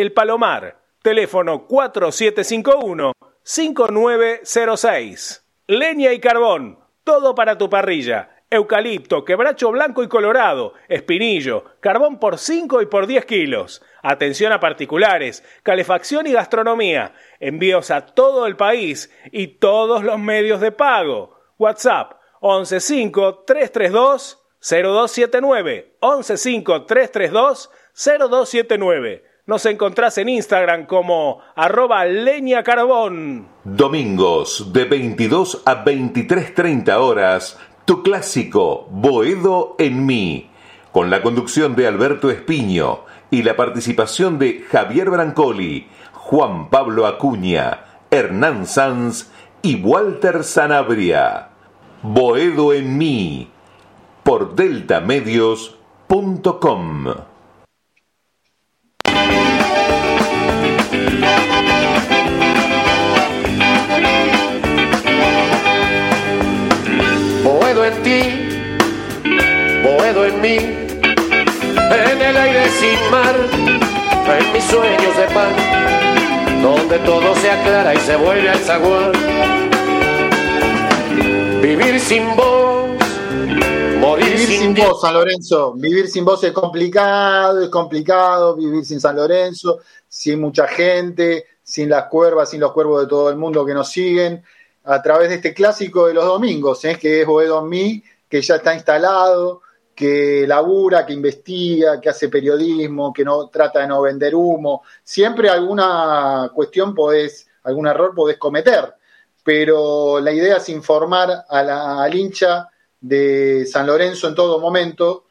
El Palomar. Teléfono 4751-5906. Leña y carbón. Todo para tu parrilla. Eucalipto, quebracho blanco y colorado, espinillo, carbón por 5 y por 10 kilos. Atención a particulares, calefacción y gastronomía. Envíos a todo el país y todos los medios de pago. WhatsApp 115-332-0279. 115-332-0279. Nos encontrás en Instagram como arroba leña carbón. Domingos de 22 a 23.30 horas, tu clásico Boedo en mí, con la conducción de Alberto Espiño y la participación de Javier Brancoli, Juan Pablo Acuña, Hernán Sanz y Walter Sanabria. Boedo en mí, por deltamedios.com. Boedo en ti, boedo en mí, en el aire sin mar, en mis sueños de pan, donde todo se aclara y se vuelve al zaguán. Vivir sin vos, morir Vivir sin, vos, San Lorenzo. Vivir sin vos es complicado, es complicado. Vivir sin San Lorenzo, sin mucha gente, sin las cuervas, sin los cuervos de todo el mundo que nos siguen, a través de este clásico de los domingos, ¿eh? que es Boedo en mí, que ya está instalado, que labura, que investiga, que hace periodismo, que no trata de no vender humo. Siempre alguna cuestión podés, algún error podés cometer, pero la idea es informar a la- al hincha de San Lorenzo en todo momento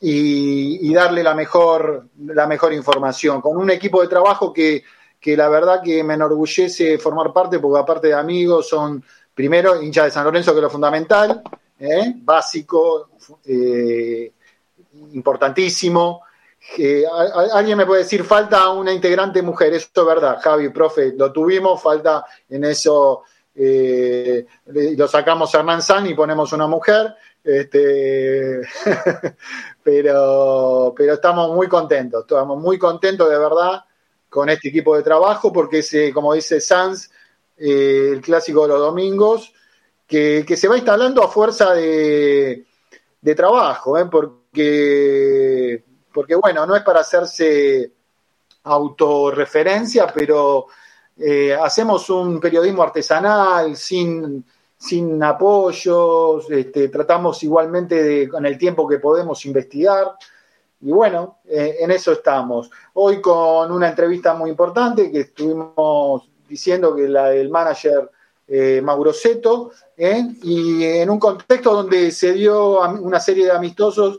y, darle la mejor, la mejor información, con un equipo de trabajo que, que la verdad que me enorgullece formar parte, porque aparte de amigos son, primero, hinchas de San Lorenzo, que es lo fundamental, ¿eh? básico, eh, importantísimo. Eh, alguien me puede decir, falta una integrante mujer, eso es verdad, Javi, profe, lo tuvimos, falta en eso, eh, lo sacamos a Hernán San y ponemos una mujer, este, pero, pero estamos muy contentos, estamos muy contentos de verdad con este equipo de trabajo, porque es, eh, como dice Sanz, eh, el clásico de los domingos, que, que se va instalando a fuerza de, de trabajo, porque, porque, bueno, no es para hacerse autorreferencia, pero eh, hacemos un periodismo artesanal, sin, sin apoyos, este, tratamos igualmente de, con el tiempo que podemos investigar. Y bueno, eh, en eso estamos. Hoy con una entrevista muy importante que estuvimos diciendo que la del manager eh, Mauro Seto, y en un contexto donde se dio una serie de amistosos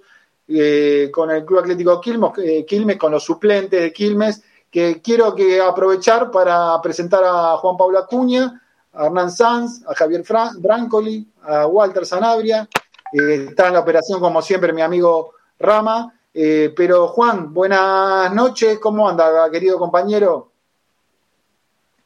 con el Club Atlético Quilmes, con los suplentes de Quilmes, que quiero que aprovechar para presentar a Juan Pablo Acuña, a Hernán Sanz, a Javier Brancoli, a Walter Sanabria. Eh, está en la operación, como siempre, mi amigo Rama. Eh, pero Juan, buenas noches, ¿cómo anda, querido compañero?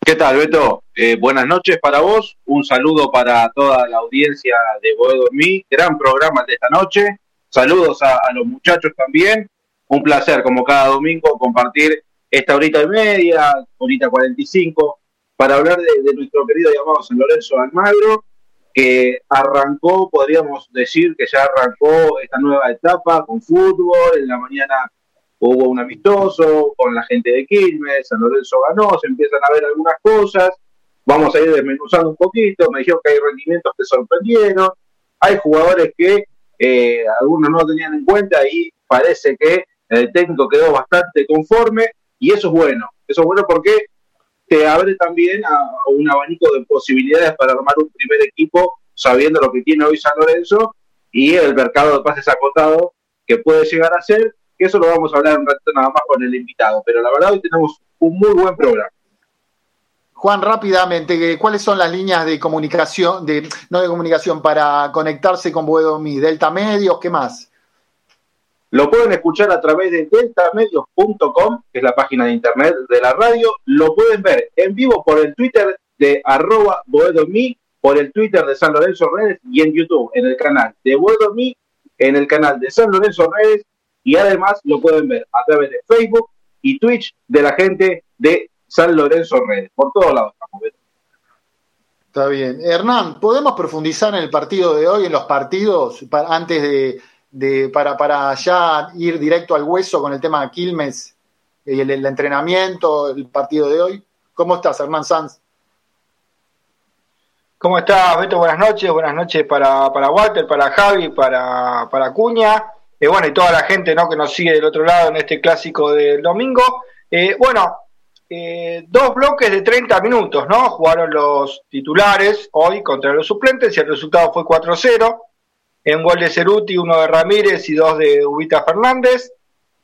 ¿Qué tal, Beto? Eh, buenas noches para vos, un saludo para toda la audiencia de Boedo en mí, gran programa de esta noche, saludos a los muchachos también, un placer como cada domingo compartir esta horita y media, horita 45, para hablar de, nuestro querido llamado San Lorenzo Almagro, que arrancó, podríamos decir que ya arrancó esta nueva etapa con fútbol, en la mañana hubo un amistoso con la gente de Quilmes, San Lorenzo ganó, se empiezan a ver algunas cosas, vamos a ir desmenuzando un poquito, me dijeron que hay rendimientos que sorprendieron, hay jugadores que eh, algunos no tenían en cuenta y parece que el técnico quedó bastante conforme y eso es bueno, eso es bueno porque te abre también a, un abanico de posibilidades para armar un primer equipo sabiendo lo que tiene hoy San Lorenzo y el mercado de pases acotado que puede llegar a ser que eso lo vamos a hablar un rato nada más con el invitado, pero la verdad hoy tenemos un muy buen programa. Juan, rápidamente, ¿cuáles son las líneas de comunicación, de, no de comunicación, para conectarse con Buedomi? ¿Delta Medios? ¿Qué más? Lo pueden escuchar a través de deltamedios.com, que es la página de internet de la radio. Lo pueden ver en vivo por el Twitter de arroba Boedomi, por el Twitter de San Lorenzo Redes y en YouTube, en el canal de Boedomi, en el canal de San Lorenzo Redes y además lo pueden ver a través de Facebook y Twitch de la gente de San Lorenzo Redes. Por todos lados. Está bien. Hernán, ¿podemos profundizar en el partido de hoy, en los partidos, antes de, para, para ya ir directo al hueso con el tema de Quilmes y el, entrenamiento, el partido de hoy? ¿Cómo estás, Hernán Sanz? ¿Cómo estás, Beto? Buenas noches. Buenas noches para, para Walter, para Javi, para, para Cuña. y eh, bueno, y toda la gente ¿no? que nos sigue del otro lado en este clásico del domingo. Eh, bueno, eh, dos bloques de 30 minutos, ¿no? Jugaron los titulares hoy contra los suplentes y el resultado fue 4-0. En gol de Ceruti, uno de Ramírez y dos de Ubita Fernández.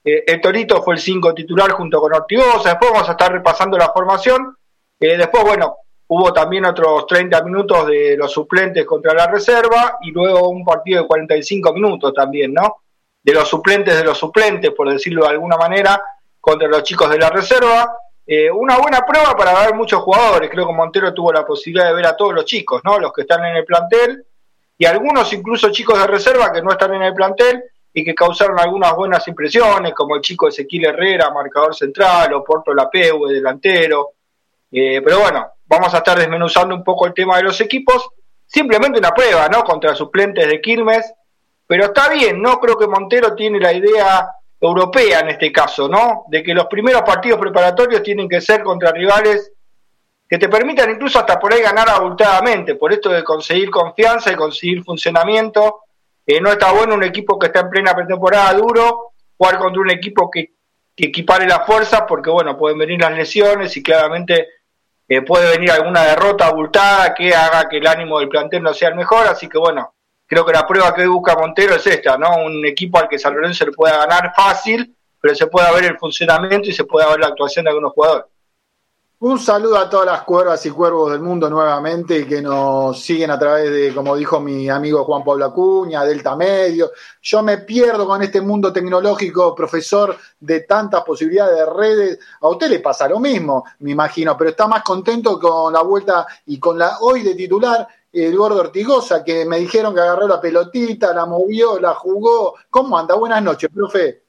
Eh, el Torito fue el 5 titular junto con Ortigosa. Después vamos a estar repasando la formación. Eh, después, bueno, hubo también otros 30 minutos de los suplentes contra la reserva y luego un partido de 45 minutos también, ¿no? De los suplentes de los suplentes, por decirlo de alguna manera, contra los chicos de la reserva. Eh, una buena prueba para ver muchos jugadores. Creo que Montero tuvo la posibilidad de ver a todos los chicos, ¿no? Los que están en el plantel y algunos incluso chicos de reserva que no están en el plantel y que causaron algunas buenas impresiones, como el chico Ezequiel Herrera, marcador central, o Porto Lapeu, delantero. Eh, pero bueno, vamos a estar desmenuzando un poco el tema de los equipos. Simplemente una prueba, ¿no? Contra suplentes de Quilmes. Pero está bien, ¿no? Creo que Montero tiene la idea europea en este caso, ¿no? De que los primeros partidos preparatorios tienen que ser contra rivales que te permitan incluso hasta por ahí ganar abultadamente, por esto de conseguir confianza y conseguir funcionamiento. Eh, no está bueno un equipo que está en plena pretemporada duro, jugar contra un equipo que, que equipare las fuerzas, porque bueno, pueden venir las lesiones y claramente eh, puede venir alguna derrota abultada que haga que el ánimo del plantel no sea el mejor, así que bueno, creo que la prueba que busca Montero es esta, ¿no? Un equipo al que San Lorenzo le pueda ganar fácil, pero se pueda ver el funcionamiento y se pueda ver la actuación de algunos jugadores. Un saludo a todas las cuervas y cuervos del mundo nuevamente que nos siguen a través de, como dijo mi amigo Juan Pablo Acuña, Delta Medio. Yo me pierdo con este mundo tecnológico, profesor, de tantas posibilidades de redes. A usted le pasa lo mismo, me imagino, pero está más contento con la vuelta y con la hoy de titular el gordo Ortigosa, que me dijeron que agarró la pelotita, la movió, la jugó. ¿Cómo anda? Buenas noches, profe.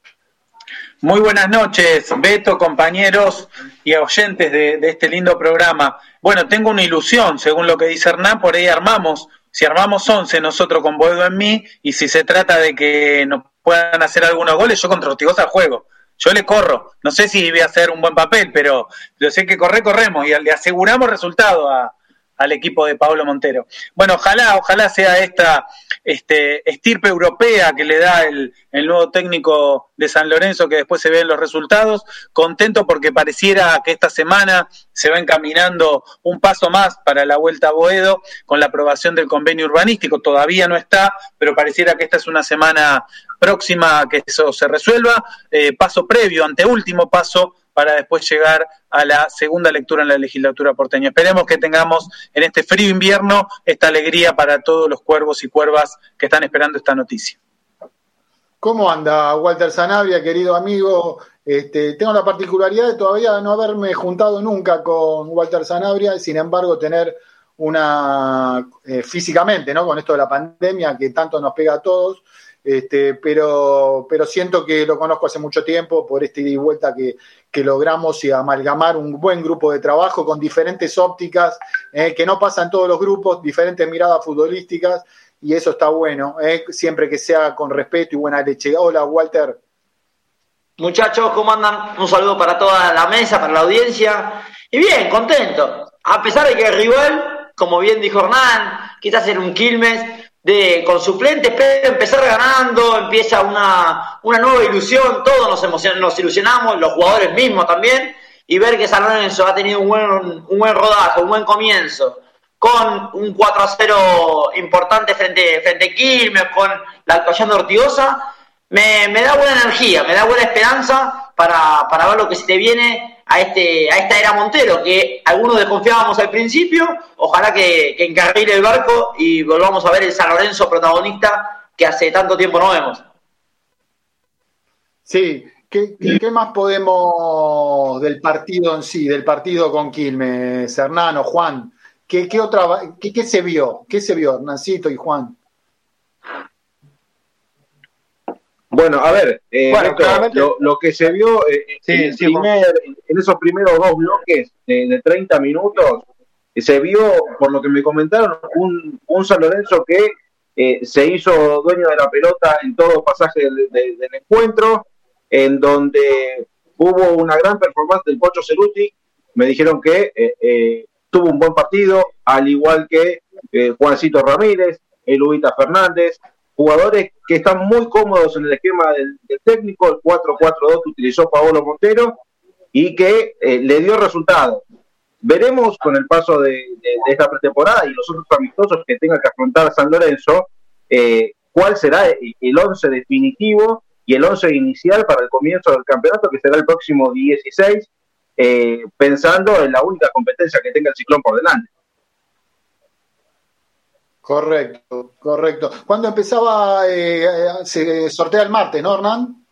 Muy buenas noches, Beto, compañeros y oyentes de, este lindo programa. Bueno, tengo una ilusión, según lo que dice Hernán, por ahí armamos, si armamos 11 nosotros con Boedo en mí, y si se trata de que nos puedan hacer algunos goles, yo contra Ortigosa juego. Yo le corro, no sé si voy a hacer un buen papel, pero yo sé que corre, corremos y le aseguramos resultado a, al equipo de Pablo Montero. Bueno, ojalá, ojalá sea esta este, estirpe europea que le da el, el, nuevo técnico de San Lorenzo, que después se ven los resultados. Contento porque pareciera que esta semana se va encaminando un paso más para la vuelta a Boedo con la aprobación del convenio urbanístico. Todavía no está, pero pareciera que esta es una semana próxima a que eso se resuelva. Eh, paso previo, anteúltimo paso para después llegar a la segunda lectura en la legislatura porteña. Esperemos que tengamos en este frío invierno esta alegría para todos los cuervos y cuervas que están esperando esta noticia. ¿Cómo anda Walter Sanabria, querido amigo? Este, tengo la particularidad de todavía no haberme juntado nunca con Walter Sanabria, sin embargo tener una eh, físicamente, ¿no? Con esto de la pandemia que tanto nos pega a todos, este, pero, pero siento que lo conozco hace mucho tiempo por este ida y vuelta que, que logramos y amalgamar un buen grupo de trabajo con diferentes ópticas, eh, que no pasan todos los grupos, diferentes miradas futbolísticas, y eso está bueno, eh, siempre que sea con respeto y buena leche. Hola, Walter. Muchachos, ¿cómo andan? Un saludo para toda la mesa, para la audiencia. Y bien, contento. A pesar de que el rival, como bien dijo Hernán, quizás era un Quilmes, de, con suplentes, pero empezar ganando, empieza una, una nueva ilusión, todos nos, emocionamos, nos ilusionamos, los jugadores mismos también, y ver que San Lorenzo ha tenido un buen, un buen rodaje, un buen comienzo, con un 4 a 0 importante frente, frente a Quilmes, con la actuación de Ortigosa, me, me, da buena energía, me da buena esperanza para, para ver lo que se te viene a, este, a esta era Montero, que algunos desconfiábamos al principio, ojalá que, que encarrile el barco y volvamos a ver el San Lorenzo protagonista que hace tanto tiempo no vemos. Sí, ¿Qué, ¿Qué, más podemos del partido en sí, del partido con Quilmes, Hernán Juan? ¿Qué, qué otra, qué, qué, se vio? ¿Qué se vio, Hernancito y Juan? Bueno, a ver, eh, lo, que se vio eh, en, esos primeros dos bloques de, 30 minutos, se vio, por lo que me comentaron, un, un San Lorenzo que eh, se hizo dueño de la pelota en todo pasaje del, encuentro, en donde hubo una gran performance del Pocho Ceruti. Me dijeron que tuvo un buen partido, al igual que Juancito Ramírez, Eluita Fernández, jugadores que están muy cómodos en el esquema del, técnico, el 4-4-2 que utilizó Paolo Montero y que eh, le dio resultados. Veremos con el paso de, esta pretemporada y los otros amistosos que tenga que afrontar San Lorenzo, eh, cuál será el 11 definitivo y el 11 inicial para el comienzo del campeonato, que será el próximo 16, eh, pensando en la única competencia que tenga el ciclón por delante. Correcto, correcto. ¿Cuándo empezaba? Eh, se sortea el martes, ¿no, Hernán?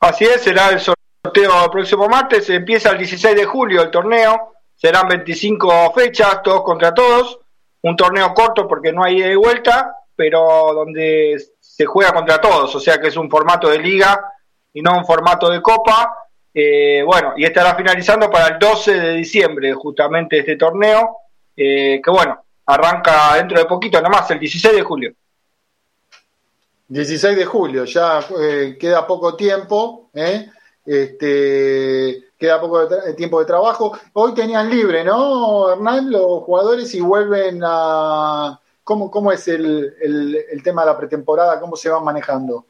Así es, será el sorteo el próximo martes. Empieza el 16 de julio el torneo. Serán 25 fechas, todos contra todos. Un torneo corto porque no hay de vuelta, pero donde se juega contra todos. O sea que es un formato de liga y no un formato de copa. Eh, bueno, y estará finalizando para el 12 de diciembre justamente este torneo. Eh, que bueno, arranca dentro de poquito, nomás el 16 de julio. 16 de julio, ya eh, queda poco tiempo, ¿eh? este, queda poco de tiempo de trabajo. Hoy tenían libre, ¿no, Hernán? Los jugadores y vuelven a... ¿Cómo, cómo es el, el, tema de la pretemporada? ¿Cómo se van manejando?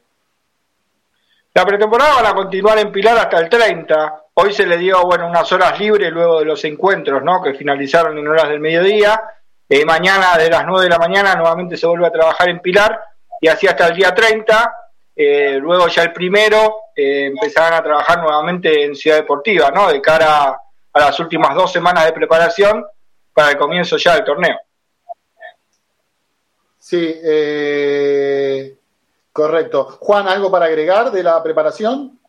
La pretemporada van a continuar en Pilar hasta el 30. Hoy se le dio, bueno, unas horas libres luego de los encuentros, ¿no? Que finalizaron en horas del mediodía eh, mañana de las 9 de la mañana nuevamente se vuelve a trabajar en Pilar y así hasta el día 30. Eh, luego ya el primero eh, empezarán a trabajar nuevamente en Ciudad Deportiva, ¿no? De cara a, las últimas dos semanas de preparación para el comienzo ya del torneo. Sí, correcto. Juan, ¿algo para agregar de la preparación?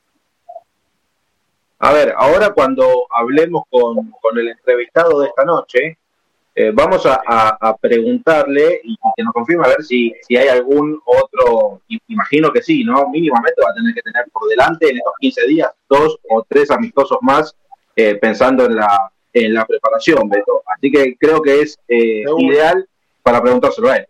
A ver, ahora cuando hablemos con, con el entrevistado de esta noche, eh, vamos a, preguntarle y que nos confirme a ver si, si hay algún otro, imagino que sí, ¿no? Mínimamente va a tener que tener por delante en estos 15 días dos o tres amistosos más eh, pensando en la, en la preparación, Beto. Así que creo que es eh, ideal para preguntárselo a él.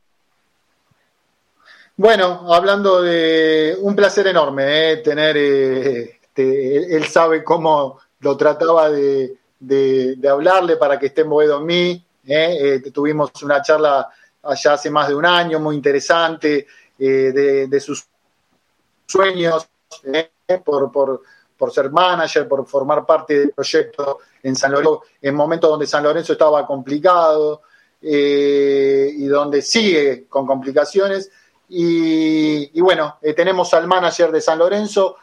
Bueno, hablando de un placer enorme tener, este, él sabe cómo lo trataba de, de, hablarle para que esté en Boedo en mí, ¿eh? Eh, tuvimos una charla allá hace más de un año muy interesante eh, de, sus sueños por, por, por, ser manager, por formar parte del proyecto en San Lorenzo, en momentos donde San Lorenzo estaba complicado y donde sigue con complicaciones. Y, bueno, tenemos al manager de San Lorenzo.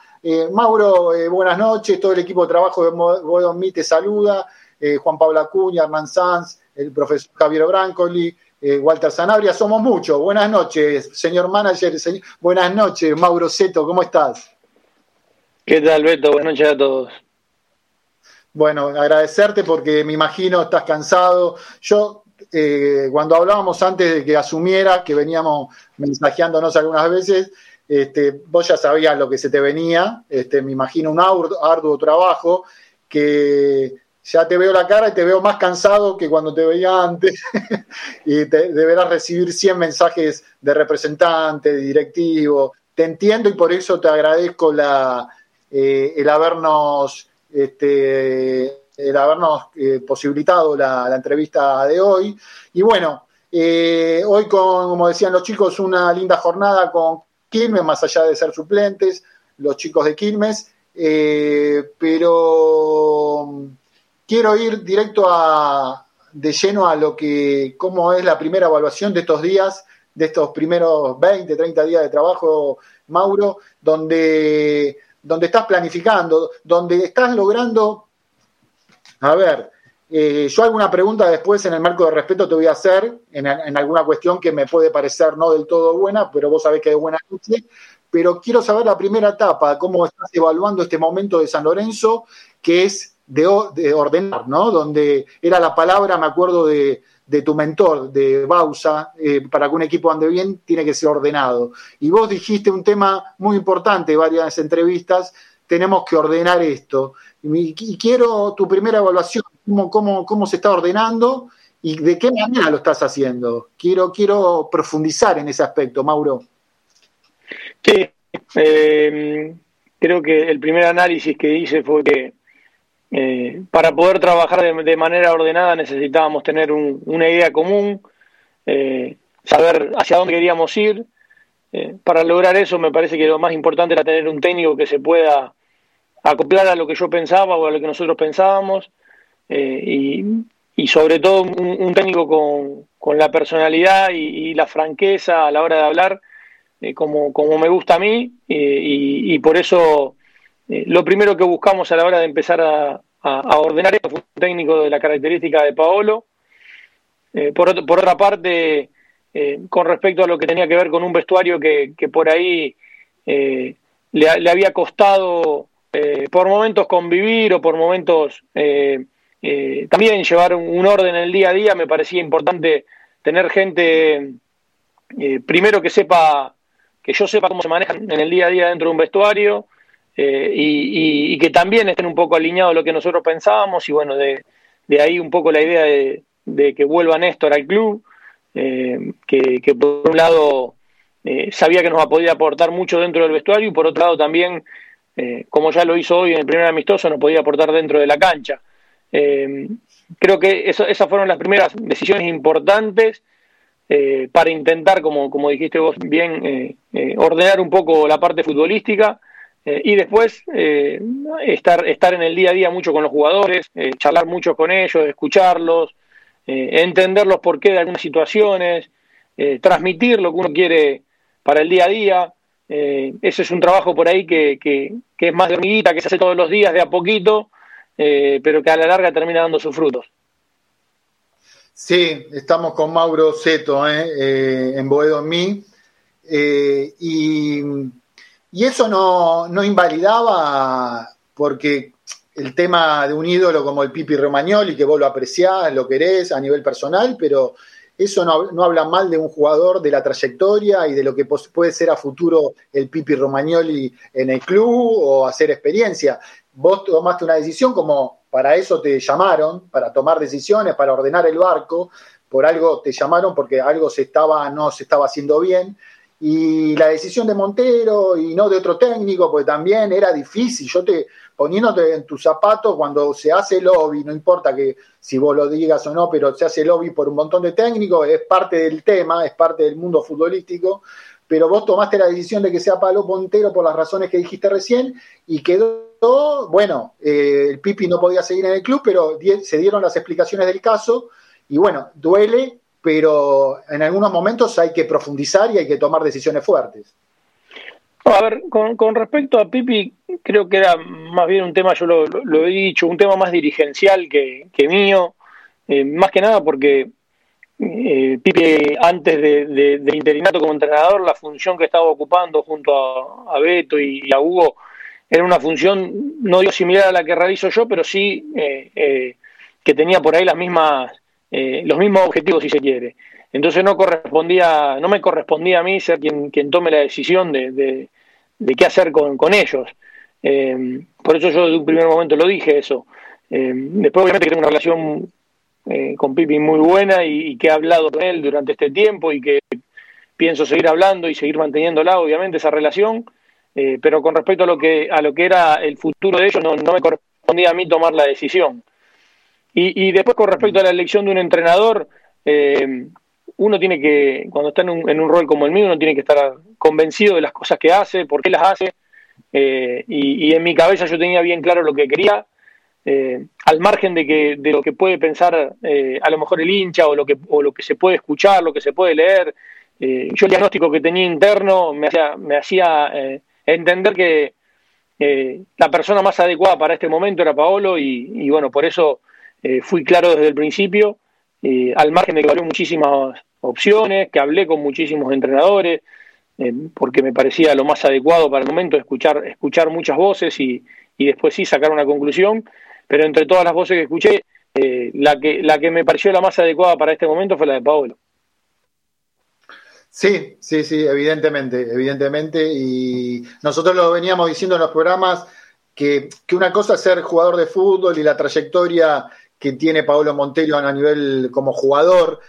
Mauro, buenas noches. Todo el equipo de trabajo de Bodon te saluda. Juan Pablo Acuña, Hernán Sanz, el profesor Javier Brancoli, eh, Walter Sanabria, somos muchos. Buenas noches, señor manager, buenas noches, Mauro Seto, ¿cómo estás? ¿Qué tal, Beto? Buenas noches a todos. Bueno, agradecerte porque me imagino estás cansado. Yo, eh, cuando hablábamos antes de que asumiera, que veníamos mensajeándonos algunas veces, este, vos ya sabías lo que se te venía, este, me imagino un arduo trabajo que ya te veo la cara y te veo más cansado que cuando te veía antes y deberás recibir 100 mensajes de representante, de directivo. Te entiendo y por eso te agradezco eh, el habernos, este, el habernos eh, posibilitado la, entrevista de hoy. Y bueno, eh, hoy con, como decían los chicos, una linda jornada con Quilmes, más allá de ser suplentes, los chicos de Quilmes, pero quiero ir directo a, de lleno a lo que, cómo es la primera evaluación de estos días, de estos primeros 20, 30 días de trabajo, Mauro, donde, donde estás planificando, donde estás logrando, a ver, eh, yo alguna pregunta después en el marco de respeto te voy a hacer en, alguna cuestión que me puede parecer no del todo buena, pero vos sabés que es buena noche. Pero quiero saber la primera etapa, cómo estás evaluando este momento de San Lorenzo, que es de, ordenar, ¿no? Donde era la palabra, me acuerdo de, de tu mentor, de Bausa, eh, para que un equipo ande bien, tiene que ser ordenado. Y vos dijiste un tema muy importante, varias entrevistas, tenemos que ordenar esto. Y, quiero tu primera evaluación, cómo, cómo, cómo se está ordenando y de qué manera lo estás haciendo. Quiero, quiero profundizar en ese aspecto, Mauro. Sí, eh, creo que el primer análisis que hice fue que eh, para poder trabajar de, manera ordenada necesitábamos tener una idea común, eh, saber hacia dónde queríamos ir. para lograr eso me parece que lo más importante era tener un técnico que se pueda acoplar a lo que yo pensaba o a lo que nosotros pensábamos y, sobre todo un, técnico con, la personalidad y, la franqueza a la hora de hablar eh, como, me gusta a mí eh, y, por eso eh, lo primero que buscamos a la hora de empezar a, ordenar esto fue un técnico de la característica de Paolo. por, por otra parte, con respecto a lo que tenía que ver con un vestuario que, por ahí le, había costado por momentos convivir o por momentos también llevar un, orden en el día a día, me parecía importante tener gente primero que sepa que yo sepa cómo se manejan en el día a día dentro de un vestuario eh, y, que también estén un poco alineados a lo que nosotros pensábamos y bueno, de, ahí un poco la idea de, que vuelva Néstor al club, eh, que, por un lado eh, sabía que nos podía aportar mucho dentro del vestuario y por otro lado también, como ya lo hizo hoy en el primer amistoso, nos podía aportar dentro de la cancha. creo que esas fueron las primeras decisiones importantes eh, para intentar, como, como dijiste vos bien, eh, eh, ordenar un poco la parte futbolística y después estar, estar en el día a día mucho con los jugadores, charlar mucho con ellos, escucharlos, entender los porqué de algunas situaciones, transmitir lo que uno quiere para el día a día. ese es un trabajo por ahí que, que, es más de hormiguita, que se hace todos los días de a poquito, pero que a la larga termina dando sus frutos. Sí, estamos con Mauro Seto ¿eh? Eh, en Boedo en mí. Eh, y, eso no, no, invalidaba porque el tema de un ídolo como el Pipi Romagnoli, que vos lo apreciás, lo querés a nivel personal, pero eso no, no, habla mal de un jugador, de la trayectoria y de lo que puede ser a futuro el Pipi Romagnoli en el club o hacer experiencia. Vos tomaste una decisión como para eso te llamaron, para tomar decisiones, para ordenar el barco, por algo te llamaron porque algo se estaba, no se estaba haciendo bien. Y la decisión de Montero y no de otro técnico, porque también era difícil. Yo te, poniéndote en tus zapatos, cuando se hace lobby, no importa que si vos lo digas o no, pero se hace lobby por un montón de técnicos, es parte del tema, es parte del mundo futbolístico pero vos tomaste la decisión de que sea Pablo Montero por las razones que dijiste recién y quedó, bueno, eh, el Pipi no podía seguir en el club, pero se dieron las explicaciones del caso y bueno, duele, pero en algunos momentos hay que profundizar y hay que tomar decisiones fuertes. A ver, con, respecto a Pipi, creo que era más bien un tema, yo lo, he dicho, un tema más dirigencial que, mío, eh, más que nada porque eh, Pipe antes de, interinato como entrenador, la función que estaba ocupando junto a, Beto y, a Hugo era una función, no digo similar a la que realizo yo, pero sí eh, que tenía por ahí las mismas, los mismos objetivos, si se quiere. Entonces no correspondía, no me correspondía a mí ser quien, quien tome la decisión de, qué hacer con, con ellos. por eso yo de un primer momento lo dije eso. después obviamente que tengo una relación eh, con Pipi muy buena y, que he hablado con él durante este tiempo y que pienso seguir hablando y seguir manteniéndola, obviamente, esa relación. Eh, pero con respecto a lo que a lo que era el futuro de ellos, no, me correspondía a mí tomar la decisión. Y, después con respecto a la elección de un entrenador, eh, uno tiene que, cuando está en un, en un, rol como el mío, uno tiene que estar convencido de las cosas que hace, por qué las hace. y, y en mi cabeza yo tenía bien claro lo que quería eh, al margen de, que, de lo que puede pensar eh, a lo mejor el hincha o lo, que, o lo que se puede escuchar, lo que se puede leer, eh, yo el diagnóstico que tenía interno me hacía, me hacía entender que la persona más adecuada para este momento era Paolo y, bueno, por eso fui claro desde el principio, al margen de que valió muchísimas opciones, que hablé con muchísimos entrenadores, porque me parecía lo más adecuado para el momento escuchar, escuchar muchas voces y, y después sí sacar una conclusión pero entre todas las voces que escuché, la, que, la que me pareció la más adecuada para este momento fue la de Paolo. Sí, sí, sí, evidentemente, evidentemente. Y nosotros lo veníamos diciendo en los programas que, que, una cosa es ser jugador de fútbol y la trayectoria que tiene Paolo Montero a nivel como jugador,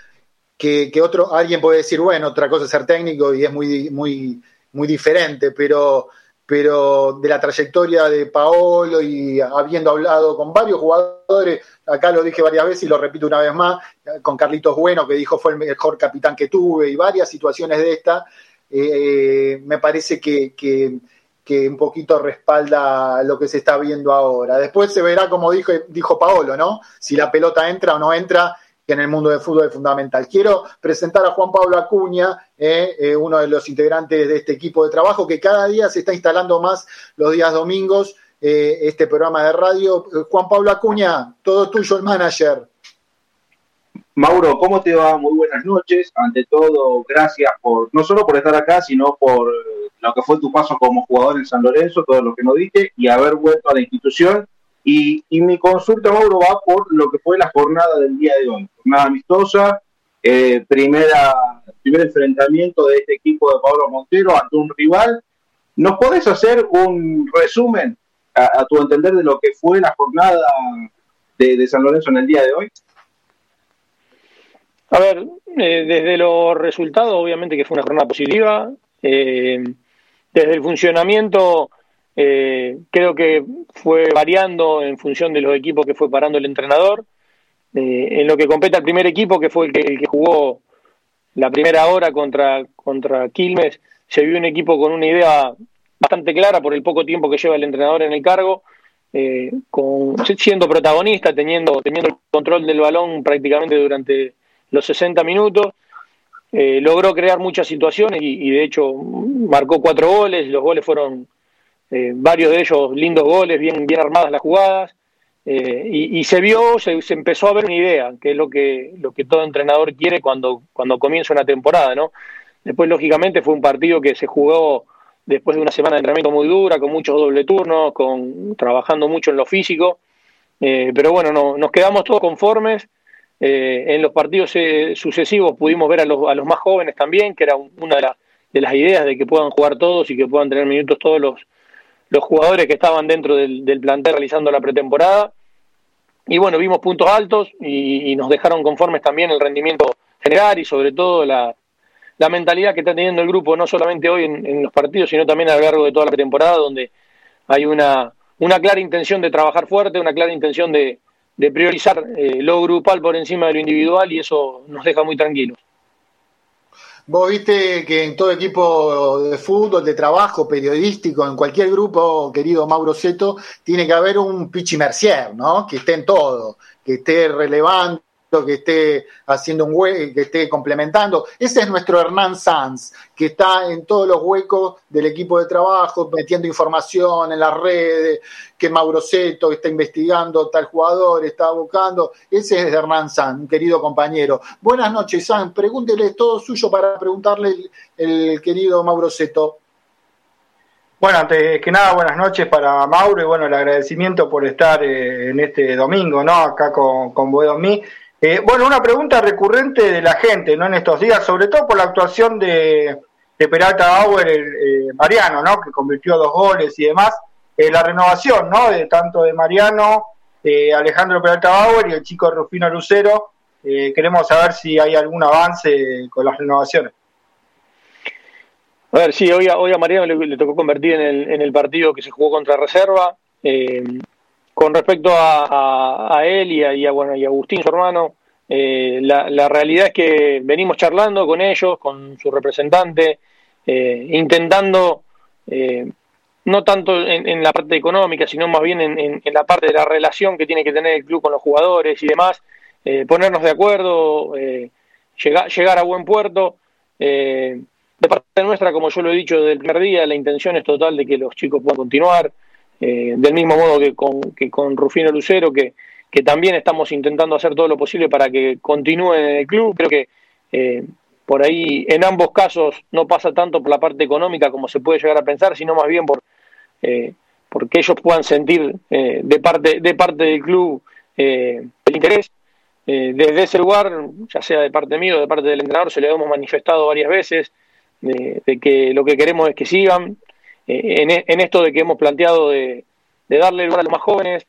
que, que, otro, alguien puede decir, bueno, otra cosa es ser técnico y es muy, muy, muy diferente, pero, pero de la trayectoria de Paolo y habiendo hablado con varios jugadores, acá lo dije varias veces y lo repito una vez más, con Carlitos Bueno, que dijo fue el mejor capitán que tuve, y varias situaciones de esta, eh, me parece que, que, que, un poquito respalda lo que se está viendo ahora. Después se verá, como dijo, dijo Paolo, ¿no? Si la pelota entra o no entra, que en el mundo del fútbol es fundamental. Quiero presentar a Juan Pablo Acuña, eh, eh, uno de los integrantes de este equipo de trabajo que cada día se está instalando más los días domingos eh, este programa de radio. Juan Pablo Acuña, todo tuyo el manager. Mauro, ¿cómo te va? Muy buenas noches. Ante todo, gracias por no solo por estar acá, sino por lo que fue tu paso como jugador en San Lorenzo, todo lo que nos diste y haber vuelto a la institución y, mi consulta, Mauro, va por lo que fue la jornada del día de hoy. Jornada amistosa, eh, primera, primer enfrentamiento de este equipo de Pablo Montero ante un rival. ¿Nos podés hacer un resumen, a, tu entender, de lo que fue la jornada de, San Lorenzo en el día de hoy? A ver, eh, desde los resultados, obviamente que fue una jornada positiva. Eh, desde el funcionamiento eh, creo que fue variando en función de los equipos que fue parando el entrenador. Eh, en lo que compete al primer equipo, que fue el que, el que jugó la primera hora contra, contra Quilmes, se vio un equipo con una idea bastante clara por el poco tiempo que lleva el entrenador en el cargo, eh, con, siendo protagonista, teniendo, teniendo el control del balón prácticamente durante los 60 minutos. Eh, logró crear muchas situaciones y, de hecho marcó cuatro goles, los goles fueron eh, varios de ellos lindos goles, bien, bien armadas las jugadas, eh, y, se vio, se, empezó a ver una idea, que es lo que, lo que todo entrenador quiere cuando, cuando comienza una temporada, ¿no? Después, lógicamente, fue un partido que se jugó después de una semana de entrenamiento muy dura, con muchos doble turnos, con, trabajando mucho en lo físico, pero bueno, no, nos quedamos todos conformes. En los partidos sucesivos pudimos ver a los, a los más jóvenes también, que era una de, de las ideas de que puedan jugar todos y que puedan tener minutos todos los, los jugadores que estaban dentro del, plantel realizando la pretemporada. Y bueno, vimos puntos altos y, nos dejaron conformes también el rendimiento general y sobre todo la, mentalidad que está teniendo el grupo, no solamente hoy en, los partidos, sino también a lo largo de toda la pretemporada, donde hay una, una clara intención de trabajar fuerte, una clara intención de, priorizar eh, lo grupal por encima de lo individual y eso nos deja muy tranquilos. Vos viste que en todo equipo de fútbol, de trabajo, periodístico, en cualquier grupo, querido Mauro Seto, tiene que haber un Pichi Mercier, ¿no? Que esté en todo, que esté relevante que esté haciendo un hueco, que esté complementando. Ese es nuestro Hernán Sanz, que está en todos los huecos del equipo de trabajo, metiendo información en las redes, que Mauro Seto está investigando tal jugador, está buscando. Ese es Hernán Sanz, un querido compañero. Buenas noches, Sanz. Pregúntele todo suyo para preguntarle el, querido Mauro Seto. Bueno, antes que nada, buenas noches para Mauro y bueno, el agradecimiento por estar eh, en este domingo, ¿no? Acá con, con Boedomí. Eh, bueno, una pregunta recurrente de la gente, ¿no? En estos días, sobre todo por la actuación de, Peralta Bauer, el, eh, Mariano, ¿no? Que convirtió dos goles y demás. Eh, la renovación, ¿no? De tanto de Mariano, Alejandro Peralta Bauer y el chico Rufino Lucero. queremos saber si hay algún avance con las renovaciones. A ver, sí, hoy a, Mariano le, tocó convertir en el partido que se jugó contra Reserva. Con respecto a, él y a, bueno, y Agustín, su hermano, eh, la, realidad es que venimos charlando con ellos, con su representante, eh, intentando, eh, no tanto en, la parte económica, sino más bien en, la parte de la relación que tiene que tener el club con los jugadores y demás, ponernos de acuerdo, llegar, llegar a buen puerto. de parte nuestra, como yo lo he dicho desde el primer día, la intención es total de que los chicos puedan continuar. Eh, del mismo modo que con, que con Rufino Lucero, que, que, también estamos intentando hacer todo lo posible para que continúe en el club. Creo que eh, por ahí en ambos casos no pasa tanto por la parte económica como se puede llegar a pensar, sino más bien por eh, porque ellos puedan sentir de parte de parte del club el el interés. Eh, desde ese lugar, ya sea de parte mío o de parte del entrenador, se le hemos manifestado varias veces de, que lo que queremos es que sigan. Eh, en, esto de que hemos planteado de, darle lugar a los más jóvenes,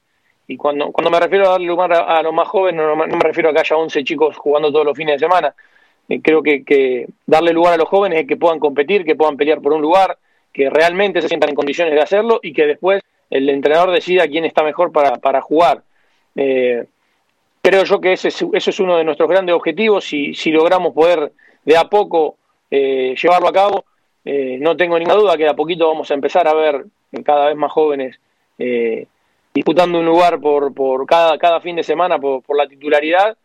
y cuando, cuando me refiero a darle lugar a, los más jóvenes, no, me refiero a que haya 11 chicos jugando todos los fines de semana. Eh, creo que, que darle lugar a los jóvenes es que puedan competir, que puedan pelear por un lugar, que realmente se sientan en condiciones de hacerlo y que después el entrenador decida quién está mejor para, para jugar. Eh, creo yo que ese, ese, es uno de nuestros grandes objetivos. Si, si logramos poder de a poco eh, llevarlo a cabo, eh, no tengo ninguna duda que de a poquito vamos a empezar a ver cada vez más jóvenes disputando un lugar por, por cada, cada fin de semana por, la titularidad.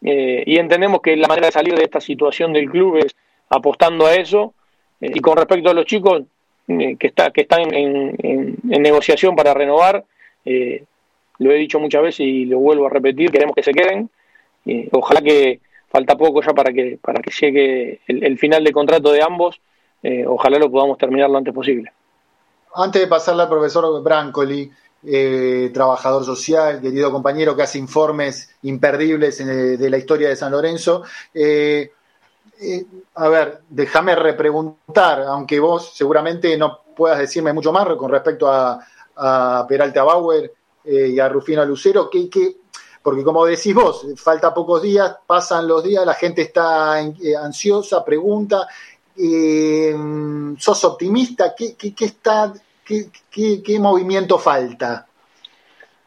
y entendemos que la manera de salir de esta situación del club es apostando a eso. y con respecto a los chicos, eh, que, está, que están en, en, negociación para renovar. Eh, lo he dicho muchas veces y lo vuelvo a repetir, queremos que se queden. Eh, ojalá que falta poco ya para que, para que llegue el, final de contrato de ambos. Ojalá lo podamos terminar lo antes posible. Antes de pasarle al profesor Brancoli, trabajador social, querido compañero que hace informes imperdibles de la historia de San Lorenzo. Eh, eh, a ver, déjame repreguntar, aunque vos seguramente no puedas decirme mucho más con respecto a, Peralta Bauer eh, y a Rufino Lucero, que, porque como decís vos, falta pocos días, pasan los días, la gente está eh, ansiosa, pregunta, ¿sos optimista? ¿Qué, está, qué, movimiento falta?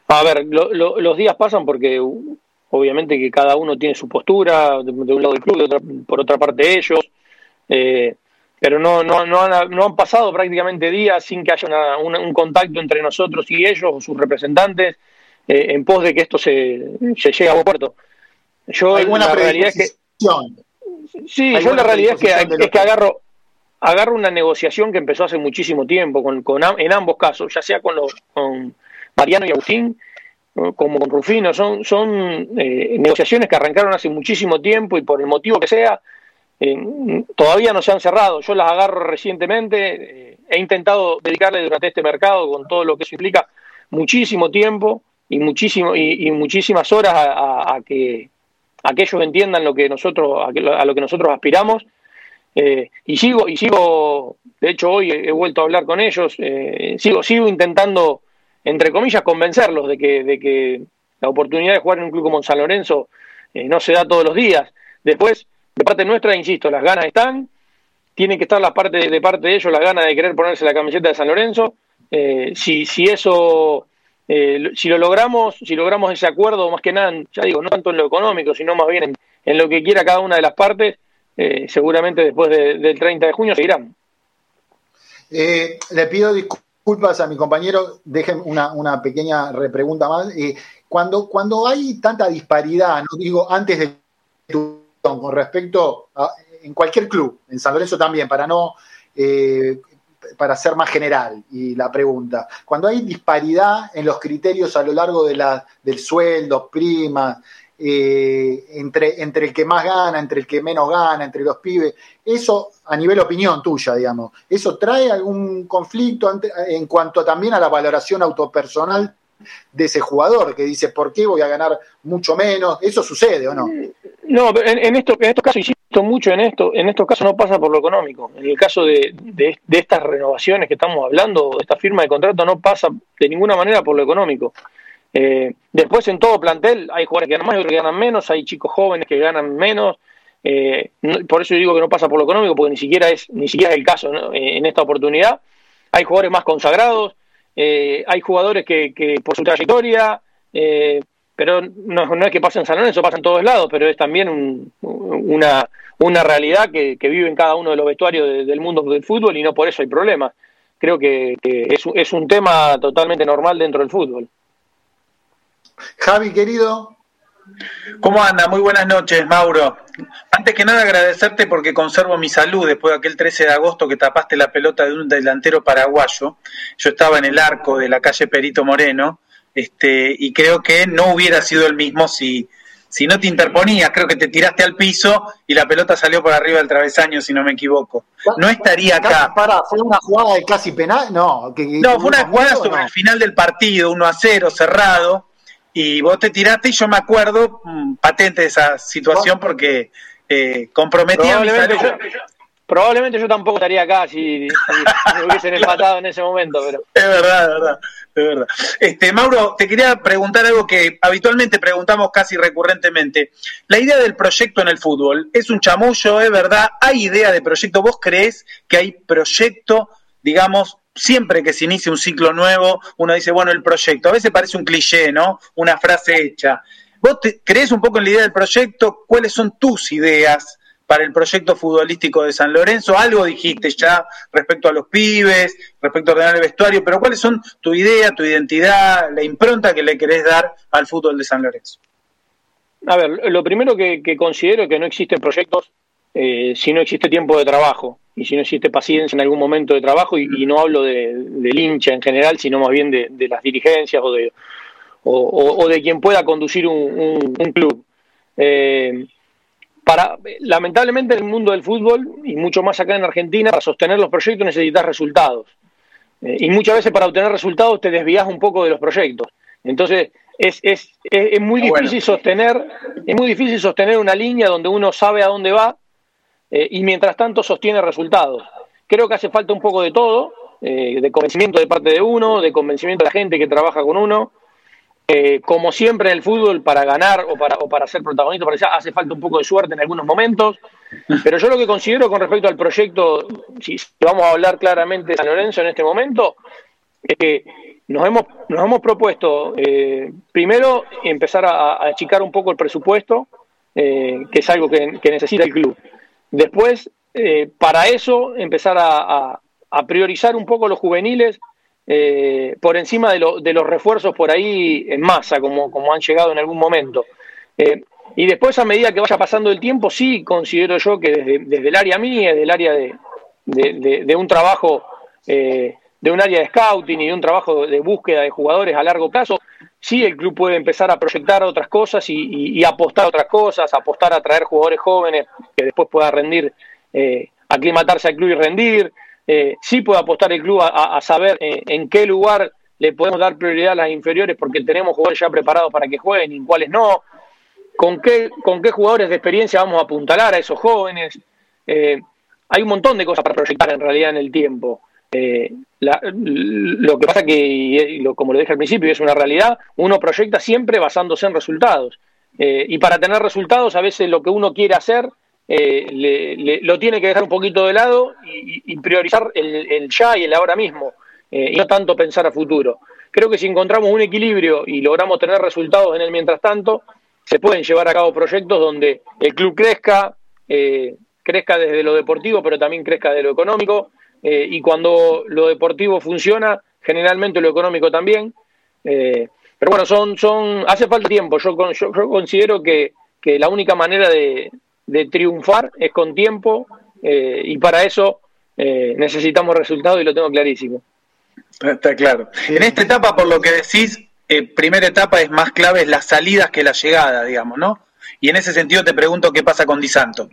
A ver, los días pasan porque obviamente que cada uno tiene su postura, de, un lado del club, por otra parte ellos, eh, pero no, no, no, han, no han pasado prácticamente días sin que haya un contacto entre nosotros y ellos, o sus representantes, eh, en pos de que esto se, se llegue a buen puerto. Yo la realidad es que... Sí, yo la realidad es que, es que agarro, agarro una negociación que empezó hace muchísimo tiempo con, con en ambos casos, ya sea con, los, con Mariano y Agustín, como con Rufino, son, son eh, negociaciones que arrancaron hace muchísimo tiempo y por el motivo que sea, eh, todavía no se han cerrado. Yo las agarro recientemente, eh, he intentado dedicarle durante este mercado, con todo lo que eso implica, muchísimo tiempo y, muchísimo, y, muchísimas horas a, que, ellos entiendan lo que nosotros, a, lo que nosotros aspiramos. y sigo, y sigo, de hecho hoy he, vuelto a hablar con ellos, sigo, sigo intentando entre comillas, convencerlos de que, de que la oportunidad de jugar en un club como San Lorenzo eh, no se da todos los días. Después, de parte nuestra, insisto, las ganas están, tienen que estar de parte de ellos las ganas de querer ponerse la camiseta de San Lorenzo. Eh, si, si eso, eh, si lo logramos, si logramos ese acuerdo, más que nada, ya digo, no tanto en lo económico, sino más bien en, lo que quiera cada una de las partes, seguramente después del 30 de junio seguirán. le pido disculpas disculpas a mi compañero, dejen una, pequeña repregunta más. Eh, cuando, cuando hay tanta disparidad, no digo antes de tu con respecto a en cualquier club, en San Lorenzo también, para no eh, para ser más general y la pregunta, cuando hay disparidad en los criterios a lo largo de la, del sueldo, primas, eh, entre, entre el que más gana, entre el que menos gana, entre los pibes. Eso a nivel opinión tuya, digamos. ¿Eso trae algún conflicto en cuanto también a la valoración autopersonal de ese jugador que dice, ¿por qué voy a ganar mucho menos? ¿Eso sucede o no? No, en, esto, en estos casos, insisto mucho en esto, en estos casos no pasa por lo económico. En el caso de, de, de estas renovaciones que estamos hablando, esta firma de contrato no pasa de ninguna manera por lo económico. Eh, después en todo plantel hay jugadores que ganan más y otros que ganan menos, hay chicos jóvenes que ganan menos. Eh, por eso digo que no pasa por lo económico, porque ni siquiera es, ni siquiera es el caso eh, en esta oportunidad. Hay jugadores más consagrados, hay jugadores que, por su trayectoria, pero no, no, es que pasen en San Lorenzo, pasa en todos lados, pero es también una, una realidad que, vive en cada uno de los vestuarios del mundo del fútbol y no por eso hay problemas. Creo que, es, es un tema totalmente normal dentro del fútbol. Javi, querido. ¿Cómo anda? Muy buenas noches, Mauro. Antes que nada agradecerte porque conservo mi salud después de aquel 13 de agosto que tapaste la pelota de un delantero paraguayo. Yo estaba en el arco de la calle Perito Moreno este, y creo que no hubiera sido el mismo si, si no te interponías. Creo que te tiraste al piso y la pelota salió por arriba del travesaño, si no me equivoco. No estaría acá. Para, ¿Fue una jugada de casi penal? No, no fue una jugada sobre el final del partido, 1 a 0, cerrado y vos te tiraste y yo me acuerdo mm, patente de esa situación porque eh, comprometía mi salud. Probablemente yo tampoco estaría acá si, me hubiesen empatado en ese momento, pero. Es verdad, es verdad, es verdad. Este, Mauro, te quería preguntar algo que habitualmente preguntamos casi recurrentemente. La idea del proyecto en el fútbol es un chamullo, es verdad, hay idea de proyecto. ¿Vos crees que hay proyecto, digamos, siempre que se inicia un ciclo nuevo, uno dice, bueno, el proyecto, a veces parece un cliché, ¿no? Una frase hecha. ¿Vos crees un poco en la idea del proyecto? ¿Cuáles son tus ideas? Para el proyecto futbolístico de San Lorenzo. Algo dijiste ya respecto a los pibes, respecto a ordenar el vestuario, pero ¿cuáles son tu idea, tu identidad, la impronta que le querés dar al fútbol de San Lorenzo? A ver, lo primero que, considero es que no existen proyectos eh, si no existe tiempo de trabajo y si no existe paciencia en algún momento de trabajo, y, no hablo de, del hincha en general, sino más bien de, las dirigencias o de, o, de quien pueda conducir un, club. Eh, para, lamentablemente en el mundo del fútbol, y mucho más acá en Argentina, para sostener los proyectos necesitas resultados. Eh, y muchas veces para obtener resultados te desvías un poco de los proyectos. Entonces, es, es, es, muy difícil sostener, es muy difícil sostener una línea donde uno sabe a dónde va eh, y mientras tanto sostiene resultados. Creo que hace falta un poco de todo, eh, de convencimiento de parte de uno, de convencimiento de la gente que trabaja con uno, eh, como siempre en el fútbol, para ganar o para, o para ser protagonista, hace falta un poco de suerte en algunos momentos. Pero yo lo que considero con respecto al proyecto, si, vamos a hablar claramente de San Lorenzo en este momento, es que nos hemos, nos hemos propuesto eh, primero empezar a, achicar un poco el presupuesto, eh, que es algo que, necesita el club. Después, para eso, empezar a priorizar un poco los juveniles eh, por encima de, de, los refuerzos por ahí en masa, como, han llegado en algún momento. Eh, y después, a medida que vaya pasando el tiempo, sí considero yo que desde, el área mía, desde el área de, un trabajo, eh, de un área de scouting y de un trabajo de búsqueda de jugadores a largo plazo, sí el club puede empezar a proyectar otras cosas y, apostar a otras cosas, apostar a traer jugadores jóvenes que después pueda rendir, aclimatarse al club y rendir, eh, sí puede apostar el club a, saber eh, en qué lugar le podemos dar prioridad a las inferiores porque tenemos jugadores ya preparados para que jueguen y cuáles no, con qué, con qué jugadores de experiencia vamos a apuntalar a esos jóvenes. Eh, hay un montón de cosas para proyectar en realidad en el tiempo. lo que pasa que, como lo dije al principio, es una realidad, uno proyecta siempre basándose en resultados. y para tener resultados, a veces lo que uno quiere hacer eh, le, lo tiene que dejar un poquito de lado y, priorizar el, ya y el ahora mismo, eh, y no tanto pensar a futuro. Creo que si encontramos un equilibrio y logramos tener resultados en el mientras tanto, se pueden llevar a cabo proyectos donde el club crezca, eh, crezca desde lo deportivo, pero también crezca de lo económico, y cuando lo deportivo funciona, generalmente lo económico también. pero bueno, son, son, hace falta tiempo. Yo, yo, yo considero que, que la única manera de, de triunfar es con tiempo eh, y para eso eh, necesitamos resultados y lo tengo clarísimo. Está claro. En esta etapa, por lo que decís, eh, primera etapa es más clave es las salidas que la llegada, digamos, ¿no? Y en ese sentido te pregunto qué pasa con Di Santo.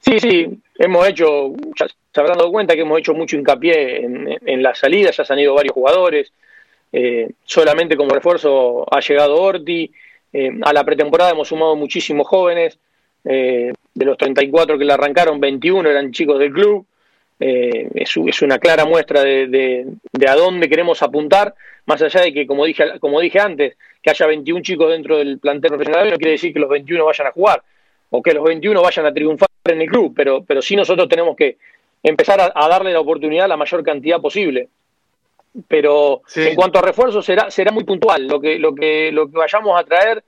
Sí, sí, hemos hecho, ya se habrán dado cuenta que hemos hecho mucho hincapié en, en las salidas, ya se han ido varios jugadores, solamente como refuerzo ha llegado Orti, a la pretemporada hemos sumado muchísimos jóvenes, eh, de los 34 que le arrancaron, 21 eran chicos del club. Eh, es, una clara muestra de, a dónde queremos apuntar, más allá de que, como dije, como dije antes, que haya 21 chicos dentro del plantel profesional no quiere decir que los 21 vayan a jugar o que los 21 vayan a triunfar en el club, pero, pero sí nosotros tenemos que empezar a, darle la oportunidad a la mayor cantidad posible. Pero en cuanto a refuerzos será, será muy puntual. Lo que, lo, que, lo que vayamos a traer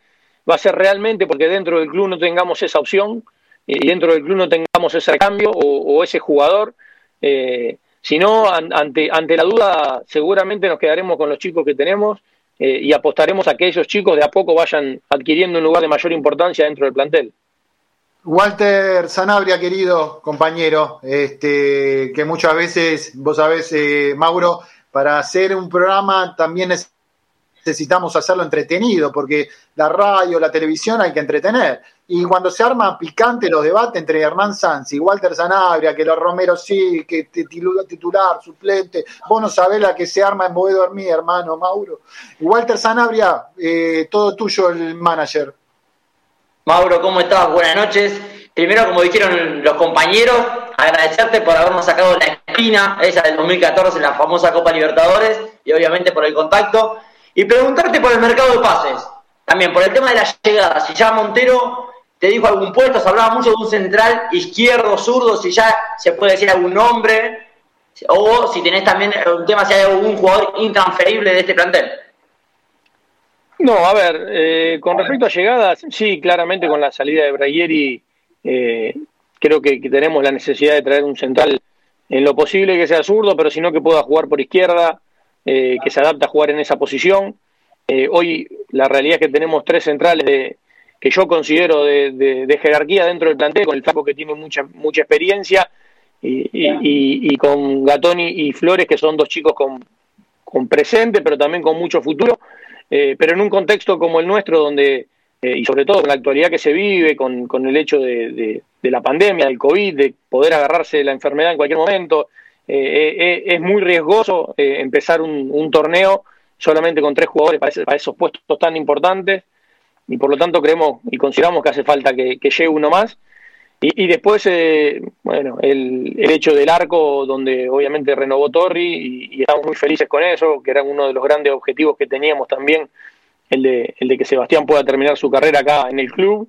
va a ser realmente porque dentro del club no tengamos esa opción y dentro del club no tengamos ese cambio o, ese jugador. Eh, si no, ante, ante la duda, seguramente nos quedaremos con los chicos que tenemos eh, y apostaremos a que esos chicos de a poco vayan adquiriendo un lugar de mayor importancia dentro del plantel. Walter Sanabria, querido compañero, este, que muchas veces, vos sabés, eh, Mauro, para hacer un programa también es necesitamos hacerlo entretenido, porque la radio, la televisión hay que entretener. Y cuando se arma picante los debates entre Hernán Sanz y Walter Zanabria, que los Romero sí, que titular, suplente, vos no sabés la que se arma en Boedo Dormir, hermano Mauro. Walter Zanabria, eh, todo tuyo el manager. Mauro, ¿cómo estás? Buenas noches. Primero, como dijeron los compañeros, agradecerte por habernos sacado la espina, esa del 2014, la famosa Copa Libertadores, y obviamente por el contacto. Y preguntarte por el mercado de pases, también por el tema de las llegadas. Si ya Montero te dijo algún puesto, se hablaba mucho de un central izquierdo, zurdo, si ya se puede decir algún nombre, o si tenés también un tema, si hay algún jugador intransferible de este plantel. No, a ver, eh, con respecto a llegadas, sí, claramente con la salida de Braguieri eh, creo que, tenemos la necesidad de traer un central en lo posible que sea zurdo, pero si no que pueda jugar por izquierda, eh, que se adapte a jugar en esa posición. Eh, hoy la realidad es que tenemos tres centrales de, que yo considero de, jerarquía dentro del plantel, con el Flaco que tiene mucha, mucha experiencia, y, con Gatoni y Flores, que son dos chicos con, con presente, pero también con mucho futuro, pero en un contexto como el nuestro, donde eh, y sobre todo con la actualidad que se vive, con, con el hecho de, de, la pandemia, del COVID, de poder agarrarse la enfermedad en cualquier momento, eh, eh, es muy riesgoso empezar un, torneo solamente con tres jugadores para, esos puestos tan importantes y por lo tanto creemos y consideramos que hace falta que, llegue uno más. Y, y después, bueno, el, hecho del arco, donde obviamente renovó Torri y, y estamos muy felices con eso, que era uno de los grandes objetivos que teníamos también el de, el de que Sebastián pueda terminar su carrera acá en el club.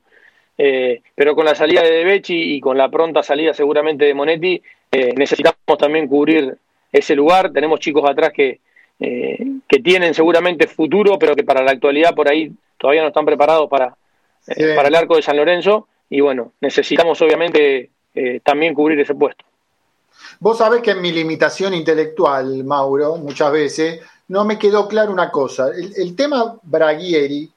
Eh, pero con la salida de Becci y con la pronta salida seguramente de Monetti, eh, necesitamos también cubrir ese lugar. Tenemos chicos atrás que, eh, que tienen seguramente futuro, pero que para la actualidad por ahí todavía no están preparados para, para el arco de San Lorenzo. Y bueno, necesitamos obviamente también cubrir ese puesto. Vos sabés que en mi limitación intelectual, Mauro, muchas veces, no me quedó claro una cosa. El, tema Braghieri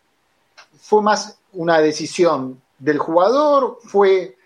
fue más una decisión del jugador, fue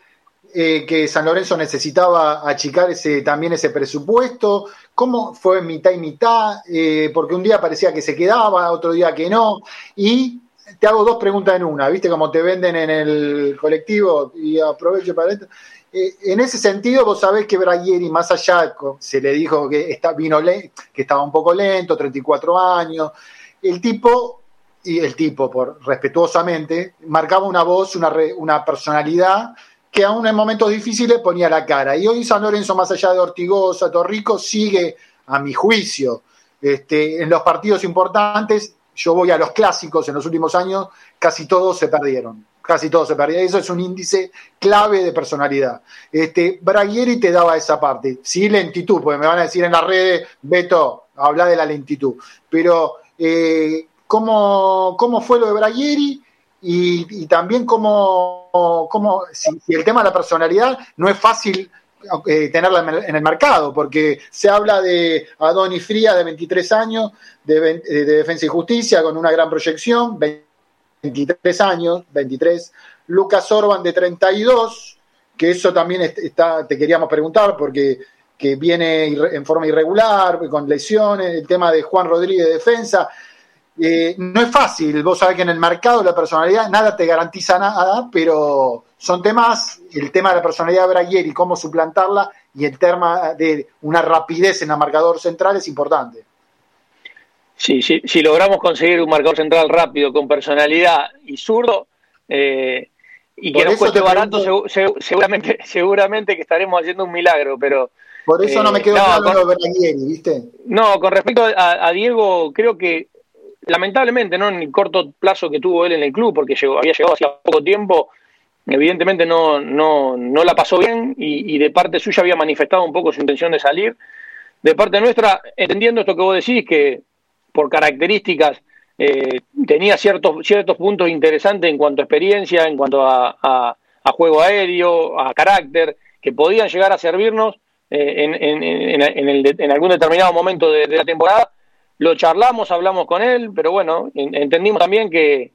eh, que San Lorenzo necesitaba achicar ese, también ese presupuesto, cómo fue mitad y mitad, eh, porque un día parecía que se quedaba, otro día que no, y te hago dos preguntas en una, ¿viste? Como te venden en el colectivo y aprovecho para esto. Eh, en ese sentido, vos sabés que Braguieri, más allá, se le dijo que, está, vino que estaba un poco lento, 34 años, el tipo, y el tipo, por respetuosamente, marcaba una voz, una, una personalidad que aún en momentos difíciles ponía la cara. Y hoy San Lorenzo, más allá de Ortigosa, Torrico, sigue, a mi juicio, este, en los partidos importantes, yo voy a los clásicos en los últimos años, casi todos se perdieron casi todo se perdía. Eso es un índice clave de personalidad. Este, Braguieri te daba esa parte. Sí, lentitud, porque me van a decir en las redes, Beto, habla de la lentitud. Pero, eh, ¿cómo, ¿cómo, fue lo de Braguieri? Y, también cómo, cómo si, el tema de la personalidad no es fácil eh, tenerla en el, mercado, porque se habla de Adoni Fría de 23 años, de, de, Defensa y Justicia, con una gran proyección, 23 años, 23. Lucas Orban de 32, que eso también está, te queríamos preguntar porque que viene en forma irregular, con lesiones, el tema de Juan Rodríguez de defensa. Eh, no es fácil, vos sabés que en el mercado la personalidad nada te garantiza nada, pero son temas, el tema de la personalidad de y cómo suplantarla, y el tema de una rapidez en el marcador central es importante. Sí, sí, si logramos conseguir un marcador central rápido, con personalidad y zurdo, eh, y que nos cueste barato, seguramente, seguramente que estaremos haciendo un milagro, pero... Por eso no me quedo eh, claro con, ¿viste? No, con respecto a, Diego, creo que lamentablemente, ¿no? En el corto plazo que tuvo él en el club, porque había llegado hacía poco tiempo, evidentemente no, no, no la pasó bien y, de parte suya había manifestado un poco su intención de salir. De parte nuestra, entendiendo esto que vos decís, que por características eh, tenía ciertos, ciertos puntos interesantes en cuanto a experiencia, en cuanto a, juego aéreo, a carácter, que podían llegar a servirnos eh, en, algún determinado momento de, la temporada. Lo charlamos, hablamos con él, pero bueno, entendimos también que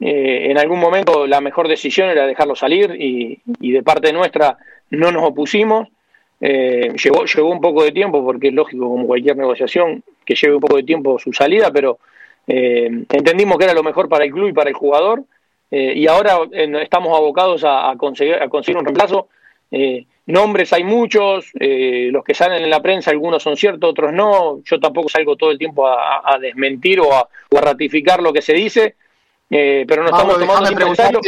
eh, en algún momento la mejor decisión era dejarlo salir y, de parte nuestra no nos opusimos. Eh, llevó, un poco de tiempo, porque es lógico, como cualquier negociación, que lleve un poco de tiempo su salida, pero entendimos que era lo mejor para el club y para el jugador y ahora estamos abocados a, conseguir, a conseguir un reemplazo. Nombres hay muchos, los que salen en la prensa, algunos son ciertos, otros no. Yo tampoco salgo todo el tiempo a, desmentir o a, ratificar lo que se dice, pero no estamos tomando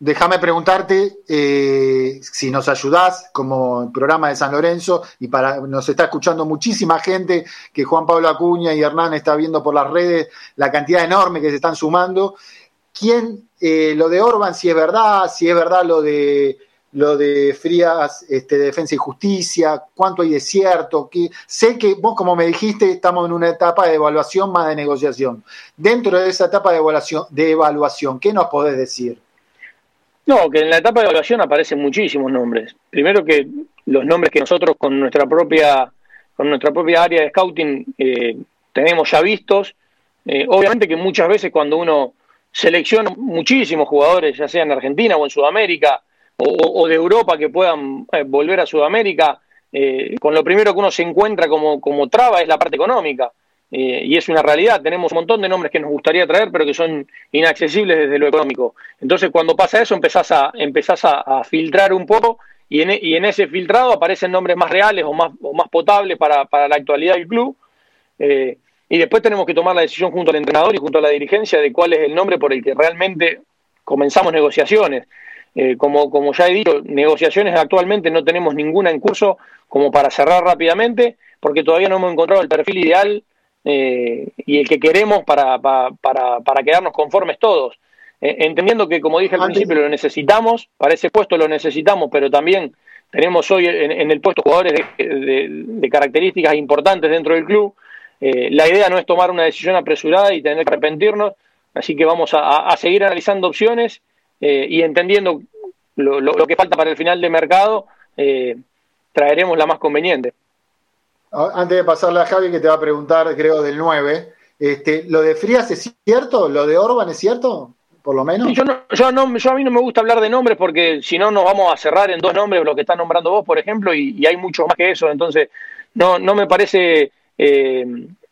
Déjame preguntarte eh, si nos ayudás como programa de San Lorenzo y para nos está escuchando muchísima gente que Juan Pablo Acuña y Hernán está viendo por las redes la cantidad enorme que se están sumando. ¿Quién eh, lo de Orban si es verdad, si es verdad lo de lo de Frías, este, Defensa y Justicia, cuánto hay de cierto, que sé que vos como me dijiste estamos en una etapa de evaluación más de negociación. Dentro de esa etapa de evaluación, de evaluación ¿qué nos podés decir? No, que en la etapa de evaluación aparecen muchísimos nombres. Primero que los nombres que nosotros con nuestra propia, con nuestra propia área de scouting eh, tenemos ya vistos. Eh, obviamente que muchas veces cuando uno selecciona muchísimos jugadores, ya sea en Argentina o en Sudamérica, o, de Europa que puedan eh, volver a Sudamérica, con lo primero que uno se encuentra como, como traba es la parte económica. Eh, y es una realidad, tenemos un montón de nombres que nos gustaría traer, pero que son inaccesibles desde lo económico. Entonces, cuando pasa eso, empezás a, empezás a, filtrar un poco y en, y en, ese filtrado aparecen nombres más reales o más, o más potables para, para la actualidad del club. Eh, y después tenemos que tomar la decisión junto al entrenador y junto a la dirigencia de cuál es el nombre por el que realmente comenzamos negociaciones. Eh, como, como ya he dicho, negociaciones actualmente no tenemos ninguna en curso como para cerrar rápidamente, porque todavía no hemos encontrado el perfil ideal eh, y el que queremos para, para, para, quedarnos conformes todos. Eh, entendiendo que, como dije al principio, lo necesitamos, para ese puesto lo necesitamos, pero también tenemos hoy en, el puesto jugadores de, características importantes dentro del club. La idea no es tomar una decisión apresurada y tener que arrepentirnos, así que vamos a, seguir analizando opciones y entendiendo lo, lo, que falta para el final de mercado, traeremos la más conveniente. Antes de pasarle a Javi, que te va a preguntar, creo, del 9, este, ¿lo de Frías es cierto? ¿Lo de Orban es cierto? Por lo menos. yo, no, yo, no, yo a mí no me gusta hablar de nombres porque si no nos vamos a cerrar en dos nombres, lo que está nombrando vos, por ejemplo, y, hay mucho más que eso. Entonces, no, no me parece, eh,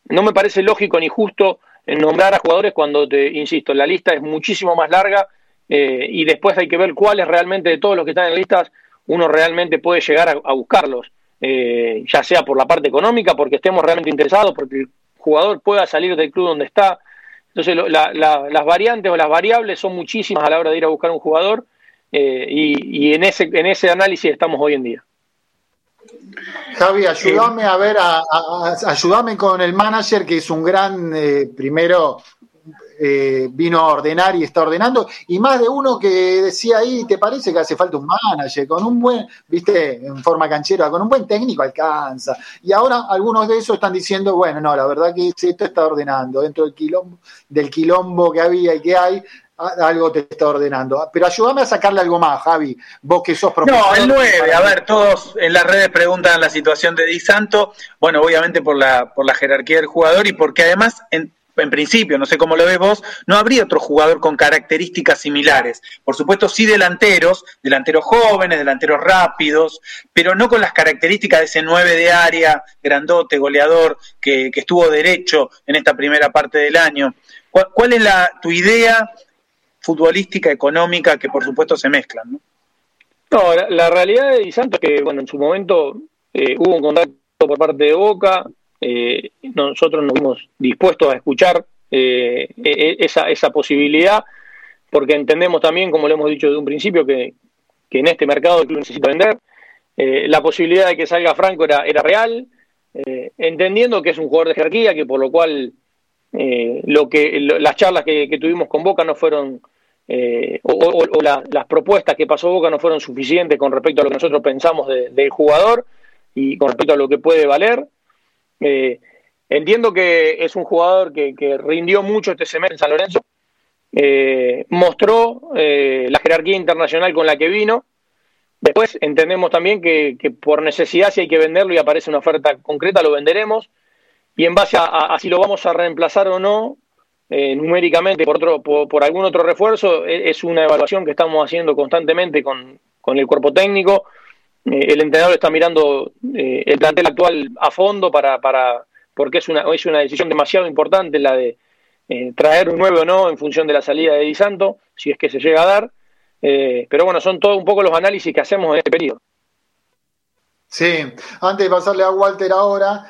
no me parece lógico ni justo nombrar a jugadores cuando te insisto, la lista es muchísimo más larga eh, y después hay que ver cuáles realmente de todos los que están en la lista uno realmente puede llegar a buscarlos. Eh, ya sea por la parte económica, porque estemos realmente interesados, porque el jugador pueda salir del club donde está. Entonces, las variantes o las variables son muchísimas a la hora de ir a buscar un jugador eh, y, en, ese, en ese análisis estamos hoy en día. Javi, ayúdame a ver, a, ayúdame con el manager, que es un gran, eh, primero, eh, vino a ordenar y está ordenando, y más de uno que decía ahí, ¿te parece que hace falta un manager? Con un buen, viste, en forma canchera, con un buen técnico alcanza. Y ahora algunos de esos están diciendo, bueno, no, la verdad que esto está ordenando, dentro del quilombo, del quilombo que había y que hay, algo te está ordenando. Pero ayúdame a sacarle algo más, Javi, vos que sos profesor. No, el 9, a ver, todos en las redes preguntan la situación de Di Santo, bueno, obviamente por la, por la jerarquía del jugador y porque además en, en principio, no sé cómo lo ves vos, no habría otro jugador con características similares. Por supuesto, sí delanteros, delanteros jóvenes, delanteros rápidos, pero no con las características de ese 9 de área, grandote, goleador, que, estuvo derecho en esta primera parte del año. ¿Cuál, es la, tu idea futbolística, económica, que por supuesto se mezclan? No, no la, realidad de Di Santo es que, bueno, en su momento eh, hubo un contacto por parte de Boca, eh, nosotros nos vimos dispuestos a escuchar eh, e, e, esa, esa posibilidad, porque entendemos también, como lo hemos dicho desde un principio, que, en este mercado el club necesita vender. Eh, la posibilidad de que salga Franco era, era real, entendiendo que es un jugador de jerarquía, que por lo cual lo que las charlas que, tuvimos con Boca no fueron, o, las propuestas que pasó Boca no fueron suficientes con respecto a lo que nosotros pensamos del jugador y con respecto a lo que puede valer. Eh, entiendo que es un jugador que, rindió mucho este semestre en San Lorenzo, eh, mostró eh, la jerarquía internacional con la que vino. Después entendemos también que, por necesidad, si hay que venderlo y aparece una oferta concreta, lo venderemos. Y en base a, si lo vamos a reemplazar o no, numéricamente por, otro, por, algún otro refuerzo, e, es una evaluación que estamos haciendo constantemente con, con el cuerpo técnico. Eh, el entrenador está mirando eh, el plantel actual a fondo para, para porque es una, es una decisión demasiado importante la de, eh, traer un nuevo o no en función de la salida de Di Santo, si es que se llega a dar. Eh, pero bueno, son todos un poco los análisis que hacemos en este periodo. Sí, antes de pasarle a Walter ahora,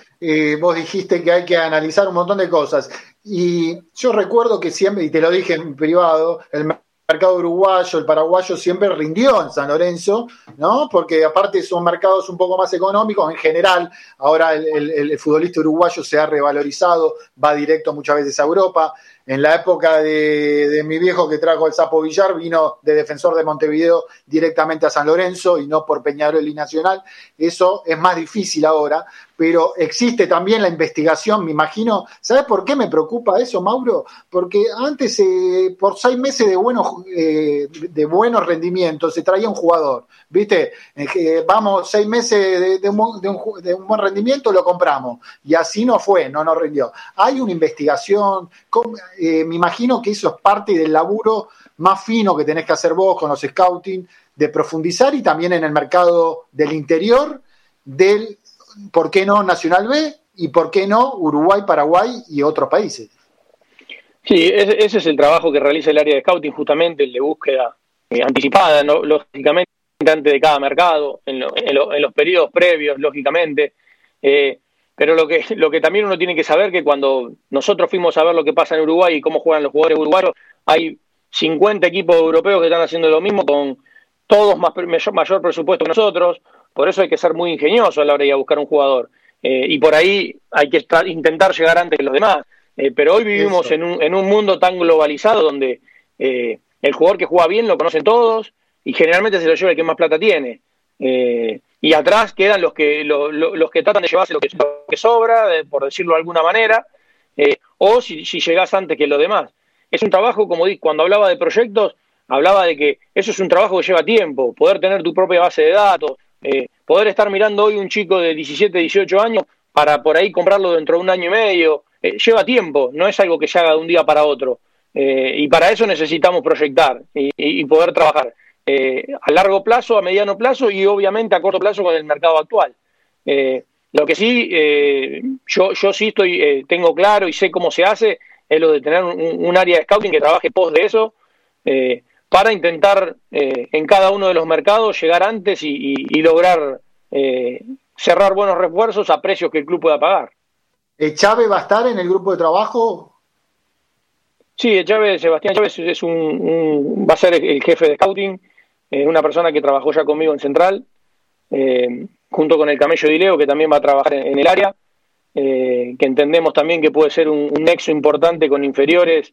vos dijiste que hay que analizar un montón de cosas. Y yo recuerdo que siempre, y te lo dije en privado, el mercado uruguayo, el paraguayo siempre rindió en San Lorenzo, ¿no? Porque aparte son mercados un poco más económicos en general. Ahora el, futbolista uruguayo se ha revalorizado, va directo muchas veces a Europa. En la época de, mi viejo que trajo el Sapo Villar, vino de defensor de Montevideo directamente a San Lorenzo y no por Peñarol y Nacional. Eso es más difícil ahora, pero existe también la investigación, me imagino. ¿Sabes por qué me preocupa eso, Mauro? Porque antes, eh, por seis meses de buenos, eh, de buenos rendimientos, se traía un jugador. ¿Viste? Eh, vamos, seis meses de, un, buen rendimiento, lo compramos. Y así no fue, no nos rindió. Hay una investigación. Me imagino que eso es parte del laburo más fino que tenés que hacer vos con los scouting, de profundizar y también en el mercado del interior del, ¿por qué no Nacional B? Y ¿por qué no Uruguay, Paraguay y otros países? Sí, ese, es el trabajo que realiza el área de scouting, justamente el de búsqueda eh, anticipada, lógicamente, antes de cada mercado, en, los periodos previos, lógicamente. Eh, pero lo que, lo que también uno tiene que saber que cuando nosotros fuimos a ver lo que pasa en Uruguay y cómo juegan los jugadores uruguayos, hay 50 equipos europeos que están haciendo lo mismo con todos más mayor, presupuesto que nosotros. Por eso hay que ser muy ingenioso a la hora de ir a buscar un jugador. Eh, y por ahí hay que intentar llegar antes que los demás. Eh, pero hoy vivimos en un, en un mundo tan globalizado donde eh, el jugador que juega bien lo conocen todos y generalmente se lo lleva el que más plata tiene. Y atrás quedan los que, los que tratan de llevarse lo que, que sobra, por decirlo de alguna manera, o si, si llegás antes que los demás. Es un trabajo, como di, cuando hablaba de proyectos, hablaba de que eso es un trabajo que lleva tiempo, poder tener tu propia base de datos, eh, poder estar mirando hoy un chico de 17, 18 años para por ahí comprarlo dentro de un año y medio, lleva tiempo, no es algo que se haga de un día para otro. y para eso necesitamos proyectar y poder trabajar. Eh, a largo plazo, a mediano plazo y obviamente a corto plazo con el mercado actual. Eh, lo que sí, eh, yo, yo sí estoy, tengo claro y sé cómo se hace, es lo de tener un, área de scouting que trabaje pos de eso, para intentar en cada uno de los mercados llegar antes y, lograr cerrar buenos refuerzos a precios que el club pueda pagar. ¿Chávez va a estar en el grupo de trabajo? Sí, Chávez, Sebastián Chávez es un, va a ser el jefe de scouting eh, una persona que trabajó ya conmigo en Central, eh, junto con el Camello Dileo, que también va a trabajar en, el área, eh, que entendemos también que puede ser un, nexo importante con inferiores,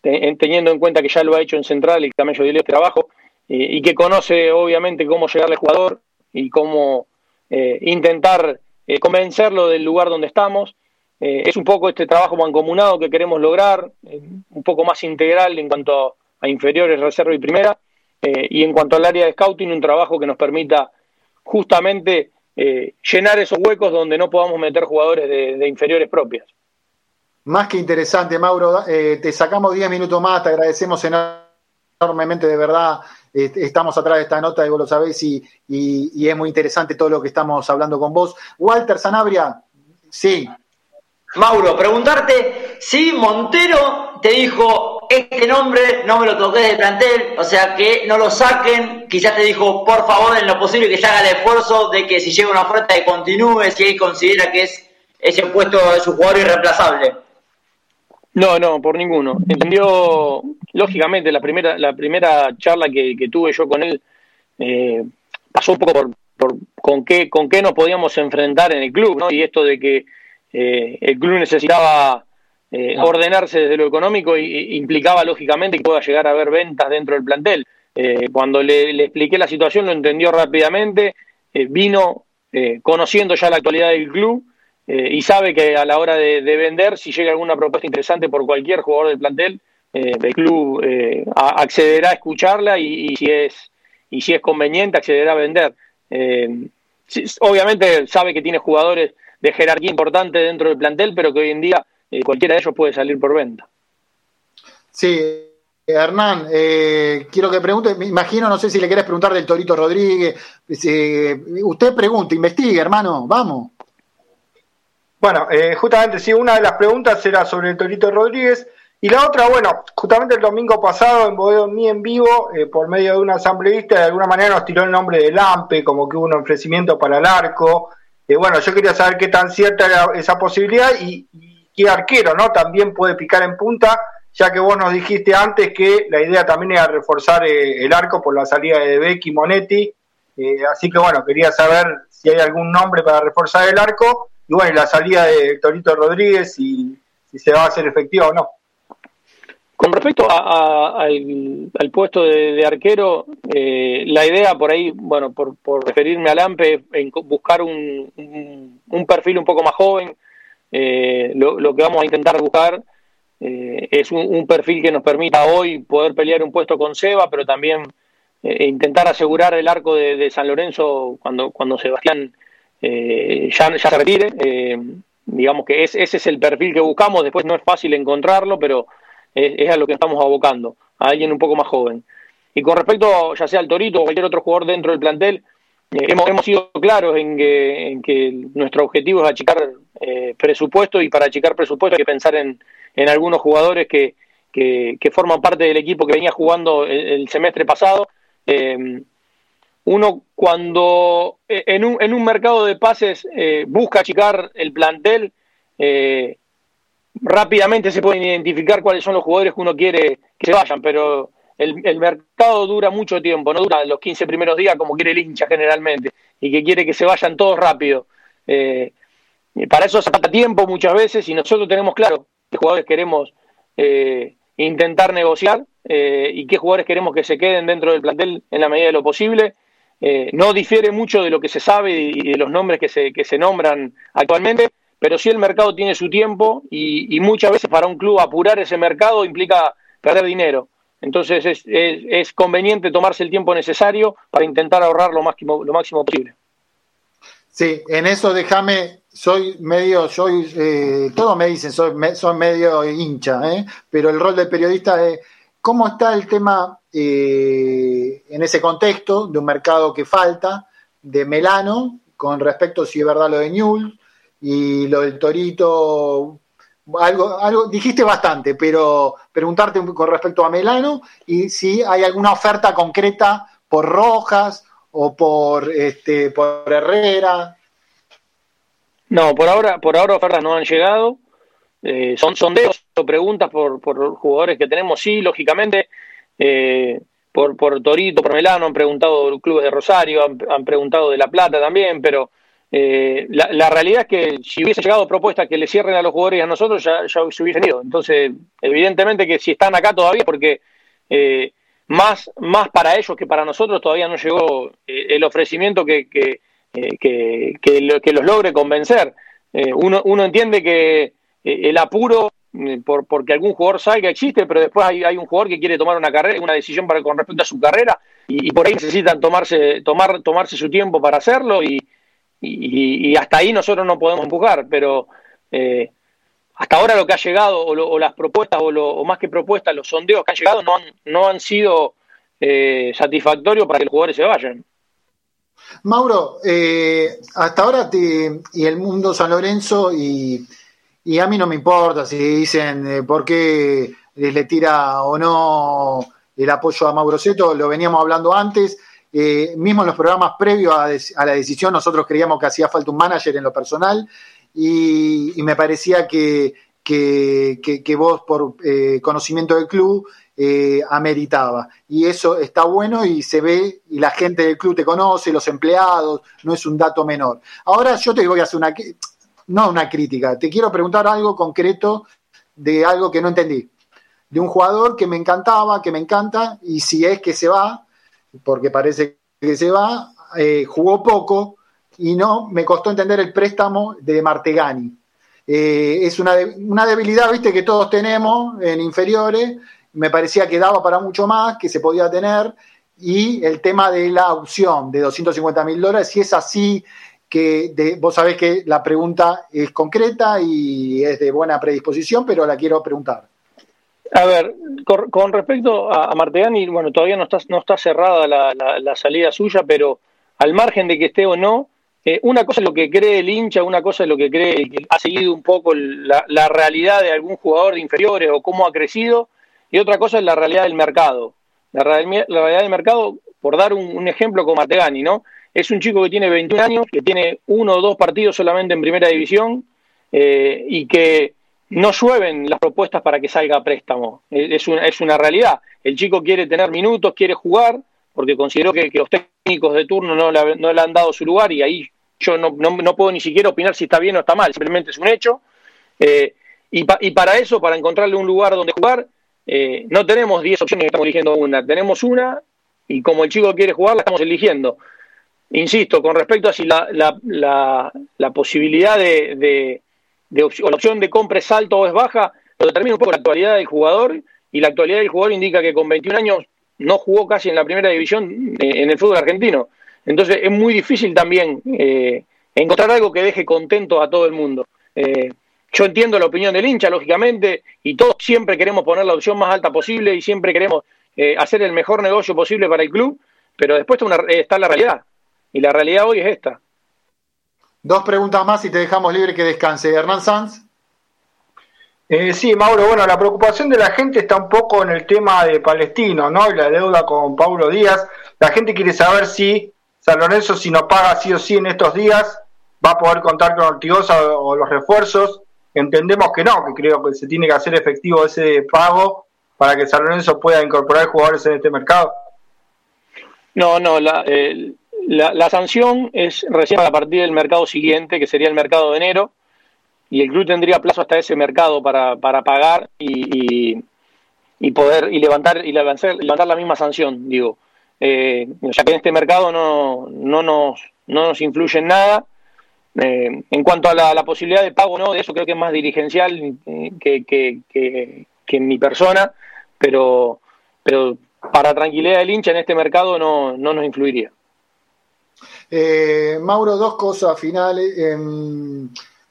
teniendo en cuenta que ya lo ha hecho en Central el Camello Dileo este trabajo, y que conoce obviamente cómo llegarle al jugador y cómo intentar convencerlo del lugar donde estamos. es un poco este trabajo mancomunado que queremos lograr, un poco más integral en cuanto a inferiores, reserva y primera, eh, y en cuanto al área de scouting, un trabajo que nos permita justamente eh, llenar esos huecos donde no podamos meter jugadores de, inferiores propias. Más que interesante, Mauro. Eh, te sacamos 10 minutos más, te agradecemos enormemente, de verdad. estamos atrás de esta nota, y vos lo sabéis, y, es muy interesante todo lo que estamos hablando con vos. Walter Sanabria, sí. Mauro, preguntarte si Montero te dijo este nombre no me lo toqué de plantel, o sea que no lo saquen. Quizás te dijo, por favor, en lo posible que se haga el esfuerzo de que si llega una oferta que continúe, si él considera que es ese puesto de su jugador irreemplazable. No, no, por ninguno. Entendió, lógicamente, la primera, la primera charla que, tuve yo con él eh, pasó un poco por, por, con, qué, con qué nos podíamos enfrentar en el club, ¿no? Y esto de que eh, el club necesitaba eh, ordenarse desde lo económico y, implicaba lógicamente que pueda llegar a haber ventas dentro del plantel. Eh, cuando le, expliqué la situación lo entendió rápidamente, eh, vino conociendo ya la actualidad del club y sabe que a la hora de, vender, si llega alguna propuesta interesante por cualquier jugador del plantel, el club accederá a escucharla y, si es, y si es conveniente accederá a vender. obviamente sabe que tiene jugadores de jerarquía importante dentro del plantel, pero que hoy en día eh, cualquiera de ellos puede salir por venta. Sí, Hernán, eh, quiero que pregunte, me imagino, no sé si le querés preguntar del Torito Rodríguez. usted pregunte, investigue, hermano, vamos. Bueno, eh, justamente sí, una de las preguntas era sobre el Torito Rodríguez. Y la otra, bueno, justamente el domingo pasado en Boedo Mí en vivo, eh, por medio de un asambleísta, de alguna manera nos tiró el nombre de Lampe, como que hubo un ofrecimiento para el arco. Eh, bueno, yo quería saber qué tan cierta era esa posibilidad y, qué arquero, ¿no? También puede picar en punta, ya que vos nos dijiste antes que la idea también era reforzar eh, el arco por la salida de Becky Monetti. así que bueno, quería saber si hay algún nombre para reforzar el arco y bueno, la salida de Torito Rodríguez y si se va a hacer efectivo o no. Con respecto al, puesto de, arquero, eh, la idea por ahí, bueno, por, referirme al AMPE, en buscar un, perfil un poco más joven, eh, lo, que vamos a intentar buscar eh, es un, perfil que nos permita hoy poder pelear un puesto con Seba, pero también intentar asegurar el arco de, San Lorenzo cuando, cuando Sebastián ya, ya se retire. digamos que ese es el perfil que buscamos, después no es fácil encontrarlo, pero es, a lo que estamos abocando, a alguien un poco más joven. Y con respecto, ya sea al Torito o cualquier otro jugador dentro del plantel, eh, hemos, hemos sido claros en que, en que nuestro objetivo es achicar eh, presupuesto y para achicar presupuesto hay que pensar en, en algunos jugadores que, que, forman parte del equipo que venía jugando el, semestre pasado. Eh, uno cuando en un, en un mercado de pases busca achicar el plantel, rápidamente se pueden identificar cuáles son los jugadores que uno quiere que se vayan, pero el, mercado dura mucho tiempo, no dura los 15 primeros días como quiere el hincha generalmente, y que quiere que se vayan todos rápido. Eh, para eso se falta tiempo muchas veces y nosotros tenemos claro qué jugadores queremos eh, intentar negociar eh, y qué jugadores queremos que se queden dentro del plantel en la medida de lo posible. No difiere mucho de lo que se sabe y de los nombres que se, que se nombran actualmente, pero sí el mercado tiene su tiempo y, muchas veces para un club apurar ese mercado implica perder dinero. Entonces es, es, conveniente tomarse el tiempo necesario para intentar ahorrar lo máximo, lo máximo posible. Sí, en eso déjame, soy medio, soy, eh, todos me dicen, soy, medio hincha, ¿eh? pero el rol del periodista es, ¿cómo está el tema eh, en ese contexto de un mercado que falta, de Melano, con respecto si es verdad lo de Newell, y lo del Torito, algo, algo dijiste bastante, pero preguntarte con respecto a Melano y si hay alguna oferta concreta por Rojas o por este por Herrera. No, por ahora, por ahora ofertas no han llegado. Eh, son sondeos o preguntas por, por jugadores que tenemos, sí, lógicamente. Eh, por, por Torito, por Melano, han preguntado clubes de Rosario, han, preguntado de La Plata también, pero eh, la, realidad es que si hubiese llegado propuesta que le cierren a los jugadores y a nosotros, ya, se hubiesen ido. Entonces, evidentemente que si están acá todavía, porque eh, más, más para ellos que para nosotros todavía no llegó el ofrecimiento que, que, que, que, los logre convencer. uno, uno entiende que el apuro por, porque algún jugador salga existe, pero después hay, hay un jugador que quiere tomar una carrera, una decisión para, con respecto a su carrera y, y por ahí necesitan tomarse, tomar, tomarse su tiempo para hacerlo y, y, hasta ahí nosotros no podemos empujar, pero eh, hasta ahora lo que ha llegado, o, las propuestas, o, lo, más que propuestas, los sondeos que han llegado no han, no han sido eh, satisfactorios para que los jugadores se vayan. Mauro, eh, hasta ahora y el mundo San Lorenzo, y, y, a mí no me importa si dicen por qué le tira o no el apoyo a Mauro Seto, lo veníamos hablando antes eh, mismo en los programas previos a, la decisión, nosotros creíamos que hacía falta un manager en lo personal y, me parecía que, que, vos, por eh, conocimiento del club, eh, ameritaba. Y eso está bueno y se ve, y la gente del club te conoce, los empleados, no es un dato menor. Ahora yo te voy a hacer una, no una crítica, te quiero preguntar algo concreto de algo que no entendí. De un jugador que me encantaba, que me encanta, y si es que se va, porque parece que se va, eh, jugó poco y no, me costó entender el préstamo de Martegani. Eh, es una, una, debilidad, viste, que todos tenemos en inferiores, me parecía que daba para mucho más, que se podía tener, y el tema de la opción de 250 mil dólares, si es así, que vos sabés que la pregunta es concreta y es de buena predisposición, pero la quiero preguntar. A ver, con, respecto a, Martegani, bueno, todavía no está, no está cerrada la, la, salida suya, pero al margen de que esté o no, eh, una cosa es lo que cree el hincha, una cosa es lo que cree que ha seguido un poco la, la, realidad de algún jugador de inferiores o cómo ha crecido, y otra cosa es la realidad del mercado. La, realidad del mercado, por dar un, ejemplo con Martegani, ¿no? Es un chico que tiene 21 años, que tiene uno o dos partidos solamente en primera división eh, y que no llueven las propuestas para que salga a préstamo. Es una, es una realidad. El chico quiere tener minutos, quiere jugar, porque consideró que, que los técnicos de turno no le, no le, han dado su lugar y ahí yo no, no, no, puedo ni siquiera opinar si está bien o está mal, simplemente es un hecho. Eh, y, pa, y, para eso, para encontrarle un lugar donde jugar, eh, no tenemos 10 opciones, estamos eligiendo una, tenemos una y como el chico quiere jugar, la estamos eligiendo. Insisto, con respecto a si la, la, la, la posibilidad de, de, de opción, la opción de compra es alta o es baja, lo determina un poco la actualidad del jugador y la actualidad del jugador indica que con 21 años no jugó casi en la primera división eh, en el fútbol argentino. Entonces es muy difícil también eh, encontrar algo que deje contento a todo el mundo. Eh, yo entiendo la opinión del hincha, lógicamente, y todos siempre queremos poner la opción más alta posible y siempre queremos eh, hacer el mejor negocio posible para el club, pero después está, una, está la realidad. Y la realidad hoy es esta. Dos preguntas más y te dejamos libre que descanse. Hernán Sanz. Eh, sí, Mauro, bueno, la preocupación de la gente está un poco en el tema de Palestino, ¿no? Y la deuda con Paulo Díaz. La gente quiere saber si San Lorenzo, si no paga sí o sí en estos días, va a poder contar con Ortigosa o los refuerzos. Entendemos que no, que creo que se tiene que hacer efectivo ese pago para que San Lorenzo pueda incorporar jugadores en este mercado. No, no, la, eh, la, la, sanción es recién a partir del mercado siguiente, que sería el mercado de enero, y el club tendría plazo hasta ese mercado para, para pagar y, y, y poder y levantar y levantar, la misma sanción, digo. Eh, ya que en este mercado no, no, nos, no nos influye en nada. Eh, en cuanto a la, la, posibilidad de pago, no, de eso creo que es más dirigencial que, que, que, que en mi persona, pero, pero para tranquilidad del hincha en este mercado no, no nos influiría. Eh, Mauro, dos cosas finales. Eh,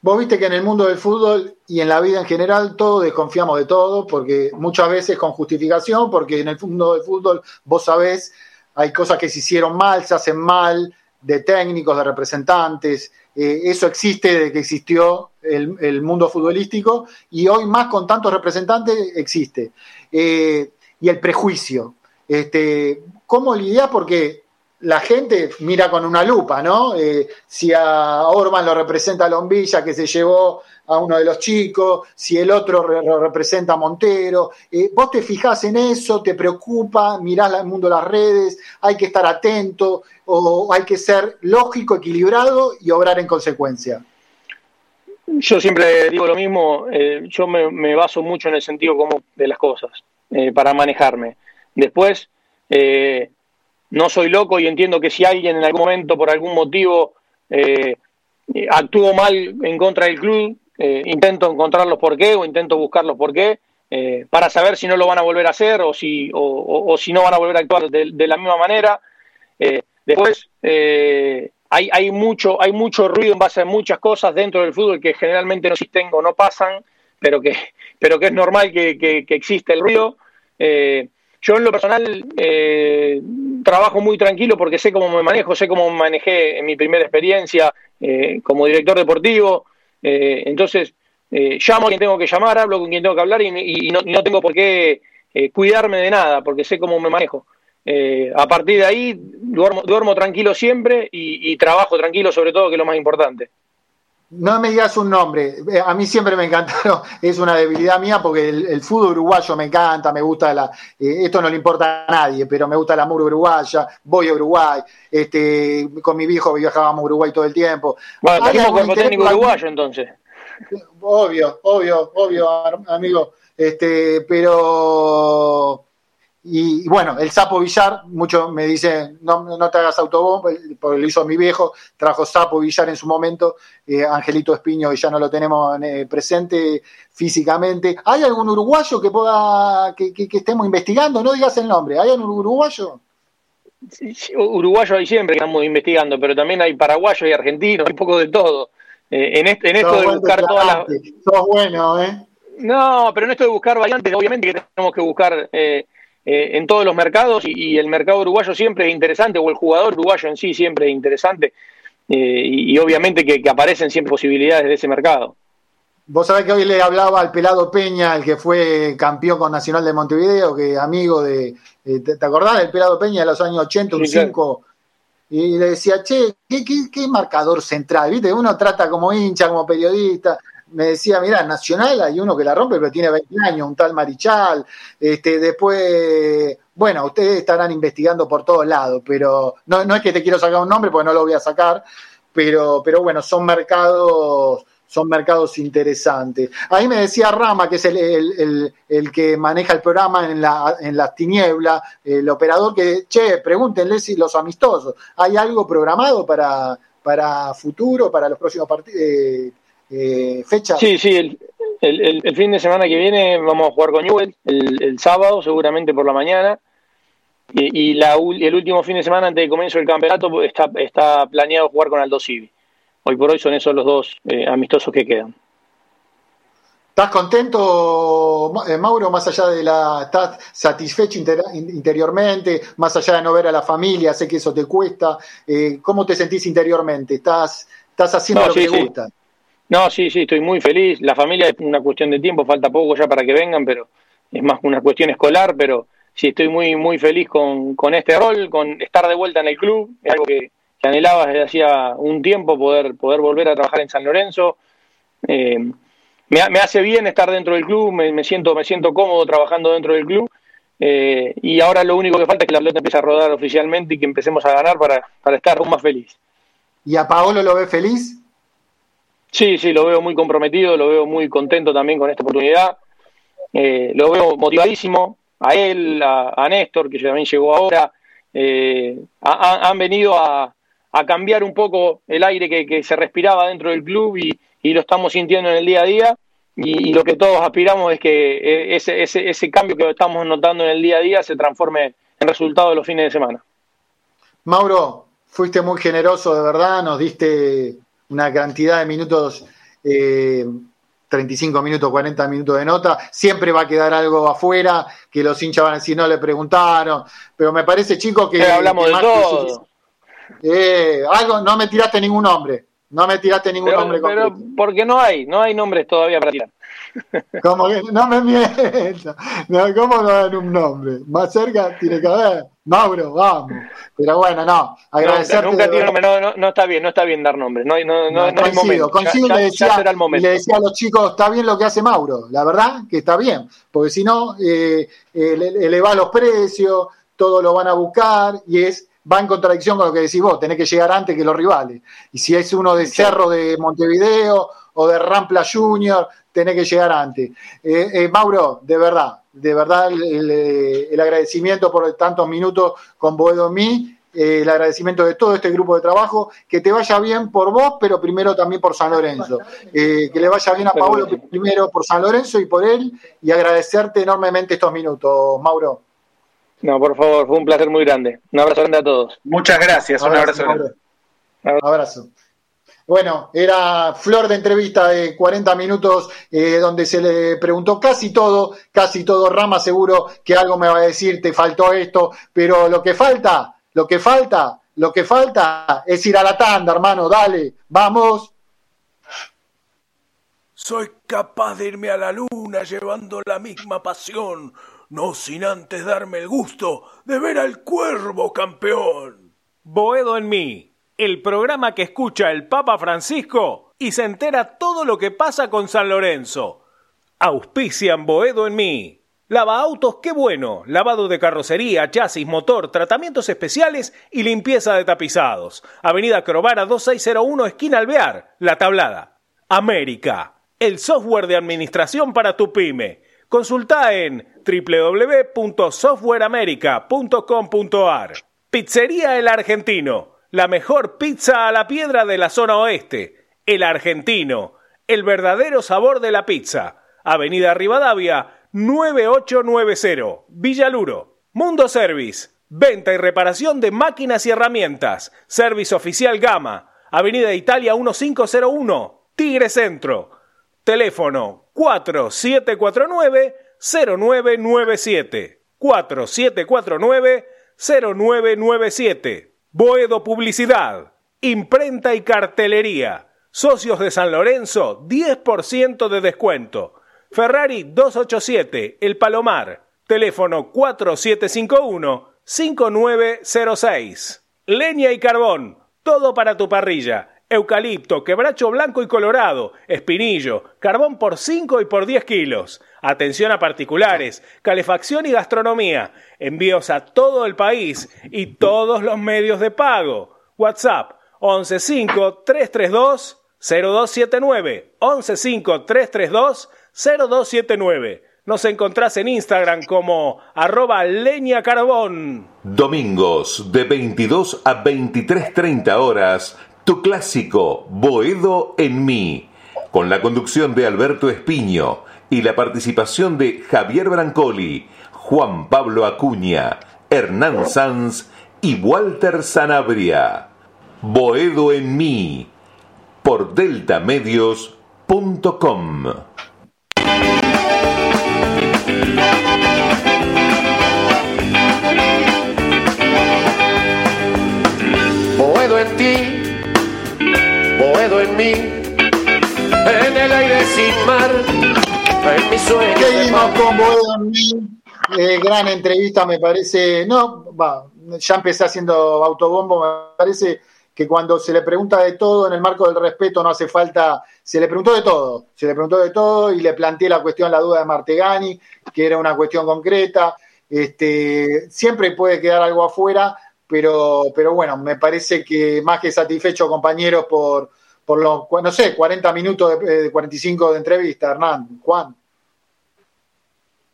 vos viste que en el mundo del fútbol y en la vida en general todos desconfiamos de todo, porque muchas veces con justificación, porque en el mundo del fútbol vos sabés, hay cosas que se hicieron mal, se hacen mal, de técnicos, de representantes. Eh, eso existe desde que existió el, el, mundo futbolístico y hoy más con tantos representantes existe. Eh, y el prejuicio. Este, ¿Cómo lidiar? Porque la gente mira con una lupa, ¿no? Eh, si a Orban lo representa Lombilla, que se llevó a uno de los chicos, si el otro lo representa a Montero. Eh, vos te fijás en eso, te preocupa, mirás el mundo de las redes, hay que estar atento o hay que ser lógico, equilibrado y obrar en consecuencia. Yo siempre digo lo mismo, eh, yo me, baso mucho en el sentido como de las cosas para manejarme. Después, eh, no soy loco y entiendo que si alguien en algún momento, por algún motivo, eh, actuó mal en contra del club, eh, intento encontrar los por qué o intento buscar los por qué eh, para saber si no lo van a volver a hacer o si, o, si no van a volver a actuar de, la misma manera. Eh, después, hay, hay, mucho, hay mucho ruido en base a muchas cosas dentro del fútbol que generalmente no existen o no pasan, pero que, pero que es normal que, que, que el ruido. Yo en lo personal trabajo muy tranquilo porque sé cómo me manejo, sé cómo manejé en mi primera experiencia eh, como director deportivo. Eh, entonces, eh, llamo a quien tengo que llamar, hablo con quien tengo que hablar y, no, tengo por qué eh, cuidarme de nada porque sé cómo me manejo. a partir de ahí duermo, duermo tranquilo siempre y, y trabajo tranquilo sobre todo, que es lo más importante. No me digas un nombre, eh, a mí siempre me encantaron, es una debilidad mía porque el, el fútbol uruguayo me encanta, me gusta la, eh, esto no le importa a nadie, pero me gusta la muro uruguaya, voy a Uruguay, este, con mi viejo viajábamos a Uruguay todo el tiempo. Bueno, tenemos cuerpo técnico uruguayo entonces. Obvio, obvio, obvio, amigo, este, pero y, y, bueno, el Sapo Villar, muchos me dicen, no, no te hagas autobombo, porque lo hizo mi viejo, trajo Sapo Villar en su momento, eh, Angelito Espiño, y ya no lo tenemos eh, presente físicamente. ¿Hay algún uruguayo que pueda, que, que, que, estemos investigando? No digas el nombre, ¿hay algún uruguayo? Uruguayo hay siempre que estamos investigando, pero también hay paraguayos y argentinos, hay un poco de todo. Eh, en, este, en esto de buscar todas las... Sos bueno, ¿eh? No, pero en esto de buscar variantes, obviamente que tenemos que buscar... Eh, eh, en todos los mercados y, y, el mercado uruguayo siempre es interesante, o el jugador uruguayo en sí siempre es interesante. eh, y, obviamente que, aparecen siempre posibilidades de ese mercado. Vos sabés que hoy le hablaba al Pelado Peña, el que fue campeón con Nacional de Montevideo, que amigo de. ¿Te, acordás del Pelado Peña de los años 80, un 5? Y le decía, che, ¿qué, qué, marcador central? ¿Viste? Uno trata como hincha, como periodista. Me decía, mira, Nacional hay uno que la rompe, pero tiene 20 años, un tal Marichal. Este, después, bueno, ustedes estarán investigando por todos lados, pero no, no es que te quiero sacar un nombre, porque no lo voy a sacar, pero, pero bueno, son mercados son mercados interesantes. Ahí me decía Rama, que es el, el, que maneja el programa en, la, en las tinieblas, el operador, que, che, pregúntenle si los amistosos, ¿hay algo programado para, para futuro, para los próximos partidos? Eh, eh, fechas? Sí, sí, el, el, fin de semana que viene vamos a jugar con Newell, el, sábado, seguramente por la mañana. Y, la, el último fin de semana antes del comienzo del campeonato está, está planeado jugar con Aldo Civi. Hoy por hoy son esos los dos eh, amistosos que quedan. ¿Estás contento, eh, Mauro, más allá de la... ¿Estás satisfecho interiormente, más allá de no ver a la familia? Sé que eso te cuesta. Eh, ¿Cómo te sentís interiormente? ¿Estás, estás haciendo lo que te gusta? No, sí, sí, estoy muy feliz. La familia es una cuestión de tiempo, falta poco ya para que vengan, pero es más una cuestión escolar, pero sí estoy muy, muy feliz con, con este rol, con estar de vuelta en el club, es algo que, que anhelaba desde hacía un tiempo poder, poder volver a trabajar en San Lorenzo. Eh, me, hace bien estar dentro del club, me, siento, me siento cómodo trabajando dentro del club. Eh, y ahora lo único que falta es que la pelota empiece a rodar oficialmente y que empecemos a ganar para, para estar aún más feliz. ¿Y a Paolo lo ve feliz? Sí, sí, lo veo muy comprometido, lo veo muy contento también con esta oportunidad. Eh, lo veo motivadísimo, a él, a, a Néstor, que también llegó ahora. han venido a, cambiar un poco el aire que, se respiraba dentro del club y, lo estamos sintiendo en el día a día. Y, lo que todos aspiramos es que eh, ese, ese, ese cambio que estamos notando en el día a día se transforme en resultado de los fines de semana. Mauro, fuiste muy generoso, de verdad, nos diste una cantidad de minutos, eh, 35 minutos, 40 minutos de nota, siempre va a quedar algo afuera, que los hinchas van a decir no le preguntaron, pero me parece, chico, que... hablamos de todo. Eh, algo, no me tiraste ningún nombre. No me tiraste ningún nombre. Pero porque no hay, no hay nombres todavía para tirar. Como que no me mientas. No, ¿Cómo no dan un nombre? Más cerca tiene que haber. Mauro, vamos. Pero bueno, no. Agradecerte. No, nunca nombre. No, no, está bien, no está bien dar nombres. No, no, no, no, coincido, coincido le, decía, le decía a los chicos, está bien lo que hace Mauro. La verdad que está bien. Porque si no, eh, eh, eleva los precios, todo lo van a buscar y es va en contradicción con lo que decís vos, tenés que llegar antes que los rivales. Y si es uno de Cerro de Montevideo o de Rampla Junior, tenés que llegar antes. Eh, eh, Mauro, de verdad, de verdad el, agradecimiento por tantos minutos con Boedo mí, eh, el agradecimiento de todo este grupo de trabajo, que te vaya bien por vos, pero primero también por San Lorenzo. que le vaya bien a Paolo primero por San Lorenzo y por él, y agradecerte enormemente estos minutos, Mauro. No, por favor, fue un placer muy grande. Un abrazo grande a todos. Muchas gracias, un abrazo, grande. Abrazo. Bueno, era flor de entrevista de 40 minutos eh, donde se le preguntó casi todo, casi todo. Rama seguro que algo me va a decir, te faltó esto, pero lo que falta, lo que falta, lo que falta es ir a la tanda, hermano, dale, vamos. Soy capaz de irme a la luna llevando la misma pasión no sin antes darme el gusto de ver al cuervo campeón. Boedo en mí, el programa que escucha el Papa Francisco y se entera todo lo que pasa con San Lorenzo. Auspician Boedo en mí. Lava autos, qué bueno. Lavado de carrocería, chasis, motor, tratamientos especiales y limpieza de tapizados. Avenida Crovara 2601, esquina Alvear, La Tablada. América, el software de administración para tu pyme. Consulta en www.softwareamerica.com.ar. Pizzería El Argentino, la mejor pizza a la piedra de la zona oeste. El Argentino, el verdadero sabor de la pizza. Avenida Rivadavia 9890, Villaluro. Mundo Service, venta y reparación de máquinas y herramientas. Service Oficial Gama, Avenida Italia 1501, Tigre Centro. Teléfono 4749-0997. 4749-0997. Boedo Publicidad. Imprenta y cartelería. Socios de San Lorenzo, 10% de descuento. Ferrari 287, El Palomar. Teléfono 4751-5906. Leña y carbón. Todo para tu parrilla. Eucalipto, quebracho blanco y colorado, espinillo, carbón por 5 y por 10 kilos. Atención a particulares, calefacción y gastronomía. Envíos a todo el país y todos los medios de pago. WhatsApp 115-332-0279. 115-332-0279. Nos encontrás en Instagram como arroba leña carbón. Domingos de 22 a 23.30 horas tu clásico Boedo en mí, con la conducción de Alberto Espiño y la participación de Javier Brancoli, Juan Pablo Acuña, Hernán Sanz y Walter Sanabria. Boedo en mí, por deltamedios.com. mí, en el aire sin mar, en sueños. Seguimos con. Eh, gran entrevista, me parece. No, va, ya empecé haciendo autobombo, me parece que cuando se le pregunta de todo en el marco del respeto no hace falta, se le preguntó de todo, se le preguntó de todo y le planteé la cuestión, la duda de Martegani, que era una cuestión concreta, este, siempre puede quedar algo afuera, pero, pero bueno, me parece que más que satisfecho compañeros por, por los, no sé, 40 minutos, de, 45 eh, de entrevista, Hernán, Juan.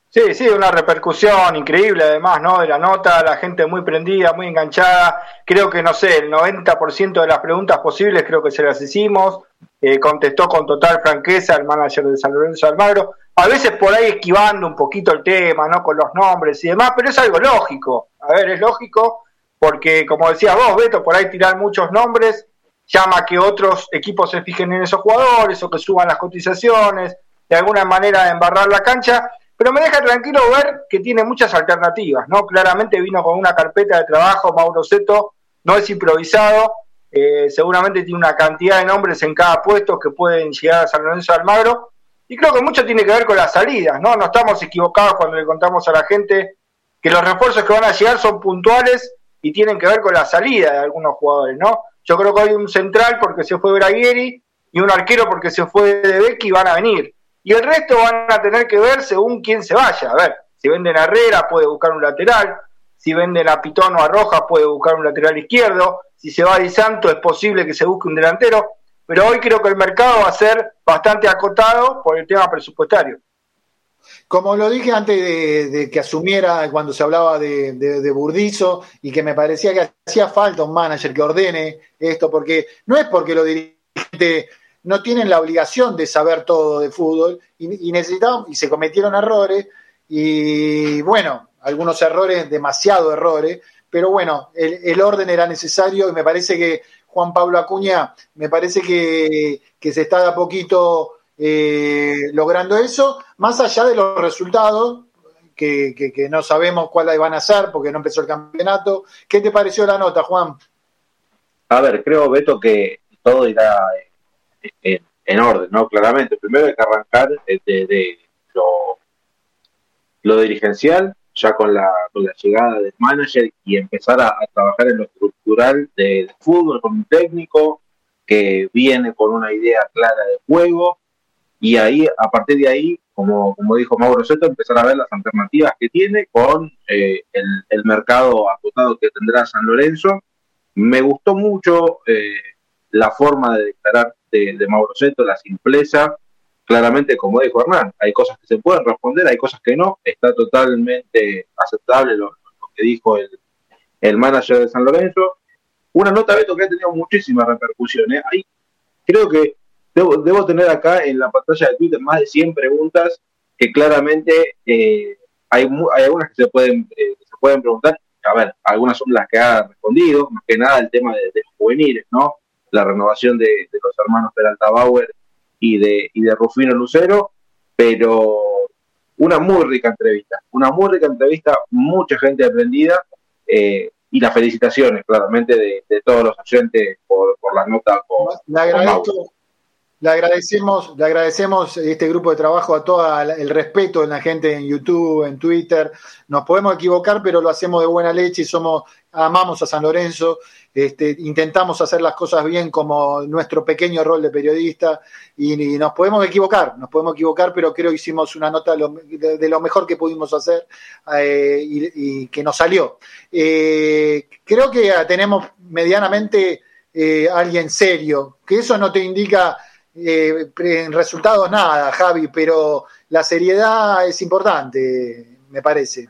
Sí, sí, una repercusión increíble además, ¿no? De la nota, la gente muy prendida, muy enganchada. Creo que, no sé, el 90% de las preguntas posibles creo que se las hicimos. Eh, contestó con total franqueza el manager de San Lorenzo Almagro. A veces por ahí esquivando un poquito el tema, ¿no? Con los nombres y demás, pero es algo lógico. A ver, es lógico porque, como decía vos, Beto, por ahí tirar muchos nombres llama que otros equipos se fijen en esos jugadores o que suban las cotizaciones, de alguna manera embarrar la cancha, pero me deja tranquilo ver que tiene muchas alternativas, ¿no? Claramente vino con una carpeta de trabajo, Mauro Seto no es improvisado, eh, seguramente tiene una cantidad de nombres en cada puesto que pueden llegar a San Lorenzo Almagro, y creo que mucho tiene que ver con las salidas, ¿no? No estamos equivocados cuando le contamos a la gente que los refuerzos que van a llegar son puntuales y tienen que ver con la salida de algunos jugadores, ¿no? Yo creo que hay un central porque se fue Braguieri y un arquero porque se fue de Becky van a venir. Y el resto van a tener que ver según quién se vaya. A ver, si venden a Herrera puede buscar un lateral, si venden a Pitón o a Rojas puede buscar un lateral izquierdo, si se va a Di es posible que se busque un delantero, pero hoy creo que el mercado va a ser bastante acotado por el tema presupuestario. Como lo dije antes de, que asumiera cuando se hablaba de, de, Burdizo y que me parecía que hacía falta un manager que ordene esto, porque no es porque los dirigentes no tienen la obligación de saber todo de fútbol y, y necesitaban, y se cometieron errores, y bueno, algunos errores, demasiado errores, pero bueno, el, el orden era necesario y me parece que Juan Pablo Acuña, me parece que, que se está de a poquito eh, logrando eso, más allá de los resultados, que, no sabemos cuáles van a ser porque no empezó el campeonato. ¿Qué te pareció la nota, Juan? A ver, creo, Beto, que todo irá en, orden, ¿no? Claramente, primero hay que arrancar de, lo, lo, dirigencial, ya con la, con la llegada del manager y empezar a, trabajar en lo estructural del fútbol con un técnico que viene con una idea clara de juego y ahí, a partir de ahí, como, como dijo Mauro Soto, empezar a ver las alternativas que tiene con eh, el, mercado acotado que tendrá San Lorenzo. Me gustó mucho eh, la forma de declarar de, Mauro Soto, la simpleza. Claramente, como dijo Hernán, hay cosas que se pueden responder, hay cosas que no. Está totalmente aceptable lo, que dijo el, el manager de San Lorenzo. Una nota, Beto, que ha tenido muchísimas repercusiones. Hay, creo que Debo, tener acá en la pantalla de Twitter más de 100 preguntas que claramente eh, hay, hay algunas que se pueden, eh, se pueden preguntar. A ver, algunas son las que ha respondido, más que nada el tema de, los juveniles, ¿no? La renovación de, los hermanos Peralta Bauer y de, y de Rufino Lucero, pero una muy rica entrevista, una muy rica entrevista, mucha gente aprendida. Eh, y las felicitaciones claramente de, todos los oyentes por, la nota con, Le agradezco, le agradecemos, le agradecemos este grupo de trabajo a todo el respeto de la gente en YouTube, en Twitter. Nos podemos equivocar, pero lo hacemos de buena leche y somos, amamos a San Lorenzo. Este, intentamos hacer las cosas bien como nuestro pequeño rol de periodista y, nos podemos equivocar, nos podemos equivocar, pero creo que hicimos una nota de, lo mejor que pudimos hacer eh, y, que nos salió. Eh, creo que tenemos medianamente eh, alguien serio, que eso no te indica eh, en resultados nada, Javi, pero la seriedad es importante, me parece.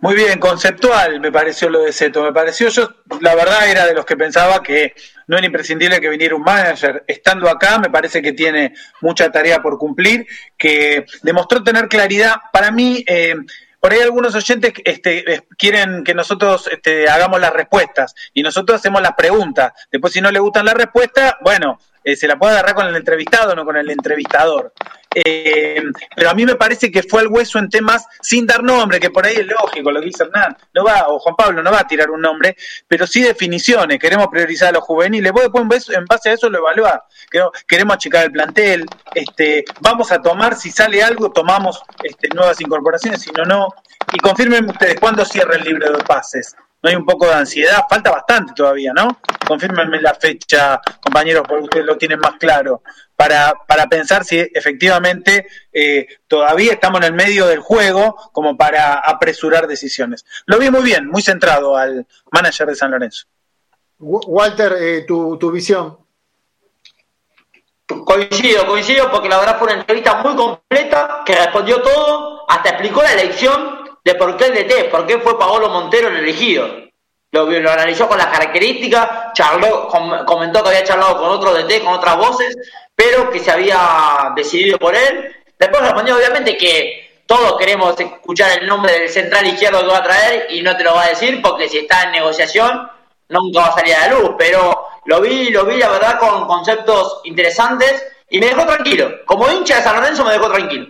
Muy bien, conceptual me pareció lo de Seto. Me pareció, yo la verdad era de los que pensaba que no era imprescindible que viniera un manager. Estando acá, me parece que tiene mucha tarea por cumplir, que demostró tener claridad. Para mí, eh, por ahí algunos oyentes este, quieren que nosotros este, hagamos las respuestas y nosotros hacemos las preguntas. Después, si no le gustan las respuestas, bueno, eh, se la puede agarrar con el entrevistado, no con el entrevistador. Eh, pero a mí me parece que fue al hueso en temas sin dar nombre, que por ahí es lógico, lo dice Hernán, no va, o Juan Pablo no va a tirar un nombre, pero sí definiciones, queremos priorizar a los juveniles, vos después en base a eso lo evaluar, queremos achicar el plantel, este, vamos a tomar, si sale algo, tomamos este, nuevas incorporaciones, si no, no, y confirmen ustedes cuándo cierra el libro de pases. No hay un poco de ansiedad, falta bastante todavía, ¿no? Confírmenme la fecha, compañeros, porque ustedes lo tienen más claro, para, para pensar si efectivamente eh, todavía estamos en el medio del juego como para apresurar decisiones. Lo vi muy bien, muy centrado al manager de San Lorenzo. Walter, eh, tu, tu visión. Coincido, coincido, porque la verdad fue una entrevista muy completa, que respondió todo, hasta explicó la elección de por qué el DT, por qué fue Paolo Montero el elegido. Lo, analizó con las características, charló, comentó que había charlado con otro DT, con otras voces, pero que se había decidido por él. Después respondió obviamente que todos queremos escuchar el nombre del central izquierdo que va a traer y no te lo va a decir porque si está en negociación nunca va a salir a la luz, pero lo vi, lo vi la verdad con conceptos interesantes y me dejó tranquilo. Como hincha de San Lorenzo me dejó tranquilo.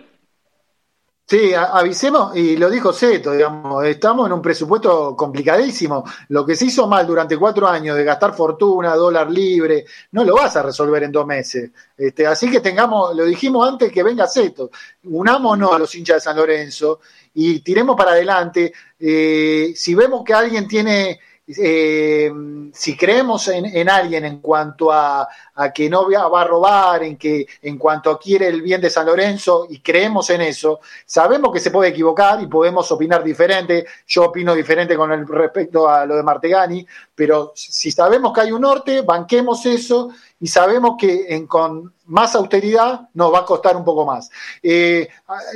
Sí, avisemos, y lo dijo Seto, digamos, estamos en un presupuesto complicadísimo. Lo que se hizo mal durante cuatro años de gastar fortuna, dólar libre, no lo vas a resolver en dos meses. Este, así que tengamos, lo dijimos antes que venga Seto, unámonos a los hinchas de San Lorenzo y tiremos para adelante. Eh, si vemos que alguien tiene eh, si creemos en, alguien en cuanto a, que no va a robar, en que en cuanto quiere el bien de San Lorenzo y creemos en eso, sabemos que se puede equivocar y podemos opinar diferente. Yo opino diferente con el respecto a lo de Martegani, pero si sabemos que hay un norte, banquemos eso y sabemos que en, con más austeridad nos va a costar un poco más. Eh,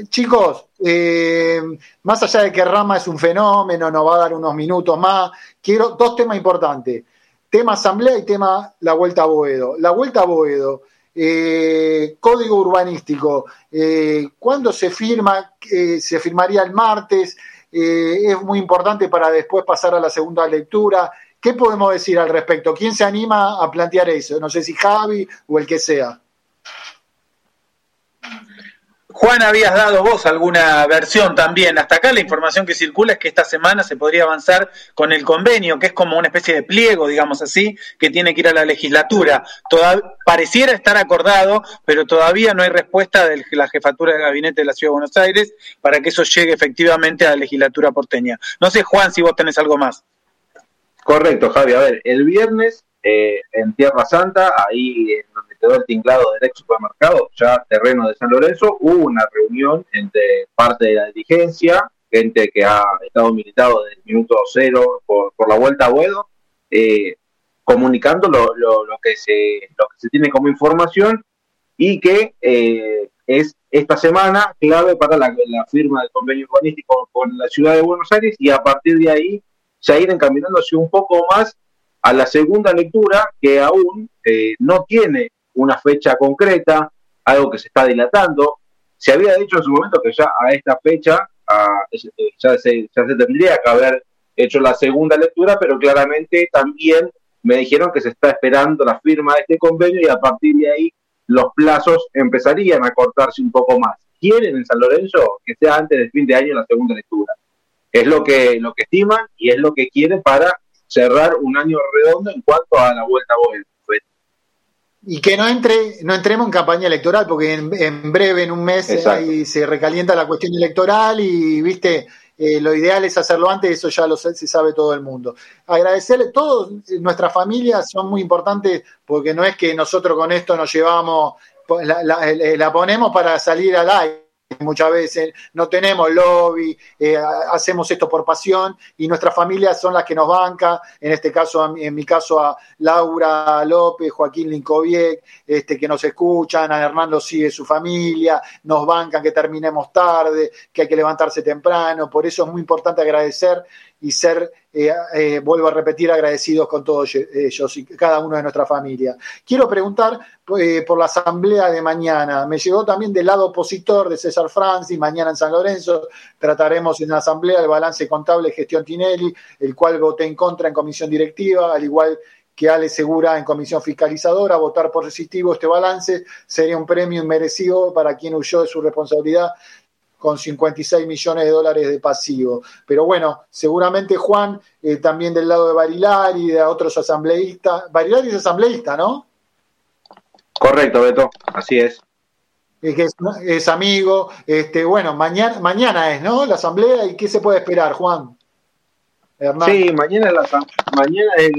chicos, eh, más allá de que Rama es un fenómeno, nos va a dar unos minutos más, quiero dos temas importantes. Tema asamblea y tema la vuelta a Boedo. La vuelta a Boedo. Eh, código urbanístico, ¿cuándo se firma? ¿Se firmaría el martes? es muy importante para después pasar a la segunda lectura. ¿Qué podemos decir al respecto? ¿Quién se anima a plantear eso? No sé si Javi o el que sea. Juan, habías dado vos alguna versión también. Hasta acá la información que circula es que esta semana se podría avanzar con el convenio, que es como una especie de pliego, digamos así, que tiene que ir a la legislatura. pareciera estar acordado, pero todavía no hay respuesta de la jefatura de gabinete de la Ciudad de Buenos Aires para que eso llegue efectivamente a la legislatura porteña. No sé, Juan, si vos tenés algo más. Correcto, Javi. A ver, el viernes eh, en Tierra Santa, ahí en donde quedó el tinglado del ex supermercado, ya terreno de San Lorenzo, hubo una reunión entre parte de la dirigencia, gente que ha estado militado desde el minuto cero por, la vuelta a Buedo, eh, comunicando lo, que se, lo que se tiene como información y que eh, es esta semana clave para la, la firma del convenio urbanístico con la ciudad de Buenos Aires y a partir de ahí ya ir encaminándose un poco más a la segunda lectura, que aún eh, no tiene una fecha concreta, algo que se está dilatando. Se había dicho en su momento que ya a esta fecha ya, se, ya se tendría que haber hecho la segunda lectura, pero claramente también me dijeron que se está esperando la firma de este convenio y a partir de ahí los plazos empezarían a cortarse un poco más. ¿Quieren en San Lorenzo que sea antes del fin de año la segunda lectura? Es lo que, lo que estiman y es lo que quieren para cerrar un año redondo en cuanto a la vuelta a Boedo. Y que no entre, no entremos en campaña electoral, porque en, breve, en un mes, ahí se recalienta la cuestión electoral y, viste, eh, lo ideal es hacerlo antes, eso ya lo se sabe todo el mundo. Agradecerle, todas nuestras familias son muy importantes porque no es que nosotros con esto nos llevamos, la, la ponemos para salir al aire muchas veces, no tenemos lobby, eh, hacemos esto por pasión y nuestras familias son las que nos bancan, en este caso, en mi caso a Laura López, Joaquín Lincoviec, este, que nos escuchan, a Hernando sigue su familia, nos bancan que terminemos tarde, que hay que levantarse temprano, por eso es muy importante agradecer y ser, eh, eh, vuelvo a repetir, agradecidos con todos ellos y cada uno de nuestra familia. Quiero preguntar eh, por la asamblea de mañana. Me llegó también del lado opositor de César Francis, mañana en San Lorenzo trataremos en la asamblea el balance contable de gestión Tinelli, el cual voté en contra en comisión directiva, al igual que Ale Segura en comisión fiscalizadora, votar positivo este balance sería un premio inmerecido para quien huyó de su responsabilidad con 56 millones de dólares de pasivo. Pero bueno, seguramente Juan, eh, también del lado de Barilari y de otros asambleístas. Barilari es asambleísta, ¿no? Correcto, Beto, así es. Es, es, amigo. Este, bueno, mañana, mañana es, ¿no? La asamblea y qué se puede esperar, Juan. Sí, mañana, es la, mañana es,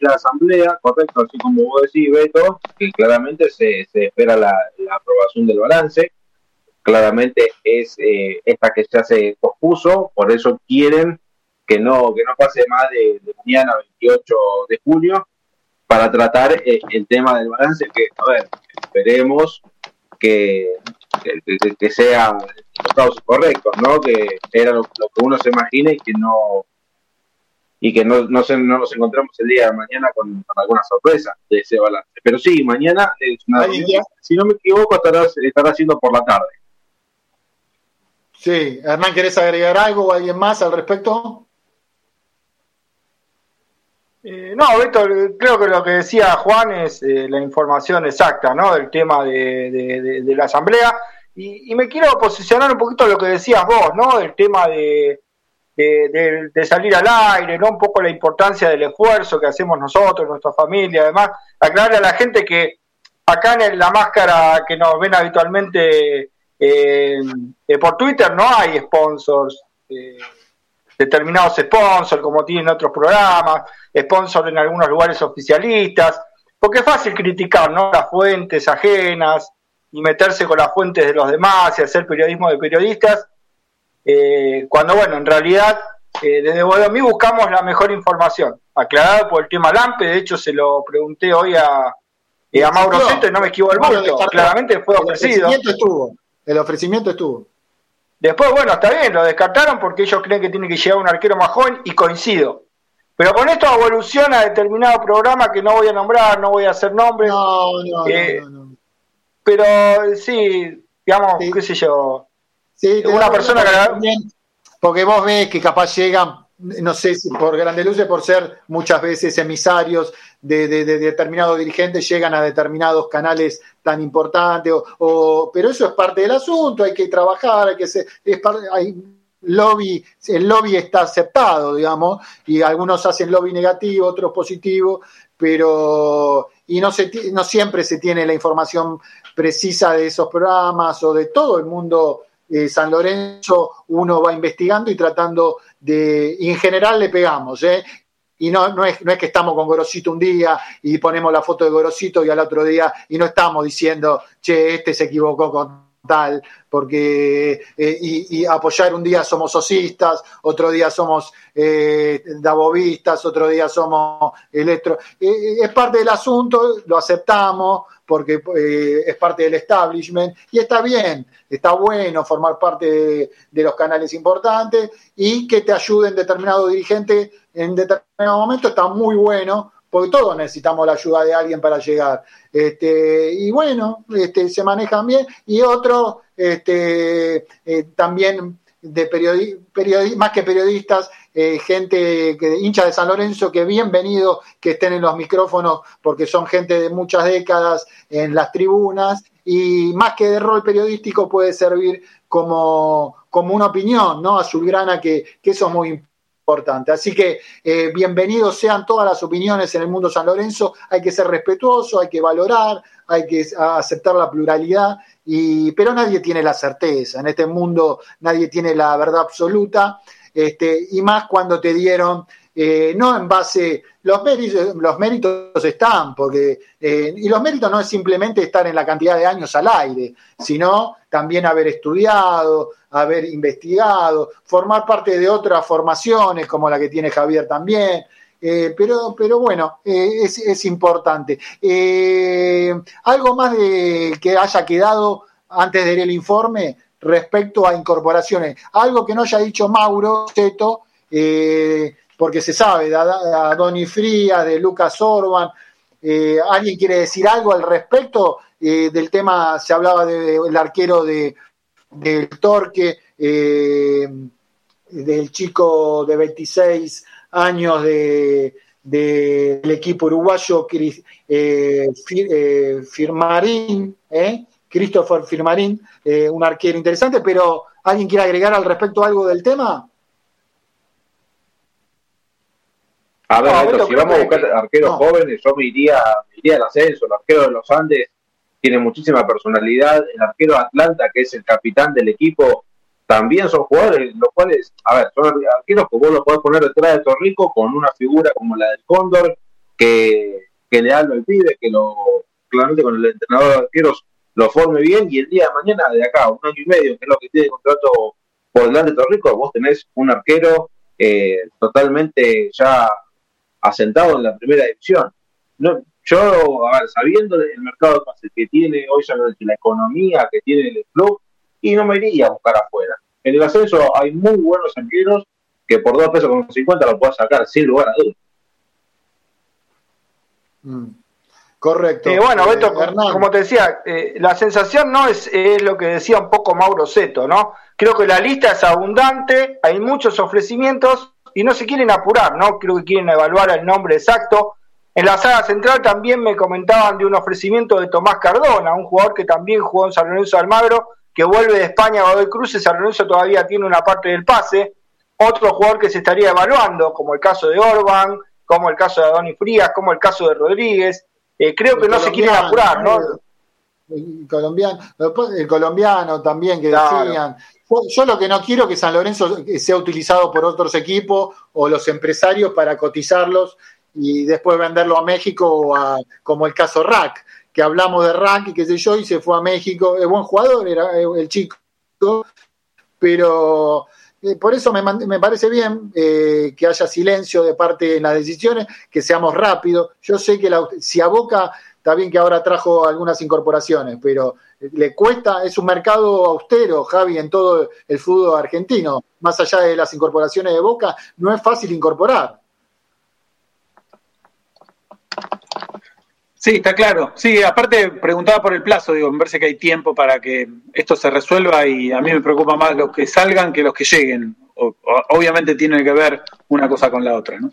la, asamblea, correcto, así como vos decís, Beto, que claramente se, se espera la aprobación del balance claramente es eh, esta que ya se pospuso, por eso quieren que no, que no pase más de, mañana 28 de junio para tratar eh, el tema del balance, que, a ver, esperemos que, que, sea los causos correctos, ¿no? Que era lo, que uno se imagina y que no y que no, no, no nos encontramos el día de mañana con, alguna sorpresa de ese balance. Pero sí, mañana es una si no me equivoco, estará, estará haciendo por la tarde. Sí, Hernán, ¿querés agregar algo o alguien más al respecto? Eh, no, Víctor, creo que lo que decía Juan es eh, la información exacta, ¿no? Del tema de, la asamblea. Y, me quiero posicionar un poquito lo que decías vos, ¿no? El tema de, de, salir al aire, ¿no? Un poco la importancia del esfuerzo que hacemos nosotros, nuestra familia, además, aclararle a la gente que acá en la máscara que nos ven habitualmente eh, eh, por Twitter no hay sponsors, eh, determinados sponsors, como tienen otros programas, sponsors en algunos lugares oficialistas, porque es fácil criticar ¿no? las fuentes ajenas y meterse con las fuentes de los demás y hacer periodismo de periodistas, cuando, bueno, en realidad desde Bodomí buscamos la mejor información, aclarado por el tema LAMPE, de hecho se lo pregunté hoy a, a Mauro Seto y no me equivoco el voto, claramente fue ofrecido. estuvo. El ofrecimiento estuvo. Después, bueno, está bien, lo descartaron porque ellos creen que tiene que llegar un arquero más joven y coincido. Pero con esto evoluciona determinado programa que no voy a nombrar, no voy a hacer nombres. No, no, eh, no, Pero sí, digamos, qué sé yo. Sí, una persona que... Porque vos ves que capaz llegan no sé si por grande luces, por ser muchas veces emisarios de, determinados dirigentes, llegan a determinados canales tan importantes, o, pero eso es parte del asunto, hay que trabajar, hay que ser, es hay lobby, el lobby está aceptado, digamos, y algunos hacen lobby negativo, otros positivo, pero y no, se, no siempre se tiene la información precisa de esos programas o de todo el mundo eh, San Lorenzo, uno va investigando y tratando de, en general le pegamos, ¿eh? Y no, no, es, no es que estamos con Gorosito un día y ponemos la foto de Gorosito y al otro día y no estamos diciendo, che, este se equivocó con tal, porque eh, y, apoyar un día somos osistas, otro día somos eh, davovistas, otro día somos electro. Eh, es parte del asunto, lo aceptamos porque es parte del establishment y está bien, está bueno formar parte de, los canales importantes y que te ayuden determinado dirigente en determinado momento está muy bueno porque todos necesitamos la ayuda de alguien para llegar. Este, y bueno, este, se manejan bien. Y otro, este, eh, también de periodi más que periodistas, eh, gente que hincha de San Lorenzo, que bienvenido que estén en los micrófonos, porque son gente de muchas décadas en las tribunas, y más que de rol periodístico puede servir como como una opinión, ¿no? Azulgrana, que, eso es muy importante. Así que eh, bienvenidos sean todas las opiniones en el mundo San Lorenzo. Hay que ser respetuoso, hay que valorar, hay que aceptar la pluralidad, y, pero nadie tiene la certeza. En este mundo nadie tiene la verdad absoluta, este, y más cuando te dieron eh, no en base, los méritos, los méritos están, porque, eh, y los méritos no es simplemente estar en la cantidad de años al aire, sino también haber estudiado, haber investigado, formar parte de otras formaciones como la que tiene Javier también. Eh, pero, pero bueno, es, es, importante. algo más de que haya quedado antes de leer el informe respecto a incorporaciones. Algo que no haya dicho Mauro eh, porque se sabe, de a Donny Frías, de Lucas Orban. Eh, ¿Alguien quiere decir algo al respecto eh, del tema? Se hablaba del arquero de, del Torque, eh, del chico de 26 años de, del equipo uruguayo Firmarín, Christopher Firmarín, un arquero interesante, pero ¿alguien quiere agregar al respecto algo del tema? A ver, si vamos a buscar arqueros jóvenes, yo me iría, me iría al ascenso. El arquero de los Andes tiene muchísima personalidad. El arquero de Atlanta, que es el capitán del equipo, también son jugadores, los cuales, a ver, son arqueros que vos los podés poner detrás de Torrico con una figura como la del Cóndor, que, que le habla al pibe, que lo, claramente con el entrenador de arqueros lo forme bien, y el día de mañana, de acá, un año y medio, que es lo que tiene el contrato por delante de Torrico, vos tenés un arquero eh, totalmente ya asentado en la primera división. No, yo, a ver, sabiendo el mercado que tiene hoy, la economía que tiene el club, y no me iría a buscar afuera. En el ascenso hay muy buenos arqueros que por dos pesos con 50 lo puedes sacar sin lugar a dudas. Mm. Correcto. Eh, bueno, Beto, eh, como te decía, eh, la sensación no es, es, lo que decía un poco Mauro Seto, ¿no? Creo que la lista es abundante, hay muchos ofrecimientos, y no se quieren apurar, ¿no? Creo que quieren evaluar el nombre exacto. En la saga central también me comentaban de un ofrecimiento de Tomás Cardona, un jugador que también jugó en San Lorenzo de Almagro, que vuelve de España a Godoy Cruz, San Lorenzo todavía tiene una parte del pase. Otro jugador que se estaría evaluando, como el caso de Orban, como el caso de Adoni Frías, como el caso de Rodríguez. Eh, creo que no se quieren apurar, ¿no? El colombiano, el colombiano también que decían, yo lo que no quiero es que San Lorenzo sea utilizado por otros equipos o los empresarios para cotizarlos y después venderlo a México como el caso Rack, que hablamos de Rack y qué sé yo, y se fue a México. Es buen jugador, era el chico, pero eh, por eso me, parece bien eh, que haya silencio de parte en las decisiones, que seamos rápidos. Yo sé que la, si a Boca Está bien que ahora trajo algunas incorporaciones, pero le cuesta, es un mercado austero, Javi, en todo el fútbol argentino. Más allá de las incorporaciones de Boca, no es fácil incorporar. Sí, está claro. Sí, aparte preguntaba por el plazo, digo, me parece que hay tiempo para que esto se resuelva y a mí me preocupa más los que salgan que los que lleguen. obviamente tiene que ver una cosa con la otra, ¿no?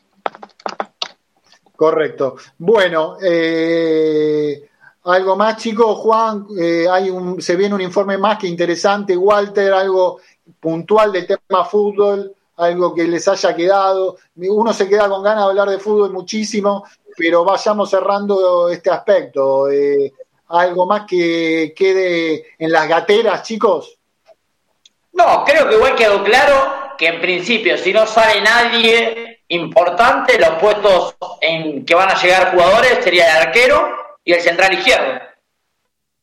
Correcto. Bueno, eh, algo más, chicos. Juan, eh, hay un, se viene un informe más que interesante. Walter, algo puntual del tema fútbol, algo que les haya quedado. Uno se queda con ganas de hablar de fútbol muchísimo, pero vayamos cerrando este aspecto. Eh, algo más que quede en las gateras, chicos. No, creo que igual quedó claro que en principio, si no sale nadie importante, los puestos en que van a llegar jugadores sería el arquero y el central izquierdo.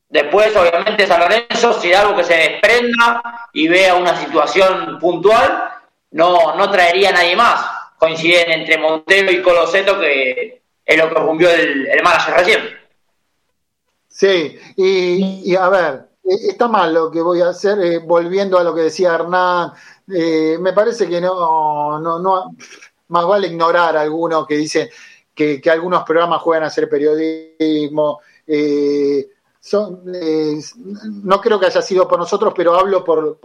Después, obviamente, San Lorenzo, si hay algo que se desprenda y vea una situación puntual, no, no traería a nadie más. Coinciden entre Montero y Coloseto, que es lo que cumplió el, el manager recién. Sí, y, a ver, e, está mal lo que voy a hacer, eh, volviendo a lo que decía Hernán, eh, me parece que no, no, no, más vale ignorar a algunos que dicen que, algunos programas juegan a hacer periodismo. Eh, eh, no creo que haya sido por nosotros, pero hablo por,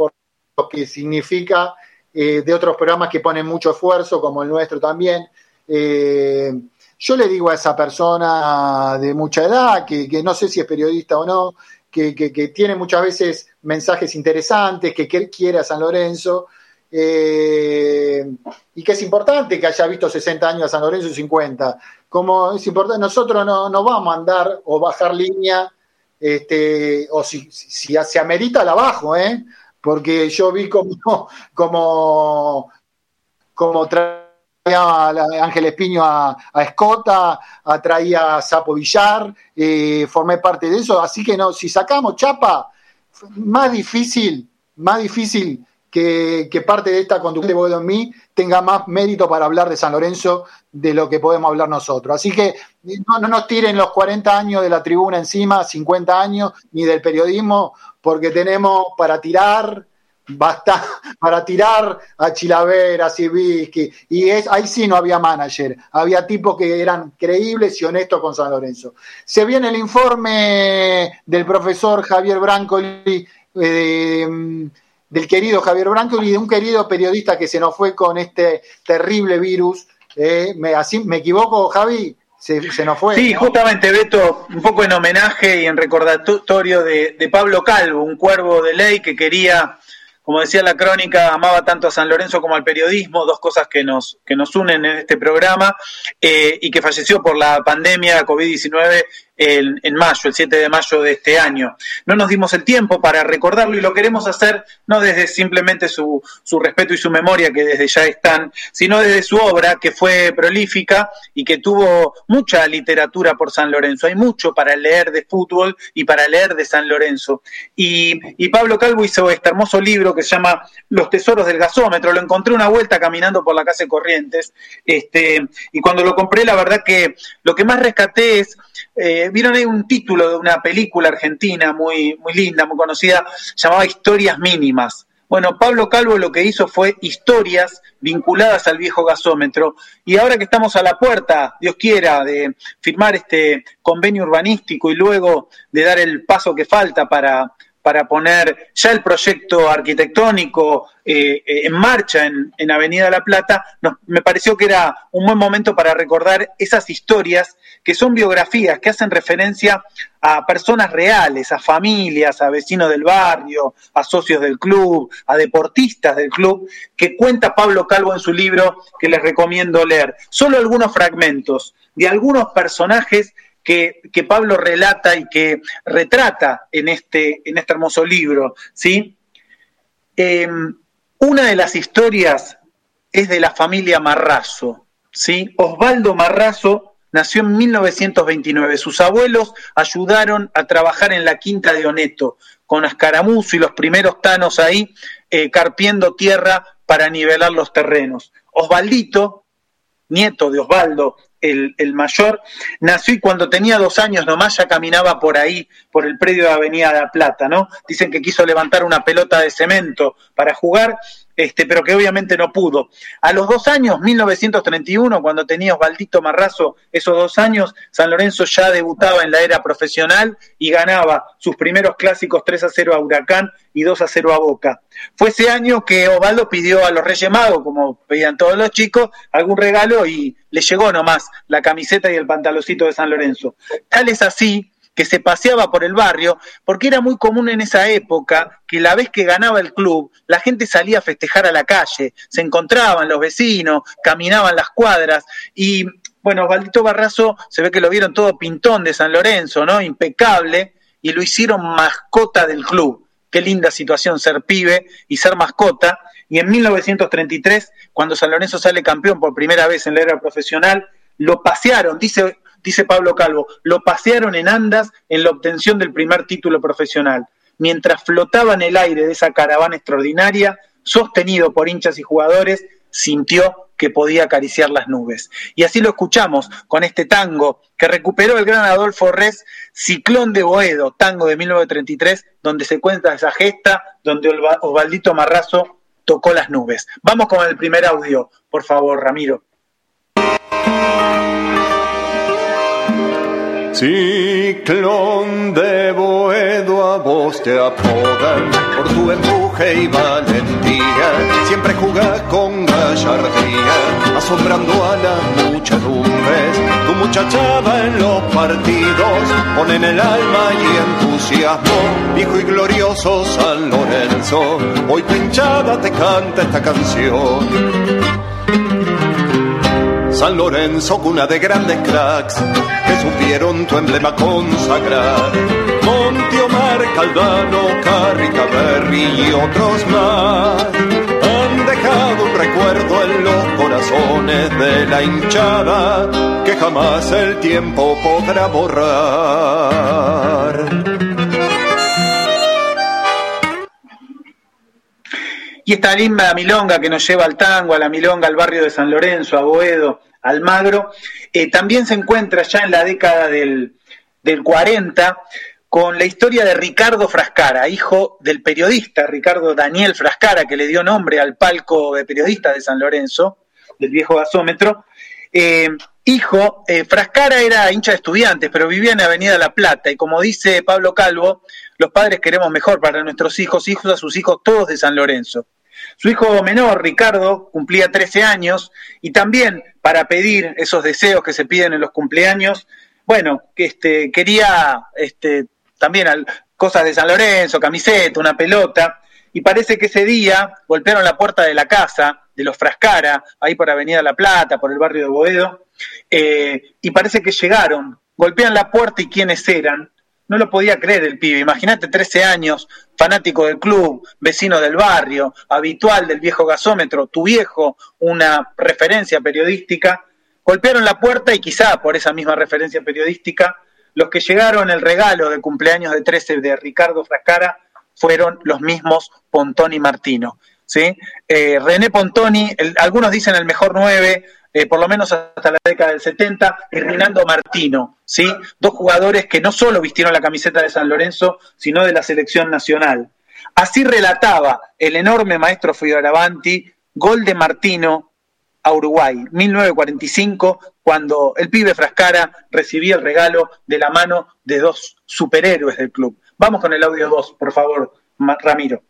lo que significa eh, de otros programas que ponen mucho esfuerzo, como el nuestro también. Yo le digo a esa persona de mucha edad, que, no sé si es periodista o no, que, tiene muchas veces mensajes interesantes, que quiere a San Lorenzo. Eh, y que es importante que haya visto 60 años a San Lorenzo y 50. Como es importante, nosotros no, no vamos a andar o bajar línea, este, o si, si, se amerita la bajo, ¿eh? porque yo vi como, como, como a Ángel Espiño a, Escota, traía a Sapo Villar, eh, formé parte de eso, así que no, si sacamos chapa, más difícil, más difícil que, parte de esta conducción de Boedo en mí tenga más mérito para hablar de San Lorenzo de lo que podemos hablar nosotros. Así que no, nos tiren los 40 años de la tribuna encima, 50 años, ni del periodismo, porque tenemos para tirar, basta, para tirar a Chilavera, a Sibisky, y es, ahí sí no había manager, había tipos que eran creíbles y honestos con San Lorenzo. Se viene el informe del profesor Javier Brancoli. Eh, del querido Javier Branco y de un querido periodista que se nos fue con este terrible virus. Eh, me, así, ¿Me equivoco, Javi? Se, nos fue. Sí, justamente, Beto, un poco en homenaje y en recordatorio de, de Pablo Calvo, un cuervo de ley que quería como decía la crónica, amaba tanto a San Lorenzo como al periodismo, dos cosas que nos, que nos unen en este programa, eh, y que falleció por la pandemia COVID-19 en, mayo, el 7 de mayo de este año. No nos dimos el tiempo para recordarlo y lo queremos hacer no desde simplemente su, su respeto y su memoria, que desde ya están, sino desde su obra, que fue prolífica y que tuvo mucha literatura por San Lorenzo. Hay mucho para leer de fútbol y para leer de San Lorenzo. Y, y Pablo Calvo hizo este hermoso libro que se llama Los Tesoros del Gasómetro. Lo encontré una vuelta caminando por la calle Corrientes. Este, y cuando lo compré, la verdad que lo que más rescaté es eh, vieron ahí un título de una película argentina muy, muy linda, muy conocida, llamaba Historias Mínimas. Bueno, Pablo Calvo lo que hizo fue historias vinculadas al viejo gasómetro y ahora que estamos a la puerta, Dios quiera, de firmar este convenio urbanístico y luego de dar el paso que falta para, para poner ya el proyecto arquitectónico eh, eh, en marcha en, en Avenida La Plata, me pareció que era un buen momento para recordar esas historias que son biografías que hacen referencia a personas reales, a familias, a vecinos del barrio, a socios del club, a deportistas del club, que cuenta Pablo Calvo en su libro que les recomiendo leer. Solo algunos fragmentos de algunos personajes que, Pablo relata y que retrata en este, en este hermoso libro. ¿sí? Em, una de las historias es de la familia Marrazo. ¿sí? Osvaldo Marrazo nació en 1929. Sus abuelos ayudaron a trabajar en la quinta de Oneto, con Ascaramuzo y los primeros tanos ahí, eh, carpiendo tierra para nivelar los terrenos. Osvaldito, nieto de Osvaldo, el, el, mayor, nació y cuando tenía dos años nomás ya caminaba por ahí, por el predio de Avenida de la Plata, ¿no? Dicen que quiso levantar una pelota de cemento para jugar este, pero que obviamente no pudo. A los dos años, 1931, cuando tenía Osvaldito Marrazo esos dos años, San Lorenzo ya debutaba en la era profesional y ganaba sus primeros clásicos 3 a 0 a Huracán y 2 a 0 a Boca. Fue ese año que Osvaldo pidió a los Reyes Magos, como pedían todos los chicos, algún regalo y le llegó nomás la camiseta y el pantaloncito de San Lorenzo. Tal es así que se paseaba por el barrio, porque era muy común en esa época que la vez que ganaba el club, la gente salía a festejar a la calle, se encontraban los vecinos, caminaban las cuadras y bueno, Osvaldito Barrazo se ve que lo vieron todo pintón de San Lorenzo, ¿no? Impecable, y lo hicieron mascota del club. Qué linda situación ser pibe y ser mascota. Y en 1933, cuando San Lorenzo sale campeón por primera vez en la era profesional, lo pasearon, dice dice Pablo Calvo, lo pasearon en andas en la obtención del primer título profesional. Mientras flotaba en el aire de esa caravana extraordinaria, sostenido por hinchas y jugadores, sintió que podía acariciar las nubes. Y así lo escuchamos con este tango que recuperó el gran Adolfo Res, Ciclón de Boedo, tango de 1933, donde se cuenta esa gesta, donde Osvaldito Marrazo tocó las nubes. Vamos con el primer audio, por favor, Ramiro. Ciclón de Boedo a vos te apodan por tu empuje y valentía. Siempre jugás con gallardía, asombrando a las muchedumbres Tu muchachada en los partidos ponen el alma y entusiasmo. Hijo y glorioso San Lorenzo, hoy tu hinchada te canta esta canción. San Lorenzo, cuna de grandes cracks que supieron tu emblema consagrar. Omar, Caldano, Carrica, Berry y otros más han dejado un recuerdo en los corazones de la hinchada que jamás el tiempo podrá borrar. Y esta linda milonga que nos lleva al tango, a la milonga, al barrio de San Lorenzo, a Boedo, Almagro, eh, también se encuentra ya en la década del, del 40 con la historia de Ricardo Frascara, hijo del periodista Ricardo Daniel Frascara, que le dio nombre al palco de periodistas de San Lorenzo, del viejo gasómetro. Eh, hijo, eh, Frascara era hincha de estudiantes, pero vivía en Avenida La Plata, y como dice Pablo Calvo, los padres queremos mejor para nuestros hijos, hijos a sus hijos, todos de San Lorenzo. Su hijo menor, Ricardo, cumplía 13 años y también para pedir esos deseos que se piden en los cumpleaños, bueno, este, quería este, también cosas de San Lorenzo, camiseta, una pelota, y parece que ese día golpearon la puerta de la casa de los Frascara, ahí por Avenida La Plata, por el barrio de Boedo, eh, y parece que llegaron, golpean la puerta y quiénes eran, no lo podía creer el pibe. Imagínate 13 años, fanático del club, vecino del barrio, habitual del viejo gasómetro, tu viejo, una referencia periodística. Golpearon la puerta y quizá por esa misma referencia periodística, los que llegaron el regalo de cumpleaños de 13 de Ricardo Frascara fueron los mismos Pontoni Martino. ¿sí? Eh, René Pontoni, algunos dicen el mejor 9, eh, por lo menos hasta la década del 70, y Rinaldo Martino, ¿sí? Dos jugadores que no solo vistieron la camiseta de San Lorenzo, sino de la selección nacional. Así relataba el enorme maestro Fioravanti, gol de Martino a Uruguay, 1945, cuando el pibe Frascara recibía el regalo de la mano de dos superhéroes del club. Vamos con el audio 2, por favor, Ramiro.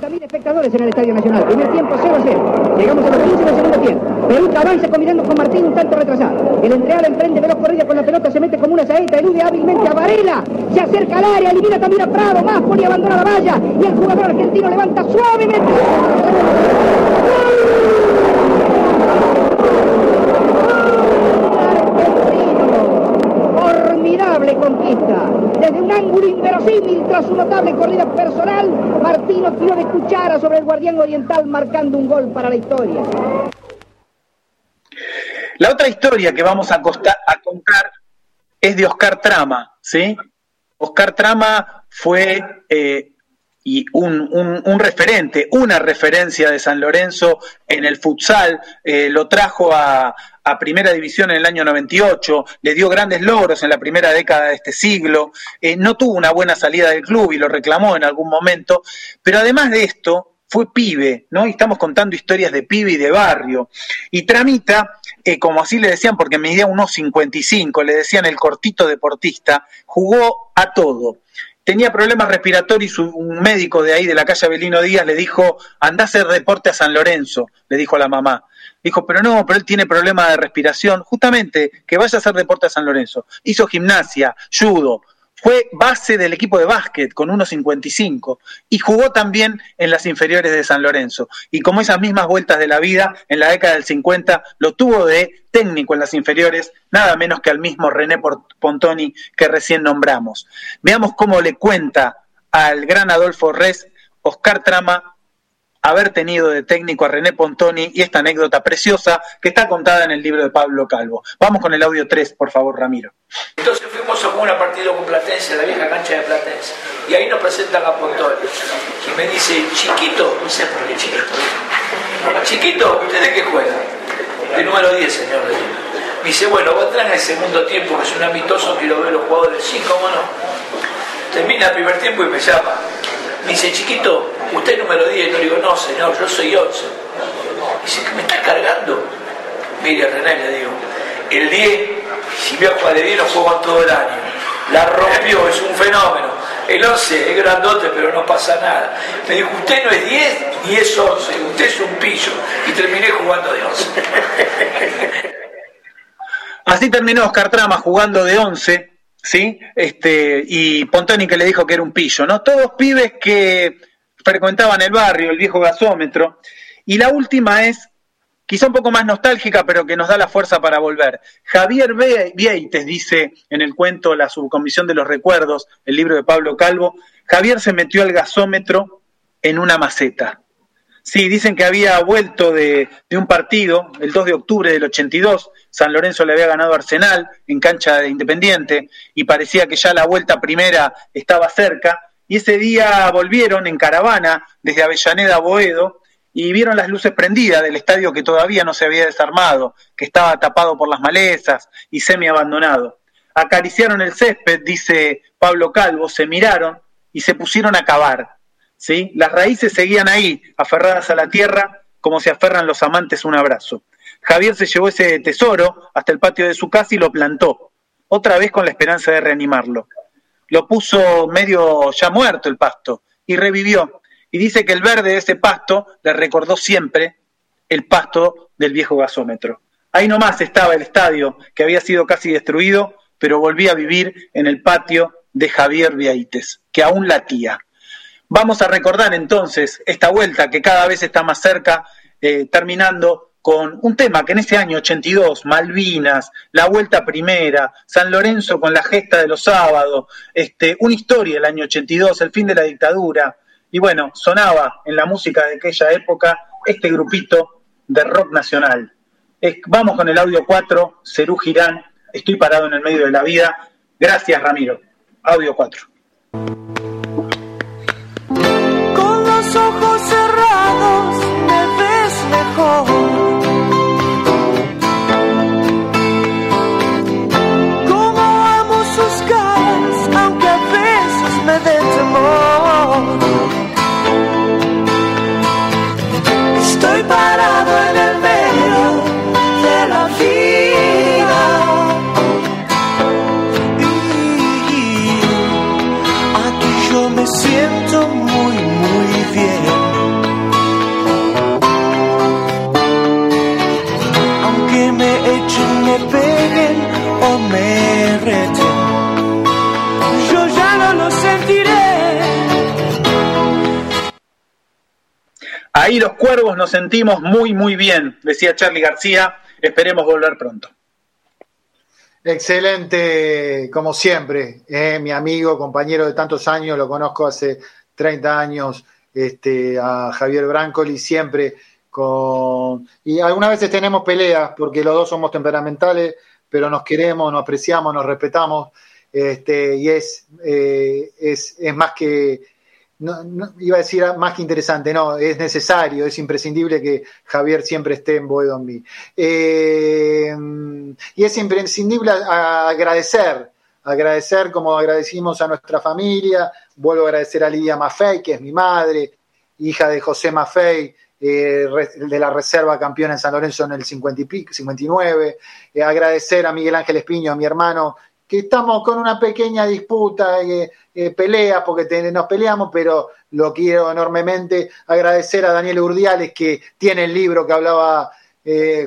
También espectadores en el Estadio Nacional. Primer tiempo 0 a 0. Llegamos a los 15 del segundo tiempo. Perú avanza combinando con Martín un tanto retrasado. El entreal emprende veloz corrida con la pelota, se mete como una saeta, elude hábilmente a Varela. Se acerca al área, elimina también a Prado. Más y abandona la valla. Y el jugador argentino levanta suavemente. formidable conquista. Desde un ángulo inverosímil, tras su notable corrida personal, Martino tiró de cuchara sobre el guardián oriental, marcando un gol para la historia. La otra historia que vamos a, contar es de Oscar Trama, ¿sí? Oscar Trama fue eh, y un, un, referente, una referencia de San Lorenzo en el futsal, eh, lo trajo a, a, Primera División en el año 98, le dio grandes logros en la primera década de este siglo, eh, no tuvo una buena salida del club y lo reclamó en algún momento, pero además de esto, fue pibe, ¿no? Y estamos contando historias de pibe y de barrio. Y Tramita, eh, como así le decían, porque medía unos 55, le decían el cortito deportista, jugó a todo tenía problemas respiratorios un médico de ahí, de la calle Abelino Díaz, le dijo, anda a hacer deporte a San Lorenzo, le dijo a la mamá. Dijo, pero no, pero él tiene problemas de respiración. Justamente, que vaya a hacer deporte a San Lorenzo. Hizo gimnasia, judo, fue base del equipo de básquet con 1.55 y jugó también en las inferiores de San Lorenzo. Y como esas mismas vueltas de la vida, en la década del 50 lo tuvo de técnico en las inferiores, nada menos que al mismo René Pontoni que recién nombramos. Veamos cómo le cuenta al gran Adolfo Res Oscar Trama haber tenido de técnico a René Pontoni y esta anécdota preciosa que está contada en el libro de Pablo Calvo. Vamos con el audio 3, por favor, Ramiro. Entonces fuimos a jugar un partido con Platense, la vieja cancha de Platense, y ahí nos presentan a Pontoni. Y me dice, chiquito, no sé por qué chiquito. Chiquito, ¿usted de qué juega? De número 10, señor. Me dice, bueno, vos entrar en el segundo tiempo, que es un amistoso, quiero ver los jugadores. Sí, cómo no. Termina el primer tiempo y me llama. Me dice, chiquito, usted número 10. Y yo le digo, no, señor, yo soy 11. Dice, ¿que me está cargando? Mire, René, le digo, el 10, si voy a de 10, lo juego todo el año. La rompió, es un fenómeno. El 11 es grandote, pero no pasa nada. Me dijo, usted no es 10 ni es 11, usted es un pillo. Y terminé jugando de 11. Así terminó Oscar Trama jugando de 11, ¿sí? Este, y Pontoni que le dijo que era un pillo, ¿no? Todos pibes que frecuentaban el barrio, el viejo gasómetro. Y la última es, quizá un poco más nostálgica, pero que nos da la fuerza para volver. Javier Vieites dice en el cuento La subcomisión de los recuerdos, el libro de Pablo Calvo, Javier se metió al gasómetro en una maceta. Sí, dicen que había vuelto de, un partido el 2 de octubre del 82. San Lorenzo le había ganado Arsenal en cancha de Independiente y parecía que ya la vuelta primera estaba cerca. Y ese día volvieron en caravana desde Avellaneda a Boedo y vieron las luces prendidas del estadio que todavía no se había desarmado, que estaba tapado por las malezas y semi abandonado. Acariciaron el césped, dice Pablo Calvo, se miraron y se pusieron a cavar ¿sí? Las raíces seguían ahí, aferradas a la tierra, como se aferran los amantes un abrazo. Javier se llevó ese tesoro hasta el patio de su casa y lo plantó, otra vez con la esperanza de reanimarlo. Lo puso medio ya muerto el pasto y revivió. Y dice que el verde de ese pasto le recordó siempre el pasto del viejo gasómetro. Ahí nomás estaba el estadio, que había sido casi destruido, pero volvía a vivir en el patio de Javier Viaites, que aún latía. Vamos a recordar entonces esta vuelta que cada vez está más cerca, eh, terminando con un tema que en ese año 82, Malvinas, la vuelta primera, San Lorenzo con la gesta de los sábados, este, una historia el año 82, el fin de la dictadura, y bueno, sonaba en la música de aquella época este grupito de rock nacional. vamos con el audio 4, Cerú Girán, estoy parado en el medio de la vida. Gracias, Ramiro. Audio 4. ojos cerrados me ves. Estoy parado Ahí los cuervos nos sentimos muy, muy bien, decía Charlie García. Esperemos volver pronto. Excelente, como siempre, eh, mi amigo, compañero de tantos años, lo conozco hace 30 años, este, a Javier Brancoli siempre con... Y algunas veces tenemos peleas porque los dos somos temperamentales, pero nos queremos, nos apreciamos, nos respetamos, este, y es, eh, es, es, más que... No, iba a decir más que interesante, no, es necesario, es imprescindible que Javier siempre esté en Boedo eh, y es imprescindible agradecer, agradecer como agradecimos a nuestra familia, vuelvo a agradecer a Lidia Maffei, que es mi madre, hija de José Maffei, eh, de la reserva campeona en San Lorenzo en el 50 y 59, eh, agradecer a Miguel Ángel Espiño, a mi hermano, que estamos con una pequeña disputa, eh, pelea, porque nos peleamos, pero lo quiero enormemente, agradecer a Daniel Urdiales, que tiene el libro que hablaba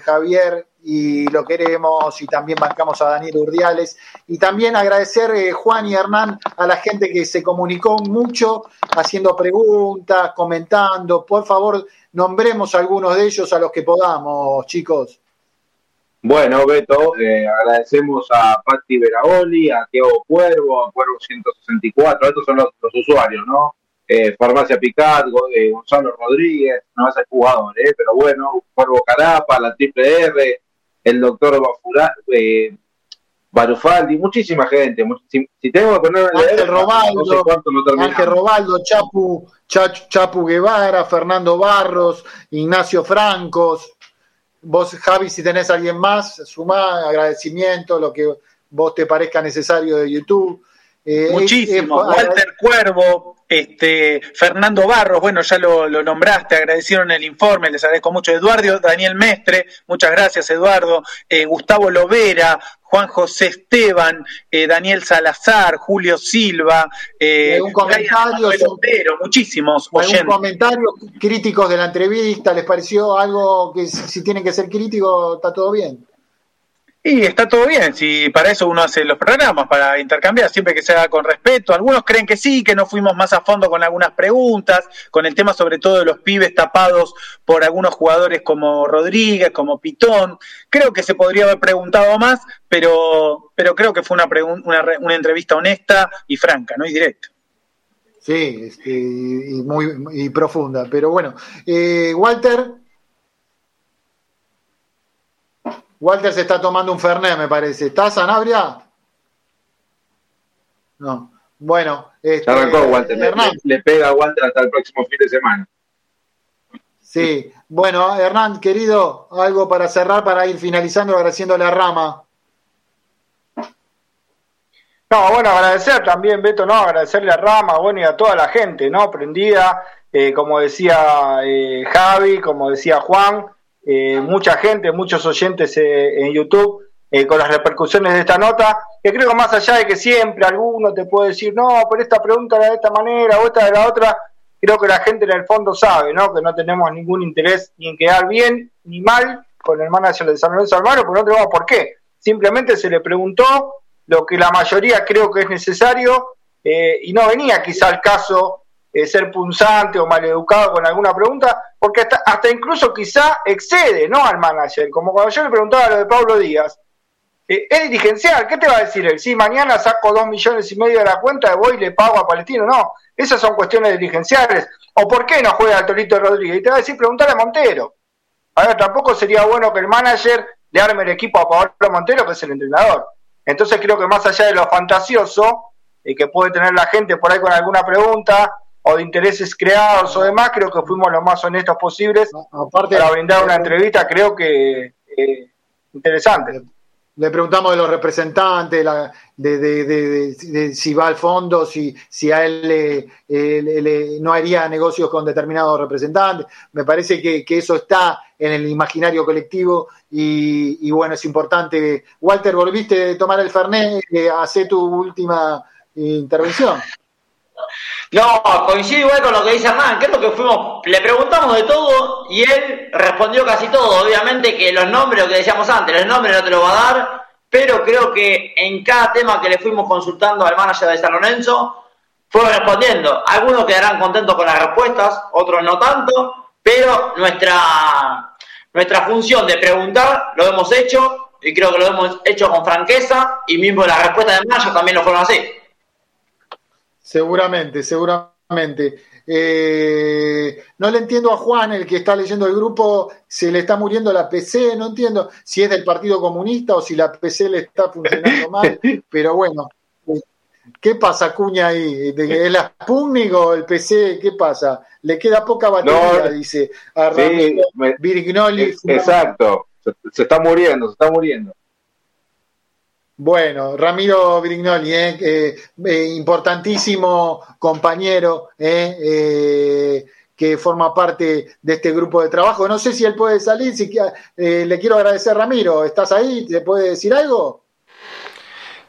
Javier, y lo queremos y también bancamos a Daniel Urdiales. Y también agradecer, eh, Juan y Hernán, a la gente que se comunicó mucho, haciendo preguntas, comentando. Por favor, nombremos algunos de ellos a los que podamos, chicos. Bueno, Beto, eh, agradecemos a Patti Veragoli, a Tiago Cuervo, a Cuervo 164, estos son los, usuarios, ¿no? Eh, Farmacia Picat, Gonzalo Rodríguez, no es el jugador, ¿eh? pero bueno, Cuervo Carapa, la Triple R, el doctor Bafura, eh, Barufaldi, muchísima gente. Si, tengo que poner Ángel Robaldo, Ángel Robaldo, Chapu, Chapu Guevara, Fernando Barros, Ignacio Francos. Vos, Javi, si tenés a alguien más, suma agradecimiento, lo que vos te parezca necesario de YouTube. Eh, Muchísimo. Walter Cuervo, este, Fernando Barros, bueno, ya lo, nombraste, agradecieron el informe, les agradezco mucho. Eduardo, Daniel Mestre, muchas gracias, Eduardo. Eh, Gustavo Lovera, Juan José Esteban, eh, Daniel Salazar, Julio Silva, eh, un comentario, muchísimos oyentes. comentarios críticos de la entrevista? ¿Les pareció algo que si tienen que ser críticos está todo bien? Y está todo bien, si para eso uno hace los programas, para intercambiar, siempre que se haga con respeto. Algunos creen que sí, que no fuimos más a fondo con algunas preguntas, con el tema sobre todo de los pibes tapados por algunos jugadores como Rodríguez, como Pitón. Creo que se podría haber preguntado más, pero, pero creo que fue una, una, una entrevista honesta y franca, ¿no? Y directa. Sí, este, y muy y profunda. Pero bueno, eh, Walter, Walter se está tomando un Fernet, me parece. ¿Estás, Sanabria? No. Bueno. Este, arrancó Walter. Le, pega a Walter hasta el próximo fin de semana. Sí. Bueno, Hernán, querido, algo para cerrar, para ir finalizando, agradeciendo la rama. No, bueno, agradecer también, Beto, no, agradecerle a Rama, bueno, y a toda la gente, ¿no? Prendida, eh, como decía eh, Javi, como decía Juan, eh, mucha gente, muchos oyentes eh, en YouTube eh, con las repercusiones de esta nota, que creo que más allá de que siempre alguno te puede decir, no, pero esta pregunta era de esta manera o esta de la otra, creo que la gente en el fondo sabe, ¿no? Que no tenemos ningún interés ni en quedar bien ni mal con el manager de San Lorenzo Almaro, porque no tenemos por qué. Simplemente se le preguntó lo que la mayoría creo que es necesario y no venía quizá al caso eh, ser punzante o maleducado con alguna pregunta, porque hasta, hasta incluso quizá excede ¿no? al manager, como cuando yo le preguntaba lo de Pablo Díaz. Eh, es dirigencial, ¿qué te va a decir él? Si mañana saco dos millones y medio de la cuenta, voy y le pago a Palestino. No, esas son cuestiones dirigenciales. ¿O por qué no juega Torito Rodríguez? Y te va a decir, preguntarle a Montero. A ver, tampoco sería bueno que el manager le arme el equipo a Pablo Montero, que es el entrenador. Entonces creo que más allá de lo fantasioso y que puede tener la gente por ahí con alguna pregunta, o de intereses creados o demás, creo que fuimos lo más honestos posibles Aparte, para brindar una entrevista, creo que eh, interesante. Le preguntamos de los representantes, de, de, si va al fondo, si, si a él le, no haría negocios con determinados representantes. Me parece que, eso está en el imaginario colectivo y, bueno, es importante. Walter, volviste a tomar el Fernet, eh, hace tu última intervención. No, coincido igual con lo que dice Hernán, lo que fuimos, le preguntamos de todo y él respondió casi todo. Obviamente que los nombres, lo que decíamos antes, el nombre no te lo va a dar, pero creo que en cada tema que le fuimos consultando al manager de San Lorenzo, fue respondiendo. Algunos quedarán contentos con las respuestas, otros no tanto, pero nuestra, nuestra función de preguntar lo hemos hecho y creo que lo hemos hecho con franqueza y mismo las respuestas del manager también lo fueron así. Seguramente, seguramente. Eh, no le entiendo a Juan, el que está leyendo el grupo, se le está muriendo la PC, no entiendo si es del Partido Comunista o si la PC le está funcionando mal, pero bueno, ¿qué pasa, Cuña ahí? ¿Es la Sputnik o el PC? ¿Qué pasa? Le queda poca batería, dice a sí, Virgnoli. Exacto, se está muriendo, se está muriendo. Bueno, Ramiro Brignoli, eh, eh, importantísimo compañero eh, que forma parte de este grupo de trabajo. No sé si él puede salir, si, le quiero agradecer, Ramiro. ¿Estás ahí? ¿Te puede decir algo?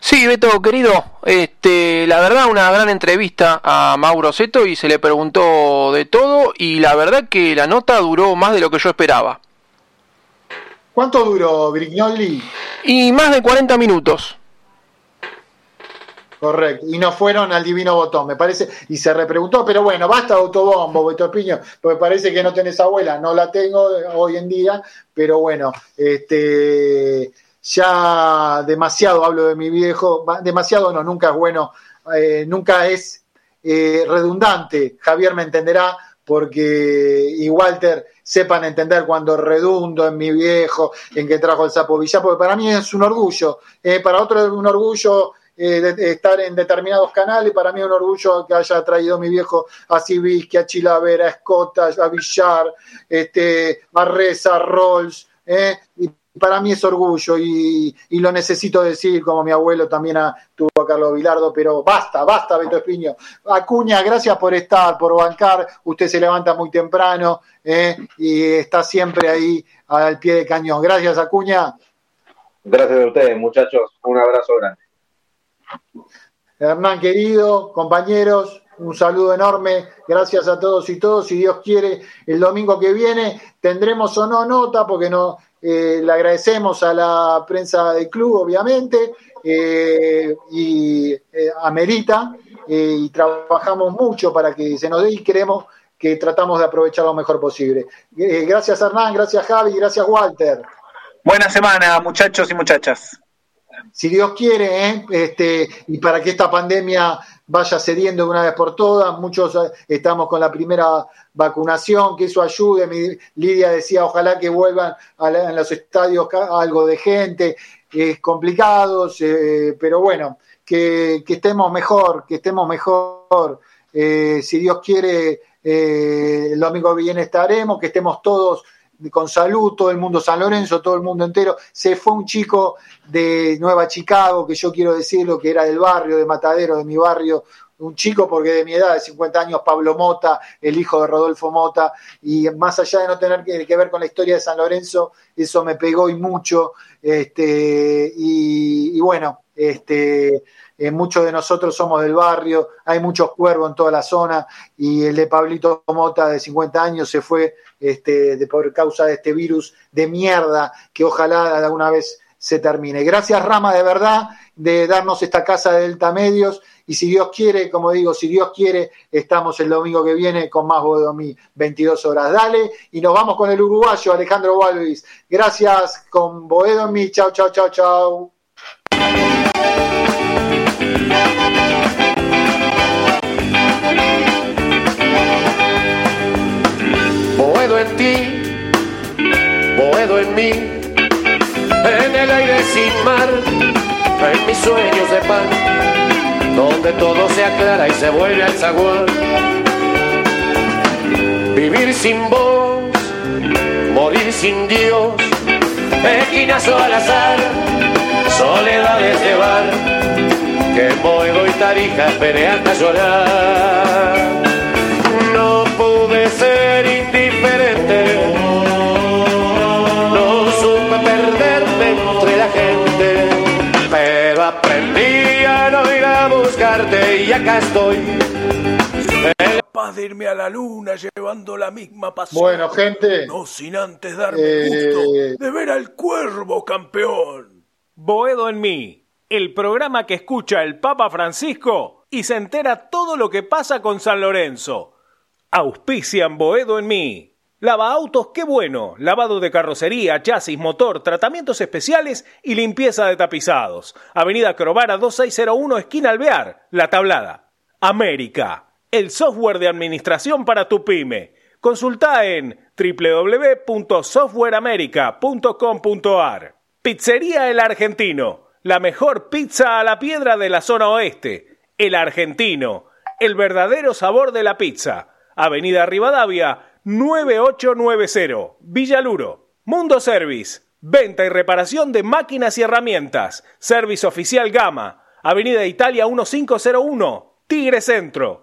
Sí, Beto, querido, este, la verdad una gran entrevista a Mauro Seto y se le preguntó de todo y la verdad que la nota duró más de lo que yo esperaba. ¿Cuánto duró Brignoli? Y más de 40 minutos. Correcto, y no fueron al divino botón, me parece, y se repreguntó, pero bueno, basta autobombo, Beto Piño, porque parece que no tenés abuela, no la tengo hoy en día, pero bueno, este ya demasiado hablo de mi viejo, demasiado no, nunca es bueno, eh, nunca es eh, redundante, Javier me entenderá, porque y Walter sepan entender cuando redundo en mi viejo, en que trajo el sapo Villa, porque para mí es un orgullo, eh, para otro es un orgullo eh, de, estar en determinados canales, para mí es un orgullo que haya traído mi viejo a Civisque, a Chilavera, a Escota, a Villar, este, a Reza, a Rolls, eh, y para mí es orgullo y, lo necesito decir, como mi abuelo también tuvo a Carlos Vilardo, pero basta, basta, Beto Espiño. Acuña, gracias por estar, por bancar. Usted se levanta muy temprano eh, y está siempre ahí al pie de cañón. Gracias, Acuña. Gracias a ustedes, muchachos. Un abrazo grande. Hernán, querido, compañeros, un saludo enorme, gracias a todos y todos. Si Dios quiere, el domingo que viene tendremos o no nota, porque no eh, le agradecemos a la prensa del club, obviamente, eh, y eh, amerita, y trabajamos mucho para que se nos dé y creemos que tratamos de aprovechar lo mejor posible. gracias Hernán, gracias Javi, gracias Walter. Buena semana, muchachos y muchachas. Si Dios quiere, este, y para que esta pandemia vaya cediendo de una vez por todas. Muchos eh, estamos con la primera vacunación, que eso ayude. Lidia decía, ojalá que vuelvan a los estadios algo de gente. Es complicado, pero bueno, que, estemos mejor, que estemos mejor. Eh, si Dios quiere, eh, el domingo viene estaremos, que estemos todos con salud, todo el mundo San Lorenzo, todo el mundo entero. Se fue un chico de Nueva Chicago, que yo quiero decirlo, que era del barrio, de Matadero, de mi barrio, un chico porque de mi edad, de 50 años, Pablo Mota, el hijo de Rodolfo Mota, y más allá de no tener que, ver con la historia de San Lorenzo, eso me pegó y mucho, este, y, bueno, este, eh, muchos de nosotros somos del barrio, hay muchos cuervos en toda la zona, y el de Pablito Mota de 50 años se fue este, de, por causa de este virus de mierda que ojalá alguna vez se termine. Gracias Rama de verdad de darnos esta casa de Delta Medios y si Dios quiere, como digo, si Dios quiere, estamos el domingo que viene con más Bodomí, 22 horas. Dale y nos vamos con el uruguayo Alejandro Walvis. Gracias con Boedomi. Chao, chao, chao, chao. Ti, Boedo en mí, en el aire sin mar, en mis sueños de pan, donde todo se aclara y se vuelve al zaguán. Vivir sin vos, morir sin Dios, esquinazo al azar, soledades de bar, que Boedo y Tarija esperé hasta llorar. No pude ser no supe perderme entre la gente, pero aprendí a no ir a buscarte y acá estoy. Capaz de irme a la luna llevando la misma pasión. Bueno, gente. No sin antes darme el eh, gusto de ver al cuervo campeón. Boedo en mí, el programa que escucha el Papa Francisco y se entera todo lo que pasa con San Lorenzo. Auspician Boedo en mí. Lava autos, qué bueno. Lavado de carrocería, chasis, motor, tratamientos especiales y limpieza de tapizados. Avenida Crovara 2601, esquina Alvear, La Tablada. América, el software de administración para tu pyme. Consulta en www.softwareamerica.com.ar. Pizzería El Argentino, la mejor pizza a la piedra de la zona oeste. El Argentino, el verdadero sabor de la pizza. Avenida Rivadavia, 9890, Villaluro. Mundo Service, venta y reparación de máquinas y herramientas. Service Oficial Gama, Avenida Italia 1501, Tigre Centro.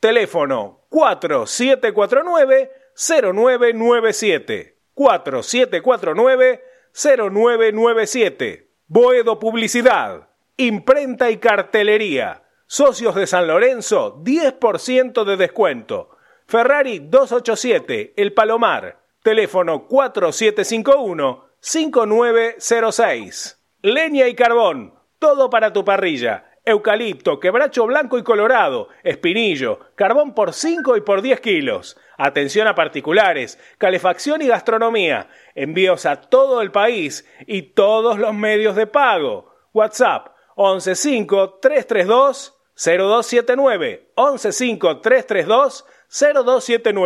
Teléfono 4749-0997. 4749-0997. Boedo Publicidad, Imprenta y Cartelería. Socios de San Lorenzo, 10% de descuento. Ferrari 287, El Palomar. Teléfono 4751-5906. Leña y carbón. Todo para tu parrilla. Eucalipto, quebracho blanco y colorado, espinillo, carbón por 5 y por 10 kilos. Atención a particulares, calefacción y gastronomía. Envíos a todo el país y todos los medios de pago. WhatsApp 115 332 0279 115 332 0279